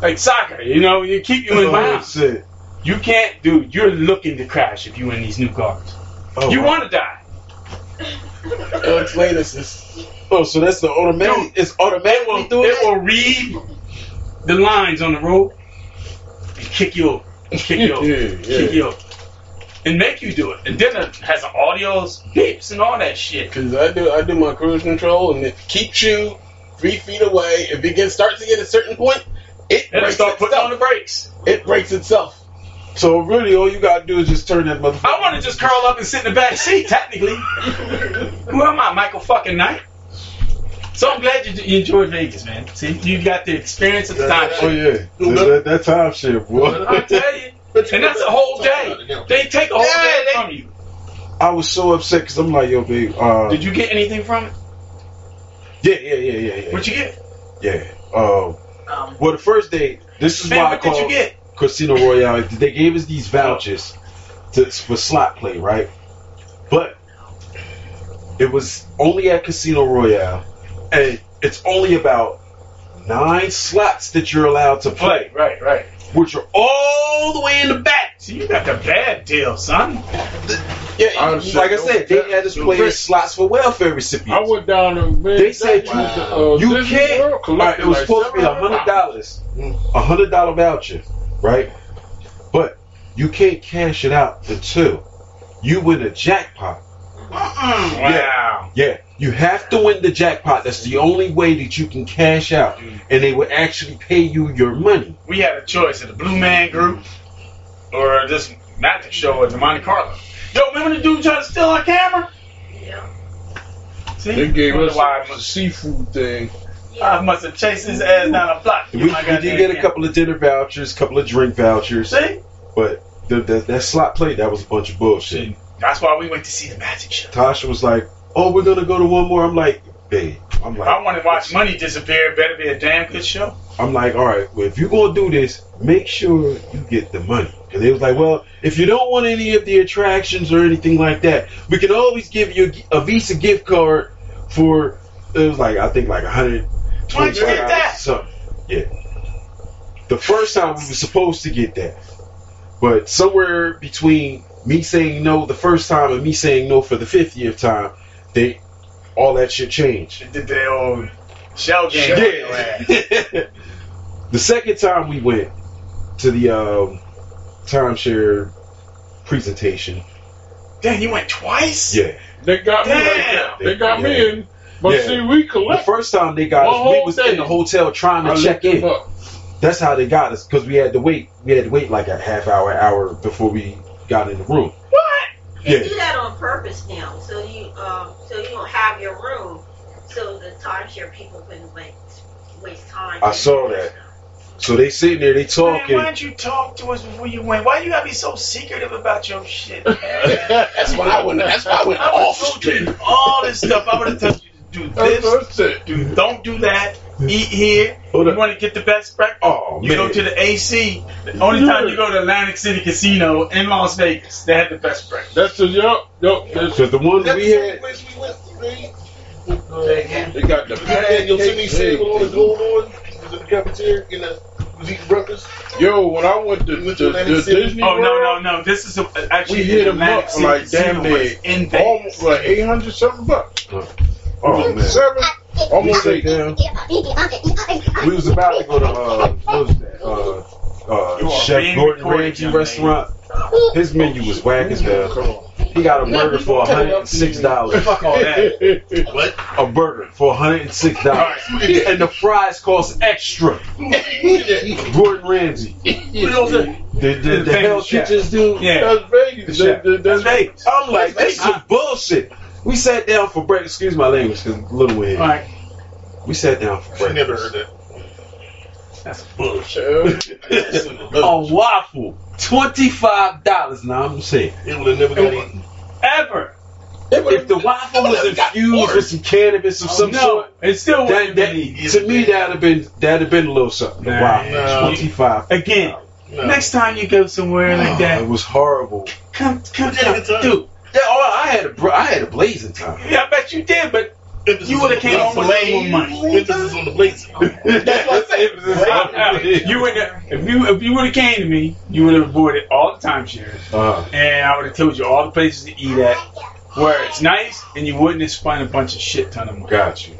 like soccer, you know, you keep you in Oh, bounds. shit. You can't dude, you're looking to crash if you in these new cars. Oh, you wow. wanna die. It'll explain this. this. Oh, so that's the automatic. It's It automatically will, doing it will read the lines on the road and kick you over. Kick you over. Yeah, Kick you over. And make you do it. And then it has audios, beeps, and all that shit. Cause I do I do my cruise control and it keeps you three feet away. If it gets starts to get a certain point, it And breaks start putting on the brakes. It breaks itself. So really, all you gotta do is just turn that motherfucker. I want to just curl up and sit in the back seat, technically. Who am I, Michael fucking Knight? So I'm glad you, you enjoyed Vegas, man. See, you got the experience of the time. Oh yeah, that, that, that time shit, boy. I tell you. And that's a whole day. They take a whole day from you. I was so upset because I'm like, yo, babe. Uh, Did you get anything from it? Yeah, yeah, yeah, yeah, yeah. What you get? Yeah. Um. Well, the first day, this is Man, why I what you called get? Casino Royale. They gave us these vouchers to for slot play, right? But it was only at Casino Royale, and it's only about nine slots that you're allowed to play, Right, right. Which are all the way in the back. So you got the bad deal, son. Yeah, I like I said, they had us playing slots for welfare recipients. I went down and They said you, uh, you can't. World, All right, collected it was like supposed to be a hundred dollars, a hundred dollar voucher, right? But you can't cash it out until you win a jackpot. Wow. Yeah, you have to win the jackpot. That's the only way that you can cash out, mm-hmm. and they will actually pay you your money. We had a choice of the Blue Man Group or this magic show at the Monte Carlo. Yo, remember the dude trying to steal our camera? Yeah. See? They gave Wonder us why I a seafood thing. I must have chased his ass down a block. We, we did get a couple of dinner vouchers, couple of drink vouchers, See? but the, the, that slot play that was a bunch of bullshit. That's why we went to see the magic show. Tasha was like, "Oh, we're gonna go to one more." I'm like, "Babe," I'm If like, I want to watch money disappear, it better be a damn good show. I'm like, all right, well, if you're gonna do this, make sure you get the money. And they was like, well, if you don't want any of the attractions or anything like that, we can always give you a, a Visa gift card for it was like I think like a hundred Why'd twenty you five get that? dollars something. Yeah. The first time we were supposed to get that, but somewhere between me saying no the first time and me saying no for the fiftieth time, they all that shit changed. They did their old shell game. Yeah. the second time we went to the um, timeshare presentation, Damn, you went twice? Yeah. They got me like Damn. that. They got Yeah. me in. But Yeah. see, we The first time they got us, we was day. in the hotel trying to I check in. That's how they got us because we had to wait. We had to wait like a half hour, hour before we got in the room. What? They Yeah. do that on purpose now, so you um, so you don't have your room, so the timeshare people couldn't like waste time. I saw that. So they sitting there, they Man, talking. why didn't you talk to us before you went? Why you gotta be so secretive about your shit? That's why I went. That's why I went I off told you all this stuff. I would have told you to do this, do don't do that, eat here. Hold You up. want to get the best breakfast? Oh You man, go to the AC. The only time you go to Atlantic City Casino in Las Vegas, they had the best breakfast. That's the yup, yup. That's, because the ones That's we the same had, place we went to, man. they got the You had Yosemite pancakes. Sam with all the gold on. Was in the cafeteria. in the. was eating breakfast. Yo, when I went to, We went the, to Atlantic the City. Disney Oh no World, no no! This is a, actually we hit the them Atlantic up City like damn was near in Vegas. almost like eight hundred something bucks. oh, oh man, Seven, we almost down. We was about to go to uh, what was that? Uh, uh, Chef Gordon Ramsay restaurant. His menu was whack as hell. He got a burger for hundred and six dollars. Fuck all that. What? A burger for hundred and six dollars, and the fries cost extra. Who did that? Gordon Ramsay, You know what I'm saying? the the, the Famous Hell. Kitchens dude. Yeah, That's Vegas. the chef. That- that- That's Vegas. I'm like, That's this is some bullshit. We sat down for breakfast. Excuse my language, because Lil Wayne. All right, We sat down for I breakfast. never heard that. that's oh, bullshit. A waffle, twenty five dollars. Now I'm saying, It would have never got eaten. Ever? if the waffle was infused with some cannabis of oh, some no, sort, it still that, wouldn't that be. to me that'd have been that'd have been a little something. Nah, waffle, no. twenty five. Again, No. next time you go somewhere like that, It was horrible. come come We had a dude. Yeah, oh, I had a br- I had a blazing time. Yeah, I bet you did, but Emphasis You would've came the home with a more money. Emphasis on the blaze. That's what I said. you would if you if you would have came to me, you would have avoided all the timeshares, Uh, and I would have told you all the places to eat at, where it's nice, and you wouldn't have spent a bunch of shit ton of money. got you.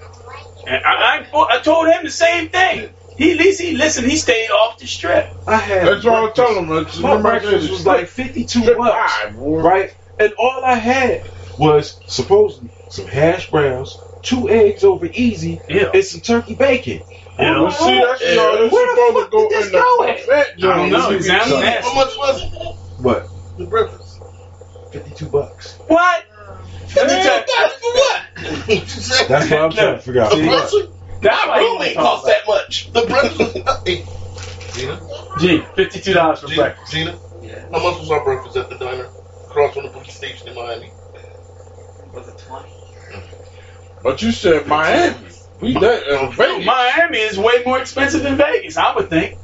And I, I, I told him the same thing. He at least he listened. He stayed off the strip. I had That's what I breakfast. told him. My remember breakfast was like fifty two bucks. right? And all I had was supposedly some hash browns, two eggs over easy, Yeah. and some turkey bacon. Yeah. Oh well, see, that's Yeah. y'all. It's Where the supposed to fuck go did this in the go at? I don't know. You It get sounds some- nasty. How much was it? What? The breakfast. Fifty two bucks. What? Let me tell you. That's for what? What you said? That's what I'm trying to figure out. The breakfast? That's why My you room ain't cost about that much. The breakfast was. Hey, Gina? it. Gee, fifty-two dollars for Gina? breakfast. Gina? Yeah. How much was our breakfast at the diner? Across from the police station in Miami. Was it twenty? But you said Miami. We that uh, Vegas. Miami is way more expensive than Vegas, I would think.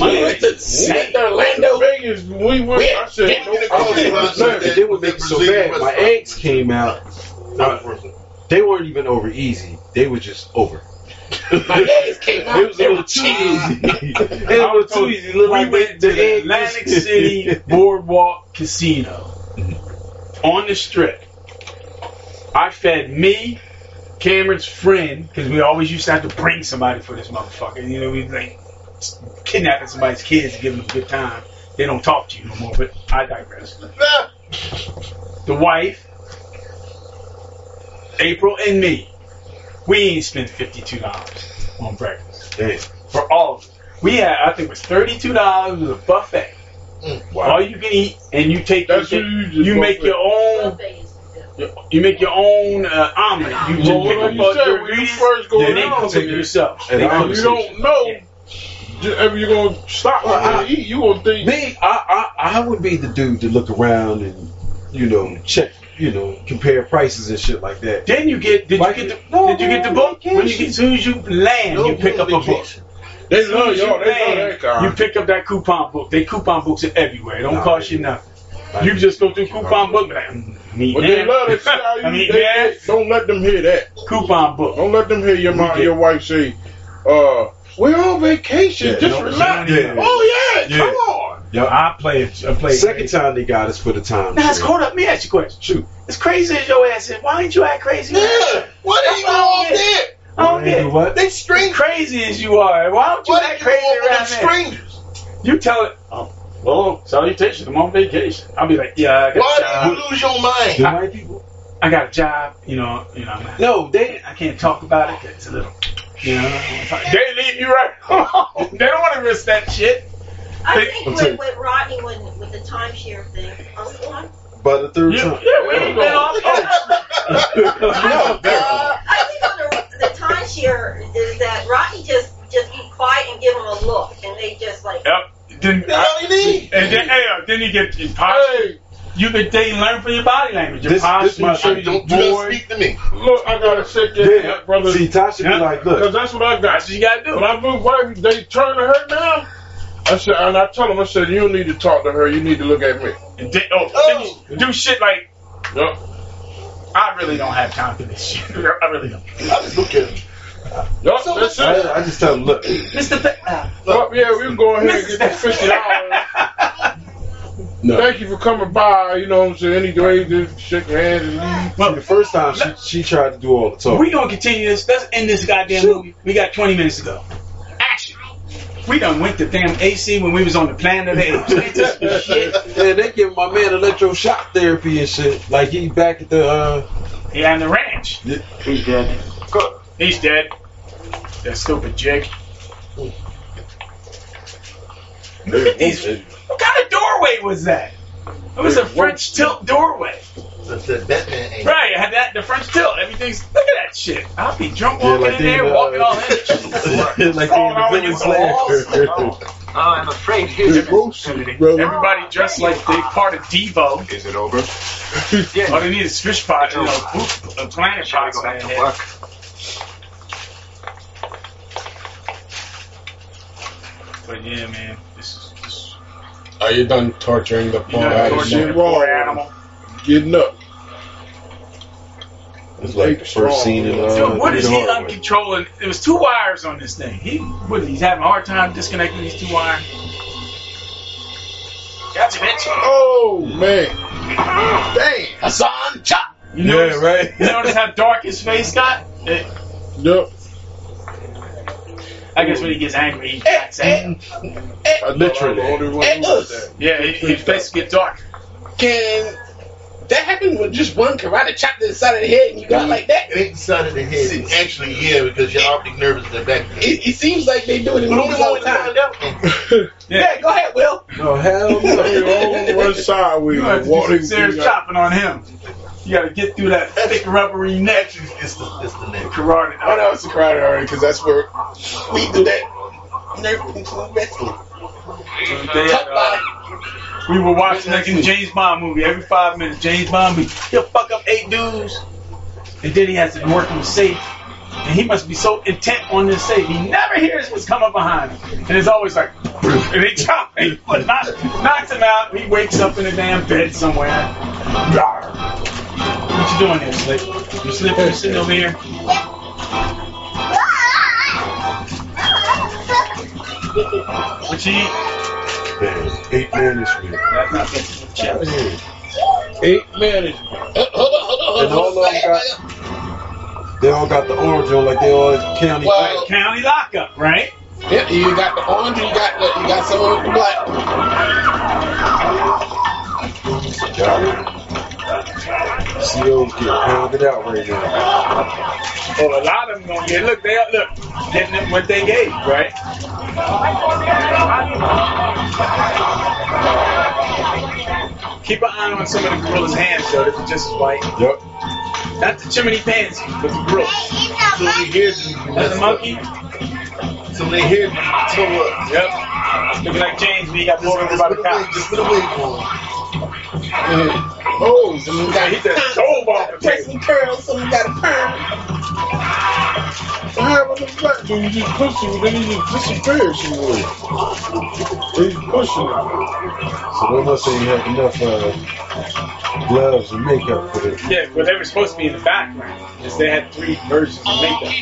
We went to, we went Orlando. Vegas. We went. I said no. I was I surprised said, And then what makes it so bad, my eggs came out. Not. They weren't even over easy. They were just over. My eggs came out. It was a They little were too easy. It was too easy. We like went to Atlantic City Boardwalk Casino on the strip. I fed me, Cameron's friend, because we always used to have to bring somebody for this motherfucker. You know, we like kidnapping somebody's kids to give them a good time. They don't talk to you no more, but I digress. The wife, April, and me. We ain't spent fifty-two dollars on breakfast Damn. for all of it. We had, I think, it was thirty-two dollars with a buffet. All you can eat, and you take That's your, what you you make your own. You make your own uh, omelet. You just Well, pick up you said, your when you first go then they down cook it yourself. and They cook you don't know ju- if you're gonna stop Well, I- and eat. You gonna think Me, I, I, I would be the dude to look around and, you know, check, you know, compare prices and shit like that. Then you get. Did Like- you get the? No, did you get the man, book? When you get, as soon as you land, No, you pick no up a book. Vacation. they As soon love as you y'all. They love that guy. You pick up that coupon book. They coupon books are everywhere. It don't Nah, cost they- you nothing. You just go through coupon book. Like, mm, me But they love to see how you. I mean, they, they- don't let them hear that. Coupon book. Don't let them hear your mom, your wife say, "Uh, we're on vacation. Yeah, just no, relax." yeah. Oh yeah, Yeah. come on. Yo, I play. it- I play. second crazy. time they got us for the time. Now, it's share. caught up. Let me ask you a question. Shoot. As crazy as your ass is, why ain't you act crazy? Yeah. Why are you go off there? I don't get it. what? They As strangers. crazy as you are, why don't you Why act did you crazy around with strangers? You tell it. Oh, Well, salutations. I'm on vacation. I'll be like, yeah, I got Why a job. do you lose your mind? The white people. I got a job. You know, you know. I'm- No, they. I can't talk about it. 'cause It's a little, you know. They leave you right. they don't want to risk that shit. I think with, with Rodney when with the timeshare thing, are we on? By the third Yeah, time. yeah, we ain't been off. Oh, Uh, I think on the, the timeshare is that Rodney just just be quiet and give him a look, and they just like. Yep. Then, That's all you need. and then, hey, uh, then you get your posture. You could they learn from your body language. Your This- posture, this my your shit. Don't do not speak to me. Look, I gotta shake your Yeah. hand, brother. See, Tasha be Yeah. like, Because that's what I got. That's what you gotta do. When I move wife, they turn to her now. I said, and I tell him, I said, you don't need to talk to her. You need to look at me. And then, oh, then you do shit like Yup. I really don't have time for this shit. I really don't. I just look at him. Yup, that's it. I, I just tell them, look, Mr. Fa- uh, Well, yeah, we can go ahead and get this fifty dollars. no. Thank you for coming by. You know what I'm saying? Anyway, just shake your hands and leave. See, the first time she, she tried to do all the talking. We're gonna continue this. Let's end this goddamn movie. We got 20 minutes to go. Action. We done went to damn AC when we was on the planet of the apes. Shit? Yeah, they give my man electroshock therapy and shit. Like he back at the uh Yeah, on the ranch. Yeah. He's dead. Good. He's dead. That stupid jig. Look at these. What kind of doorway was that? It was a French tilt doorway. That's that Batman ain't. Right, it had that the French tilt. Everything's look at that shit. I'll be drunk Yeah, walking like in they there, uh, walking all in. like they the Crawling all against the Slayer. Oh, I'm afraid his Everybody dressed like they part of Devo. Is it over? All they need is fish pot, you know, poop, uh, planet Shall we pots go back to head. work? But yeah, man, this is this. Are you done torturing the You poor know, animal? torturing the poor animal. Getting up. It's like the first scene in uh, Dude, what is he Hardaway. uncontrolling? There was two wires on this thing. He what? He's having a hard time disconnecting these two wires. Gotcha, bitch. Oh man. Dang. Hassan, chop. You Yeah, right. You notice how dark his face got? It- Yep. I guess when he gets angry, he eh, acts angry. Eh, eh, Literally. The only one who does that. Yeah, he- his face get dark. Can that happen with just one karate chop to the side of the head and you got like that? It ain't the side of the head. Actually, yeah, because your optic nerve is in the back. It, it seems like they do it in But only all one the time. find out. Yeah, go ahead, Will. No, hell They no. all run sideways. You have to do Walking serious chopping on him. You gotta get through that thick rubbery neck. Actually, it's the it's the neck. Karate. Oh, no, it's the karate already because that's where we do that. Nerve control wrestling. They had, uh, we were watching like in James Bond movie every five minutes. James Bond movie. He'll fuck up eight dudes, and then he has to work on the safe. And he must be so intent on this safe. He never hears what's coming behind him. And it's always like, and they chop him, but knock, knocks him out. He wakes up in a damn bed somewhere. Rawr. What you doing there, Slick? You slipping? You sitting over here? What you eat? Man, eight management. That's not good. Chips. Eight minutes. Hold on, hold on, And hold all on. of them got, they all got the orange on like they all county. Well, County lockup, right? yeah, you got the orange, you got the, you got some of the black. COs get pounded out right now. Well, a lot of them gonna get look. They look getting them what they gave, right? Keep an eye on some of the gorilla's hands, though. They're just as white. Yep. Not the chimney pansy, but the gorilla. So we hear That's the monkey. So they hear so what? Yep. Looking like James when he got pulled over by the cops. Just put away for him. Oh, some got He said, "Soul ball Take some curls, some got a perm. What happened to the black dude? You just pushed him, then he just disappeared somewhere. He's pushing him. So they must say you have enough uh, gloves and makeup for this. Yeah, well, they were supposed to be in the background. Because they had three versions of makeup.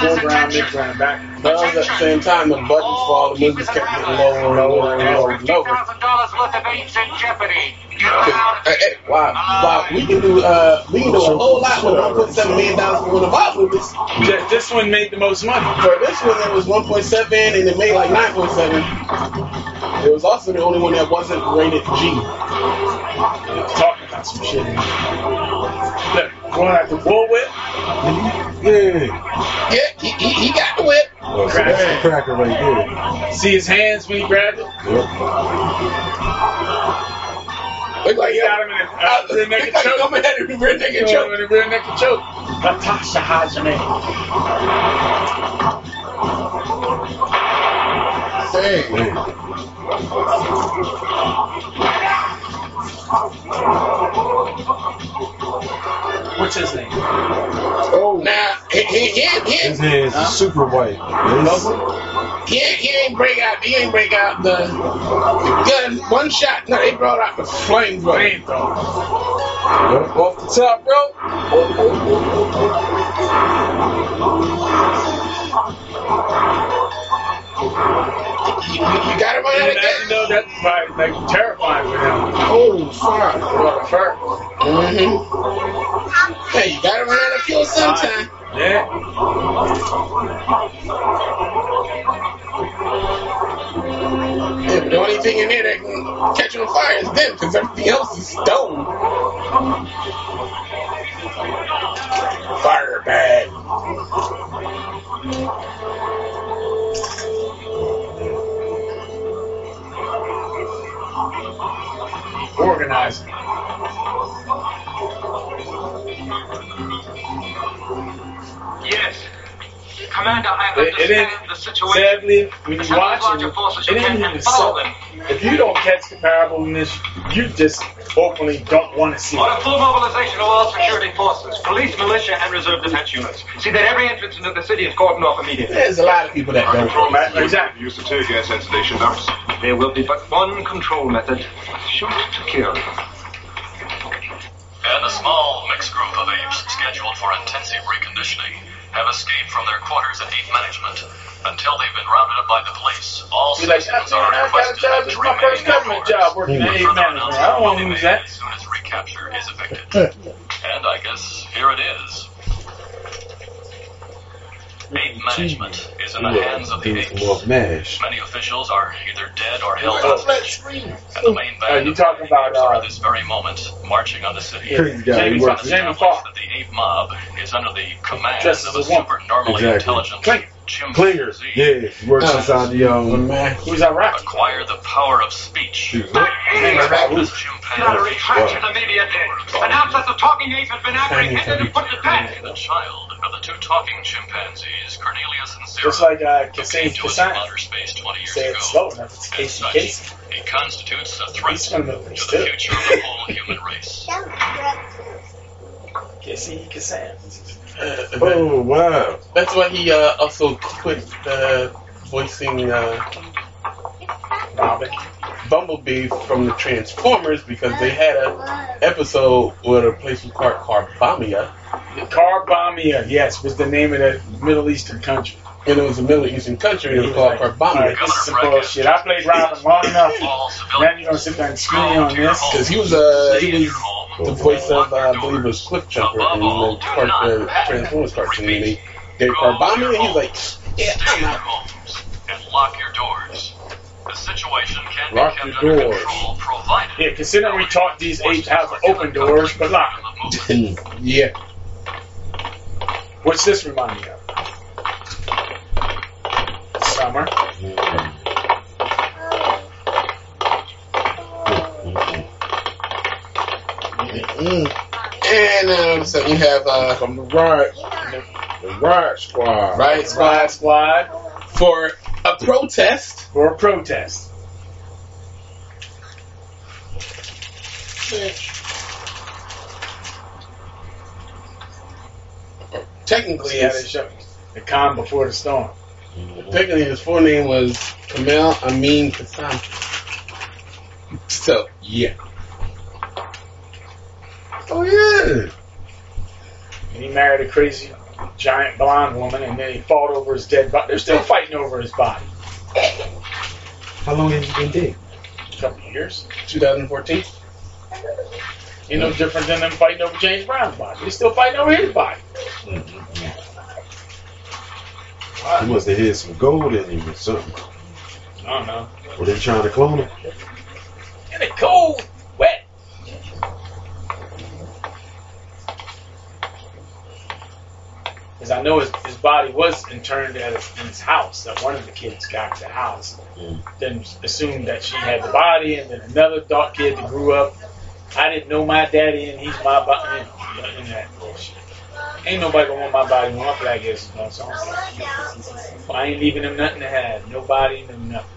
Foreground, midground, background. But at the same time, the buttons for all the movies kept getting lower and lower and lower and lower. $50,000 worth of apes in jeopardy. Get out. Hey, hey, wow, wow, we can do uh, we can do a whole lot with 1.7 million dollars for one of our movies. Ju- This one made the most money. For this one, it was 1.7 and it made like 9.7. It was also the only one that wasn't rated G. Talking about some shit. Look, going at the bullwhip. Yeah. Yeah, he, he, he got the whip. Oh, so that's the cracker right there. See his hands when he grabbed it? Yep. Look like He got him in the uh, rear naked Look like choke. coming at him in rear naked Got choke. him in the rear naked choke. Natasha Hajime. Dang. What's his name? Oh, now he he he, he, His hands are super white. Yes. he, ain't, he ain't break out. He ain't break out the, the gun. One shot. No, they brought out the flamethrower. Yep. Off the top, bro. You, you, you got him on that again. though, that's probably like terrifying for him. Oh, fuck. What a fur. Mm-hmm. Hey, you got him on that a kill sometime. Yeah. Yeah, but the only thing in there that can catch on fire is them, because everything else is stone. Fire bad. Organizing. Yes. Commander, I It, it understand ain't, the situation. sadly, when you Assemble watch larger it, forces it you ain't can even and follow them. If you don't catch comparableness, you just openly don't want to see Order it. full mobilization of all security forces, police, militia, and reserve defense units. See that every entrance into the city is cordoned off immediately. There's a lot of people that don't. Control Right, method. exactly. Use the tear gas at station dumps. There will be but one control method. Shoot to kill. And a small mixed group of apes scheduled for intensive reconditioning have escaped from their quarters at Ape Management. Until they've been rounded up by the police, all Be like, citizens are requested job. to This is my remain first in their government quarters. job working at Further Management. announcement I don't will want be to lose made that. as soon as recapture is effected. and I guess here it is. Ape Management is in the hands of the Doing apes. mash. Many officials are either dead or held hostage. flat. And the main Uh, band you of talking about apes are uh, at this very moment marching on the city. yeah, Crazy guy, Jamie works Foxx? It's Jamie established that the ape mob is under the command of as a a woman. supernormally Exactly. intelligent Klinger. Klinger. chimpanzee. Yeah, he works Uh, inside the um. Man. Who's Iraqi? Acquire the power of speech. Shoot. This You gotta retract chimpanzee, it immediately. Announce that the talking ape has been apprehended and put to death. the child of the two talking chimpanzees, Cornelius and Zira, Just like uh, who Casey came to us Kasem. outer space 20 years Say ago. it slow enough. It's Casey such, Casey. he constitutes a threat gonna move to his the still. future of the whole human race. Casey Kasem. Oh wow. That's why he uh, also quit uh, voicing uh, Robin. Bumblebee from the Transformers because they had a episode where the place was called Carbombya, Carbombya, yes, was the name of that Middle Eastern country. and it was a Middle Eastern country, and it was called All Carbombya. right, this is some bullshit. I played Robin long enough. Now you're gonna sit there and screw me on this. Because he was uh, stay he was your home. The voice of uh, I believe it was Cliffjumper in the uh, Transformers cartoon. And they gave Carbombya, and he's like, "Yeah, I'm out." and lock your doors. The situation can Lock be kept your under doors. control provided. Yeah, considering we taught these apes how to open doors, but lock them. yeah. What's this remind me of? Summer. Mm. And uh, so you have uh, From the riot, the riot squad. right? Squad Squad for a protest. for a protest. Technically, how they show the calm before the storm. technically his full name was Kemal Amin Kasem. So yeah. Oh yeah. And he married a crazy giant blonde woman, and then he fought over his dead body. They're still fighting over his body. How long has he been dead? A couple of years. 2014. Ain't no different than them fighting over James Brown's body. They're still fighting over his body. Mm-hmm. He must have had some gold in him or something. I don't know. Were they trying to clone him? In the cold, wet. Because I know his, his body was interned at his, in his house. That one of the kids got to the house. Mm. Then assumed that she had the body, and then another dark kid that grew up. I didn't know my daddy, and he's my body. And that bullshit. Ain't nobody gonna want my body when my black ass is gone. So I'm- I ain't leaving him nothing to have. Nobody, no nothing.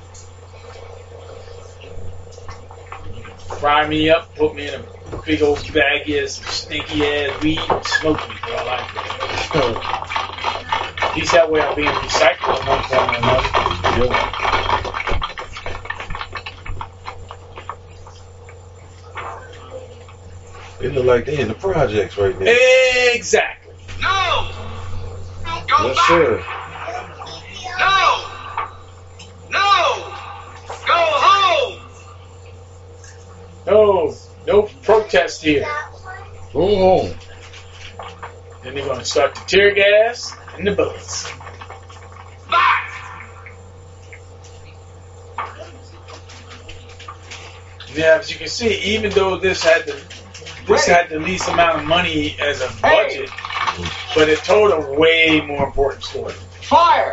Fry me up, put me in a big old bag of stinky ass weed, and smoke me for all I care. At least that way I'm being recycled in one form or another. They look like they in the projects right now. Exactly. No! Yes, sir. No! No! Go home! No, no protest here. Go home. Then they're gonna start the tear gas and the bullets. Yeah, as you can see, even though this had the this had the least amount of money as a budget, but it told a way more important story. Fire!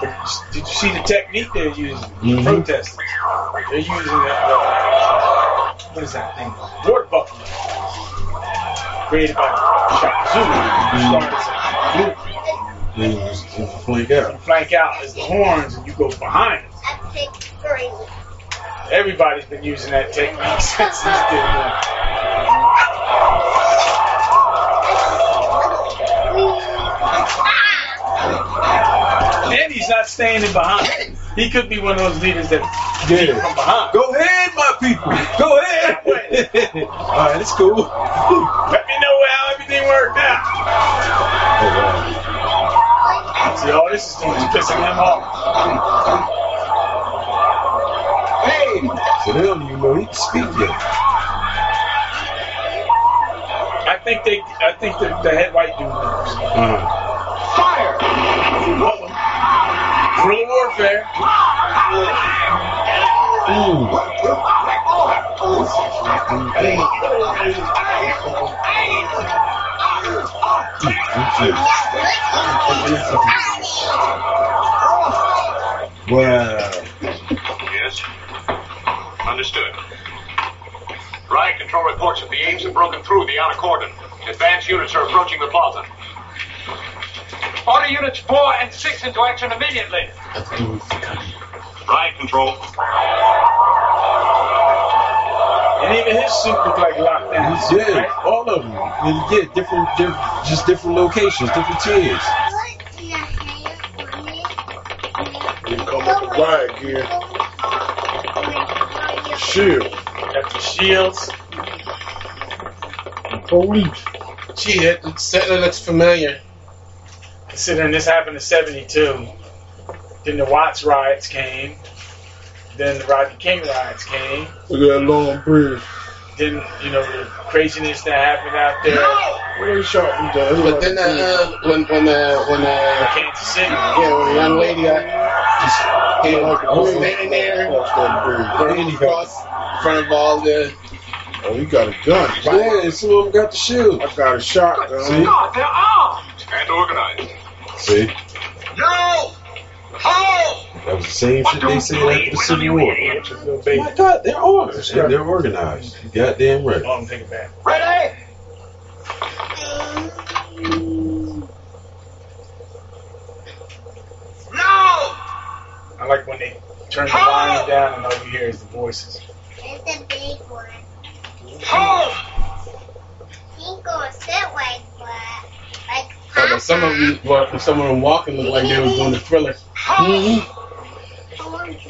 Did you see the technique they're using? Mhm. Protesters. They're using the, uh, the what is that thing? Called? Water buffalo. Created by Shaka Zulu. Mm-hmm. Started as a group. They was- flank out. You flank out as the horns and you go behind. Everybody's been using that technique since this did one. And he's not standing behind. He could be one of those leaders that lead from behind. Go ahead, my people. Go ahead. All right, it's cool. Let me know how everything worked out. See, all this is doing is pissing them off. Hey. So they don't even know he can speak yet. I think they, I think the, the head white dude knows. Uh, Fire! Guerrilla warfare. wow. Yes. Understood. Riot control reports that the apes have broken through the outer cordon. Advanced units are approaching the plaza. Order units four and six into action immediately. Riot control. And even his suit looked like lockdown. He's yeah, all of them. And yeah, different, different, just different locations, different tiers. You come with the riot gear. Shield. Got the shields. Police. Gee, that certainly looks familiar. Considering this happened in 72. Then the Watts riots came. Then the Rodney King riots came. Look at that long bridge. Then, you know, the craziness that happened out there. Where they shot me down? But then, uh, uh, when when uh, when uh, Kansas City. yeah, when the young lady got just you know, Oh, standing there, Across that bridge. running across in front of all the. Oh, you got a gun. Yeah, and some of them got the shield. I got a shotgun. See? God, they're armed! And organized. See? No! Home! That was the same shit they said after the Civil War. Little baby. Oh my God, they're armed. And they're organized. You goddamn right. Oh, I'm taking it back. Ready? No! I like when they turn the volume down and all you hear is the voices. It's a big one. Home! He gonna sit like that. Like Oh, but some of them, well, some of them walking look like they was doing the thriller.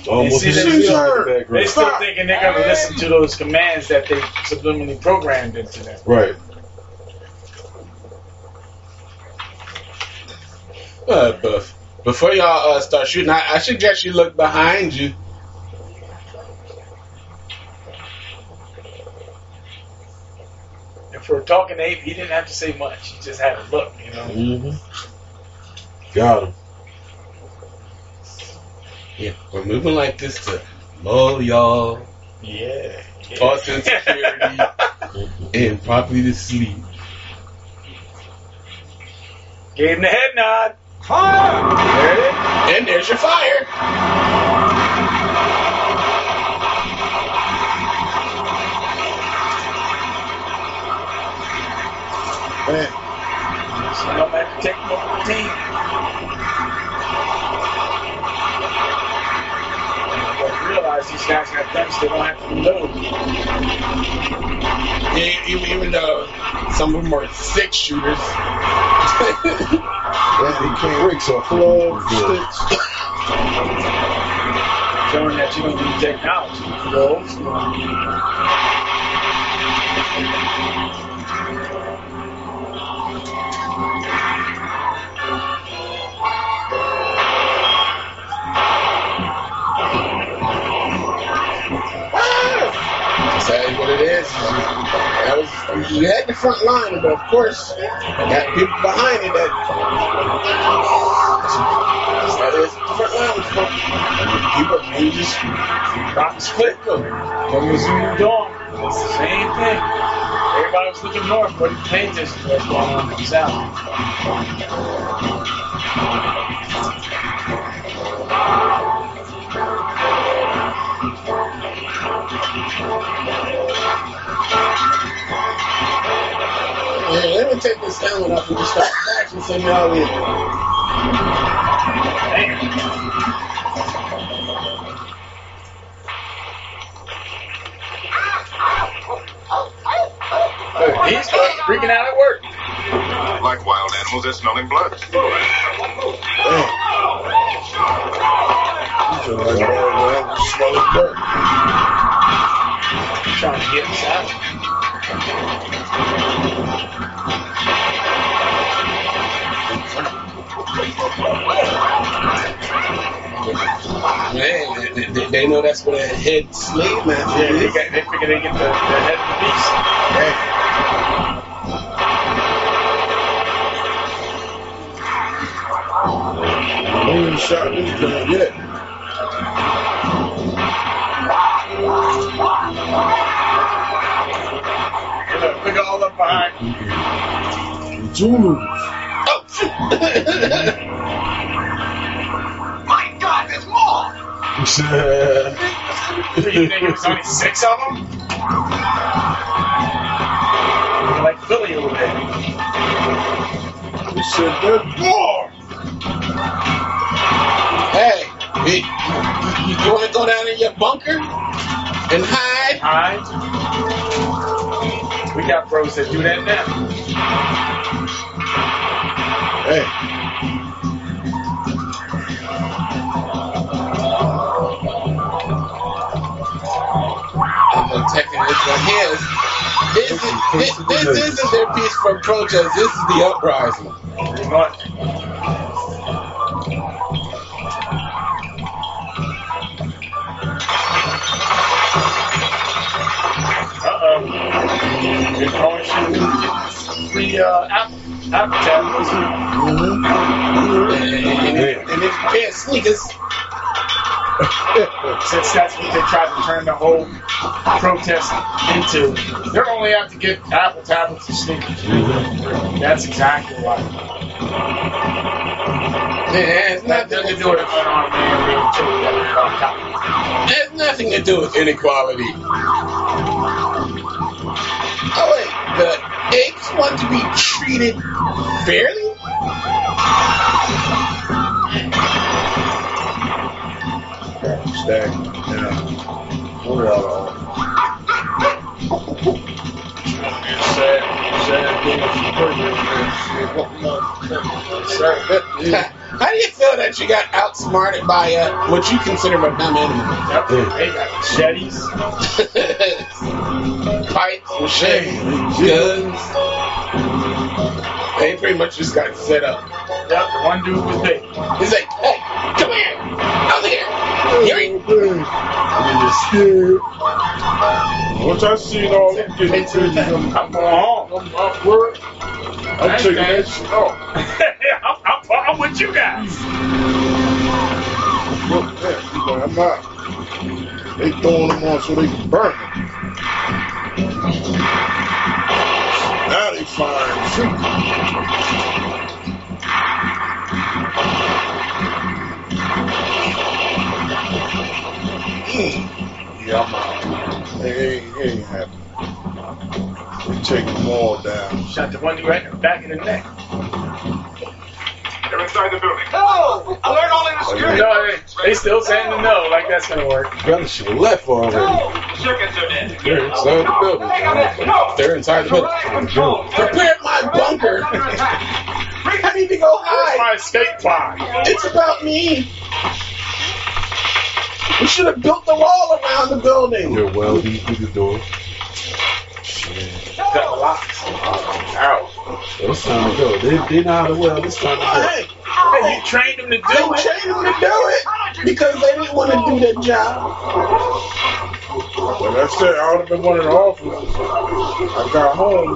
Almost see, a they suicide still- in They background. still thinking they're gonna listen to those commands that they subliminally programmed into them. Right. Uh, but before y'all uh, start shooting, I, I suggest you look behind you. And for a talking ape, he didn't have to say much. He just had a look, you know. Mm-hmm. Got him. Yeah, we're moving like this to lull y'all, Yeah. yeah. toss in security, and properly to sleep. Gave him the head nod. Fire! There it is. And there's your fire. Man, So have to take the team. But realize these guys got guns they don't have to. Yeah, even, though some of them are six shooters. yeah, he can't wait so club. Showing that you don't need technology. Those. That was you had the front line, but of course, you got people behind it that. That is the front line was from. People you just to split them. From Missouri Dawn. It's the same thing. Everybody was looking north, but attention to what's going on in the south. Yeah, let me take this helmet off and just start practicing y'all in. He's freaking out at work. Like wild animals, they're smelling blood. So like, well, smell it burn. Trying to get us Man, they, they, they know that's what a head slave master Yeah, they, is. got, they figure they get the, the head of the beast. I ain't even shot this gun yet. Look, look all up behind. Zulu. My God, there's more! you think it was only six of them? Looking like Philly over there. He said, there's more. Hey, you, you, you want to go down in your bunker and hide? Hide. We got bros that do that now. Hey, I'm protecting this one here. This, is, this, this isn't their peaceful protest. This is the uprising. Pretty much. Uh-oh. They're going to the uh, appetite. And, and, if- and if you can't sneak us, Since that's what they tried to turn the whole protest into. They're only out to get Apple tablets and sneakers. That's exactly why. it has Nothing to do with unarmed man being killed at a car it has nothing to do with inequality. Oh wait, the apes want to be treated fairly? stack. Yeah. We're all on. Sad, sad thing is How do you feel that you got outsmarted by uh, what you consider a dumb animal? They got Pipes, machetes, guns. They pretty much just got set up. Yep, the one dude was big. He's like, hey, come here, out here. Here I'm just scared. Once I seen all them getting crazy, I'm I'm going home. I'm, I'm word. I'm taking that shit off. I'm, I'm, I'm with you guys. Look, he's I'm not. They throwing them on so they can burn them. They fire and shoot. Mm. Yeah. They ain't, they ain't happy. They take them all down. Shot the one right back of the neck. They're inside the building. No! Alert all in the oh, security. No, they, they still saying the no, like that's gonna work. Brother should have left already. Circuits are dead. They're inside the building. They're inside the building. Prepare my bunker. I need to go Where's hide. my escape pod? It's about me. We should have built the wall around the building. They're welding through the door. Cut the locks. Out. It's time to go. They, they know how to weld. It's time to go. Hey, Hey, you trained them to do they it. trained them to do it because they didn't want to do their job. Like I said, I would have been one of the officers. I got home.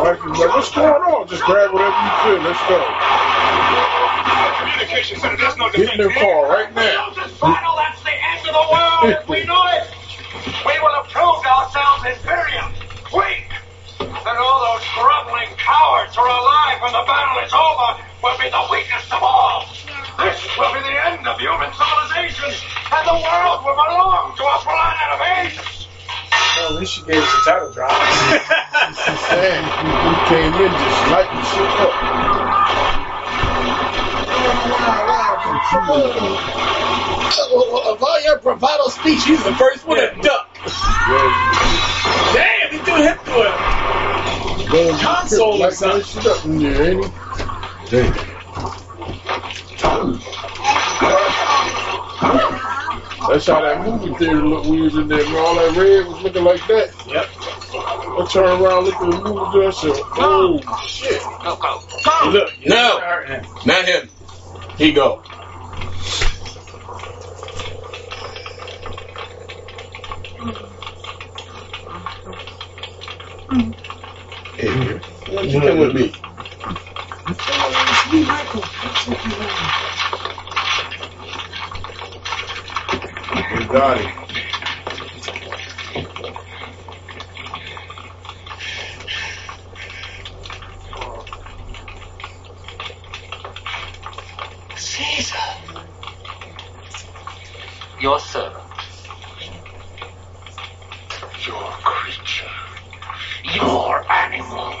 Wife was like, what's going on? Just grab whatever you feel. Let's go. Communication center, there's no Get in defense. their car right now. This final. That's the end of the world as we know it. We will have proved ourselves inferior, weak. And all those groveling cowards who are alive when the battle is over will be the weakest of all. This will be the end of human civilization, and the world will belong to a planet of apes. Well, at least you gave us a title drop. She's saying we, we came in just lighting shit up. Of all your bravado speech, he's the first one to duck. Damn, he threw him to it. Console or something. there, ain't he? Damn. That's how that movie theater looked. We was in there, and all that red was looking like that. Yep. I turned around, looked at the movie theater, I said, "Oh shit!" Go, Hey, look, No. Not him. He go. Hey, why don't you come with me? We got it. Caesar. Your servant. Your creature. Your animal.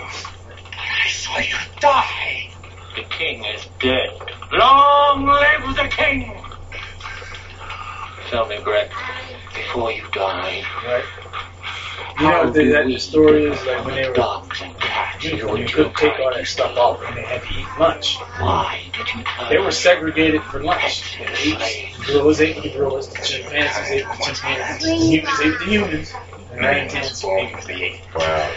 I saw you die. The king is dead. Long live the king! Tell me, Breck, before you died, Right. You know the, that the story is like when they were dogs you, and couldn't take all that stuff off and they had to eat lunch. why did you They were segregated for lunch. The apes, gorillas ate the gorillas, the chimpanzees ate the chimpanzees, the humans ate the humans, and orangutans ate the. Wow.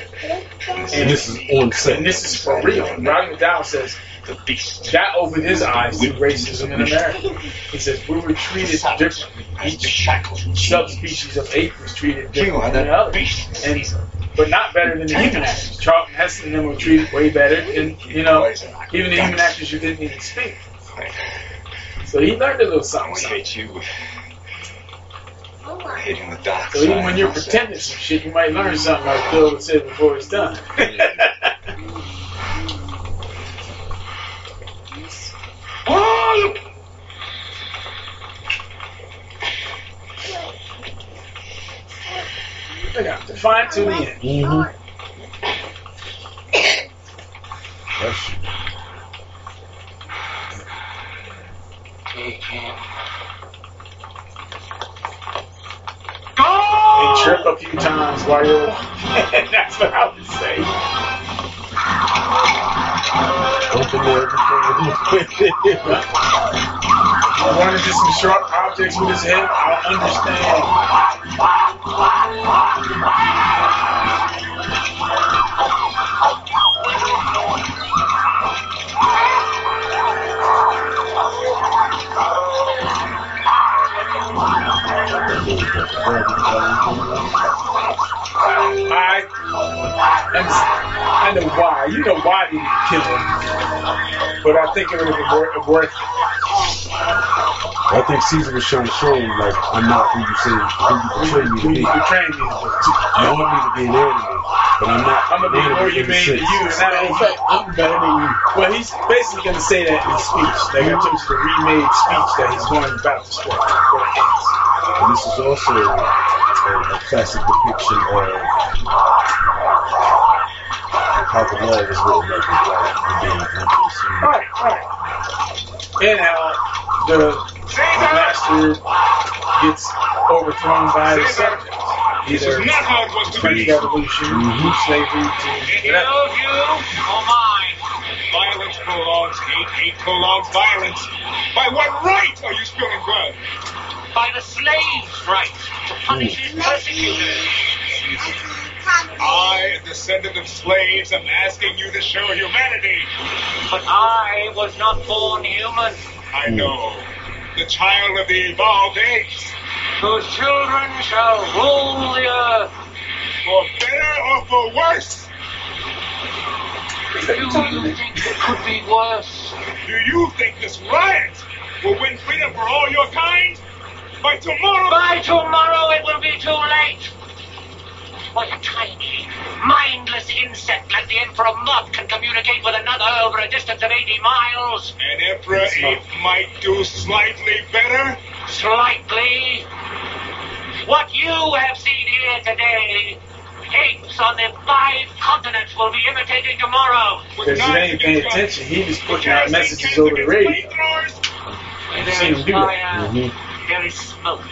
And this is on set. And this is for real. Rodney McDowall says that opened his eyes to racism in America. He says we were treated differently. Each subspecies of ape was treated differently than the other. And, but not better than the human actors. Charlton Heston and them were treated way better. And, you know, even the human actors who didn't even speak. So he learned a little something. We something. hate you. Oh hating the dark So even when you're pretending some shit, you might learn something like Bill would say before it's done. Oh, look out, defiant to the end. Mm-hmm. That's Take him. They trip a few times while you're. That's what I would say. Open everything. I run into some sharp objects with his head, I'll understand. I I know why. You know why they didn't kill him. But I think it would have been worth, worth I think Caesar was trying to show him, like, I'm not who you say, who you portray me to who be. you betraying me. You want me to be an animal, but I'm not. I'm gonna be an more animal humane than you, and that in fact, I'm better than you. Well, he's basically gonna say that in his speech. Like I told you, the remade speech that he's going about to spread for. And this is also a, classic depiction of how the law was written in black being consumed. Right, right. And how the master gets overthrown by the subjects. Either French. Revolution, Mhm. slavery, to you. Violence prolongs hate, hate prolongs violence. By what right are you spilling blood? By the slave's right to punish his persecutors. I, a descendant of slaves, am asking you to show humanity. But I was not born human. I know. The child of the evolved apes. Whose children shall rule the earth. For better or for worse? Do you think it could be worse? Do you think this riot will win freedom for all your kind? By tomorrow? By tomorrow it will be too late. What a tiny, mindless insect like the Emperor Moth can communicate with another over a distance of 80 miles. An emperor ape might do slightly better. Slightly. What you have seen here today, apes on the five continents will be imitating tomorrow. Because you ain't paying attention. He was putting out messages over the radio. Where I've there seen him do that. fire, there is smoke.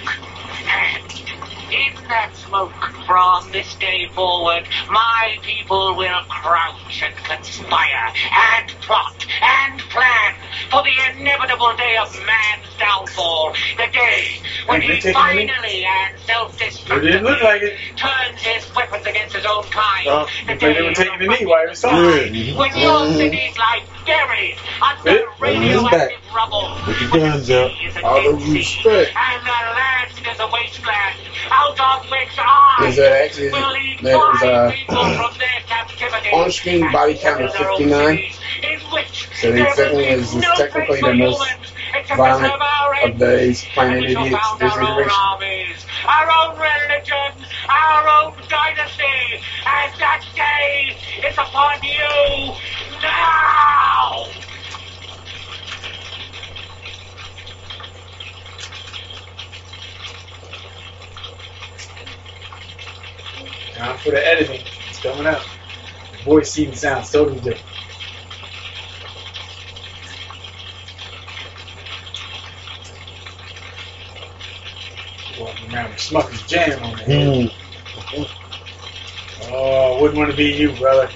And in that smoke, from this day forward, my people will crouch and conspire and plot and plan for the inevitable day of man's downfall. The day when he taking any- finally and self-destructively like turns his weapons against his own kind. Well, the they they were taking the knee while he was when your mm. cities lie under Hey, radioactive rubble. With the guns up. Out of respect. And the land is a wasteland, out of which I Is that actually will lead that was uh people from their captivity on-screen body count of 59. in which So technically will is is no technically the most humans except to violent our of these planet idiots this our own generation. armies, our own religion, our own dynasty, and that day is upon you now! Time for the editing. It's coming out. The voice even sounds totally different. Walking around with Smucker's jam on there. Mm. Oh, wouldn't want to be you, brother.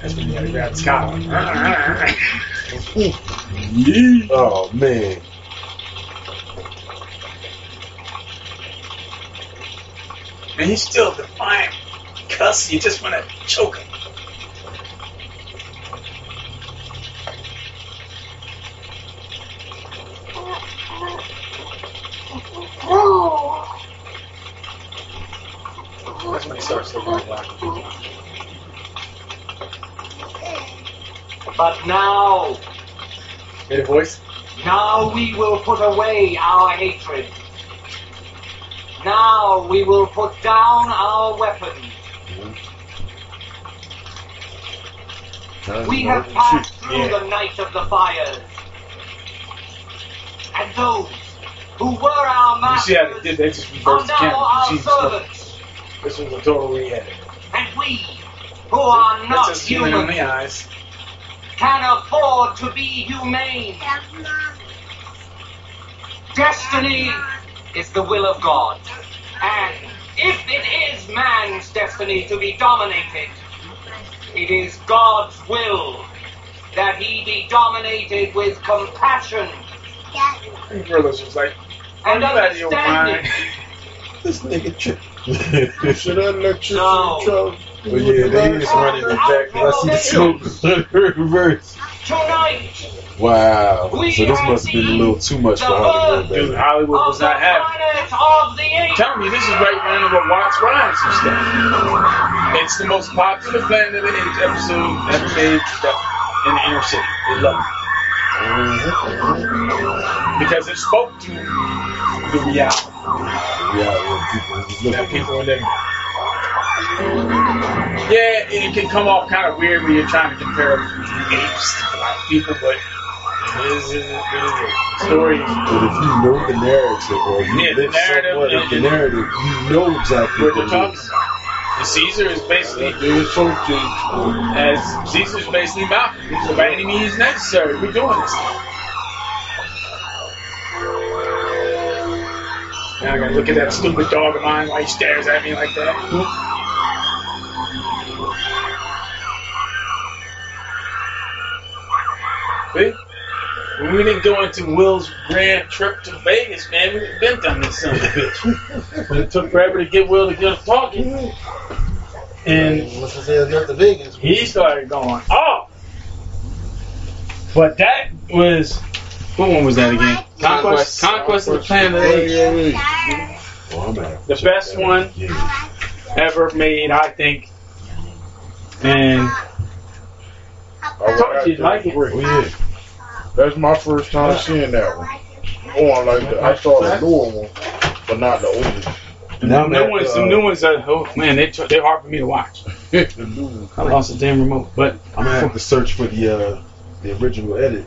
That's when you gotta grab collar. Oh man. And he's still defiant. Cuss, you just want to choke him. That's when he starts looking like black. But now, Hear the voice? now we will put away our hatred. Now we will put down our weapons. We have passed through Yeah. the night of the fires. And those who were our You see how masters they did that? Just are reversed the now camera. our Jesus. servants. This was a total re-edit. And we, who are not human on the eyes. Can afford to be humane. Destiny is the will of God. And if it is man's destiny to be dominated, it is God's will that he be dominated with compassion And Gorillas was like, and "Are you out of your understanding. This nigga. Should I let you No. control? But yeah, they just running it back because I see the smoke reverse. Tonight, Wow. So this must have been a little too much for Hollywood. Dude, Hollywood was not happy. I'm telling you, this is right around what Watts Rides and stuff. It's the most popular Planet of the Apes episode ever made in the inner city. They love it. Mm-hmm. Because it spoke to the reality that people are living. Yeah, it can come off kind of weird when you're trying to compare apes to black people, but it is, it is, it is the story. But if you know the narrative, or you Yeah, the live narrative somewhat of the narrative, you know exactly what they're talking about. Caesar is basically as Caesar's basically Malcolm. He's by any means necessary. We're doing this. Now I gotta look at that stupid dog of mine while he stares at me like that. See? We didn't go into Will's grand trip to Vegas, man, we would been done this son of a bitch. But it took forever to get Will to get us talking. And Once I said got to Vegas, he started going off. But that was what one was that again? Conquest, Conquest of the Planet of the Apes. Oh, The best one ever made, I think. And I told you you'd like it. Oh, yeah. That's my first time seeing that one. Going like that. I saw the newer one, but not the oldest. The new ones, the new ones are oh man, they they're hard for me to watch. I lost the damn remote, but I'm gonna have to search for the uh, the original edit.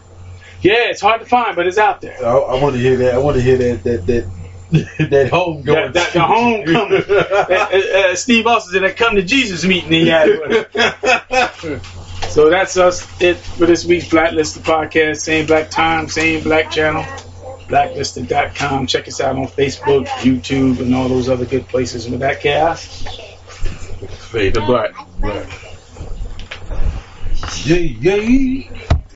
yeah, it's hard to find, but it's out there. I, I want to hear that. I want to hear that that that that home going. That, that, the homecoming. uh, uh, Steve Austin did that come to Jesus meeting he had with him. So that's us it for this week's Blacklisted podcast. Same black time, same black channel. Blacklisted.com. Check us out on Facebook, YouTube, and all those other good places. And with that chaos, Fade to black. Yay, yay.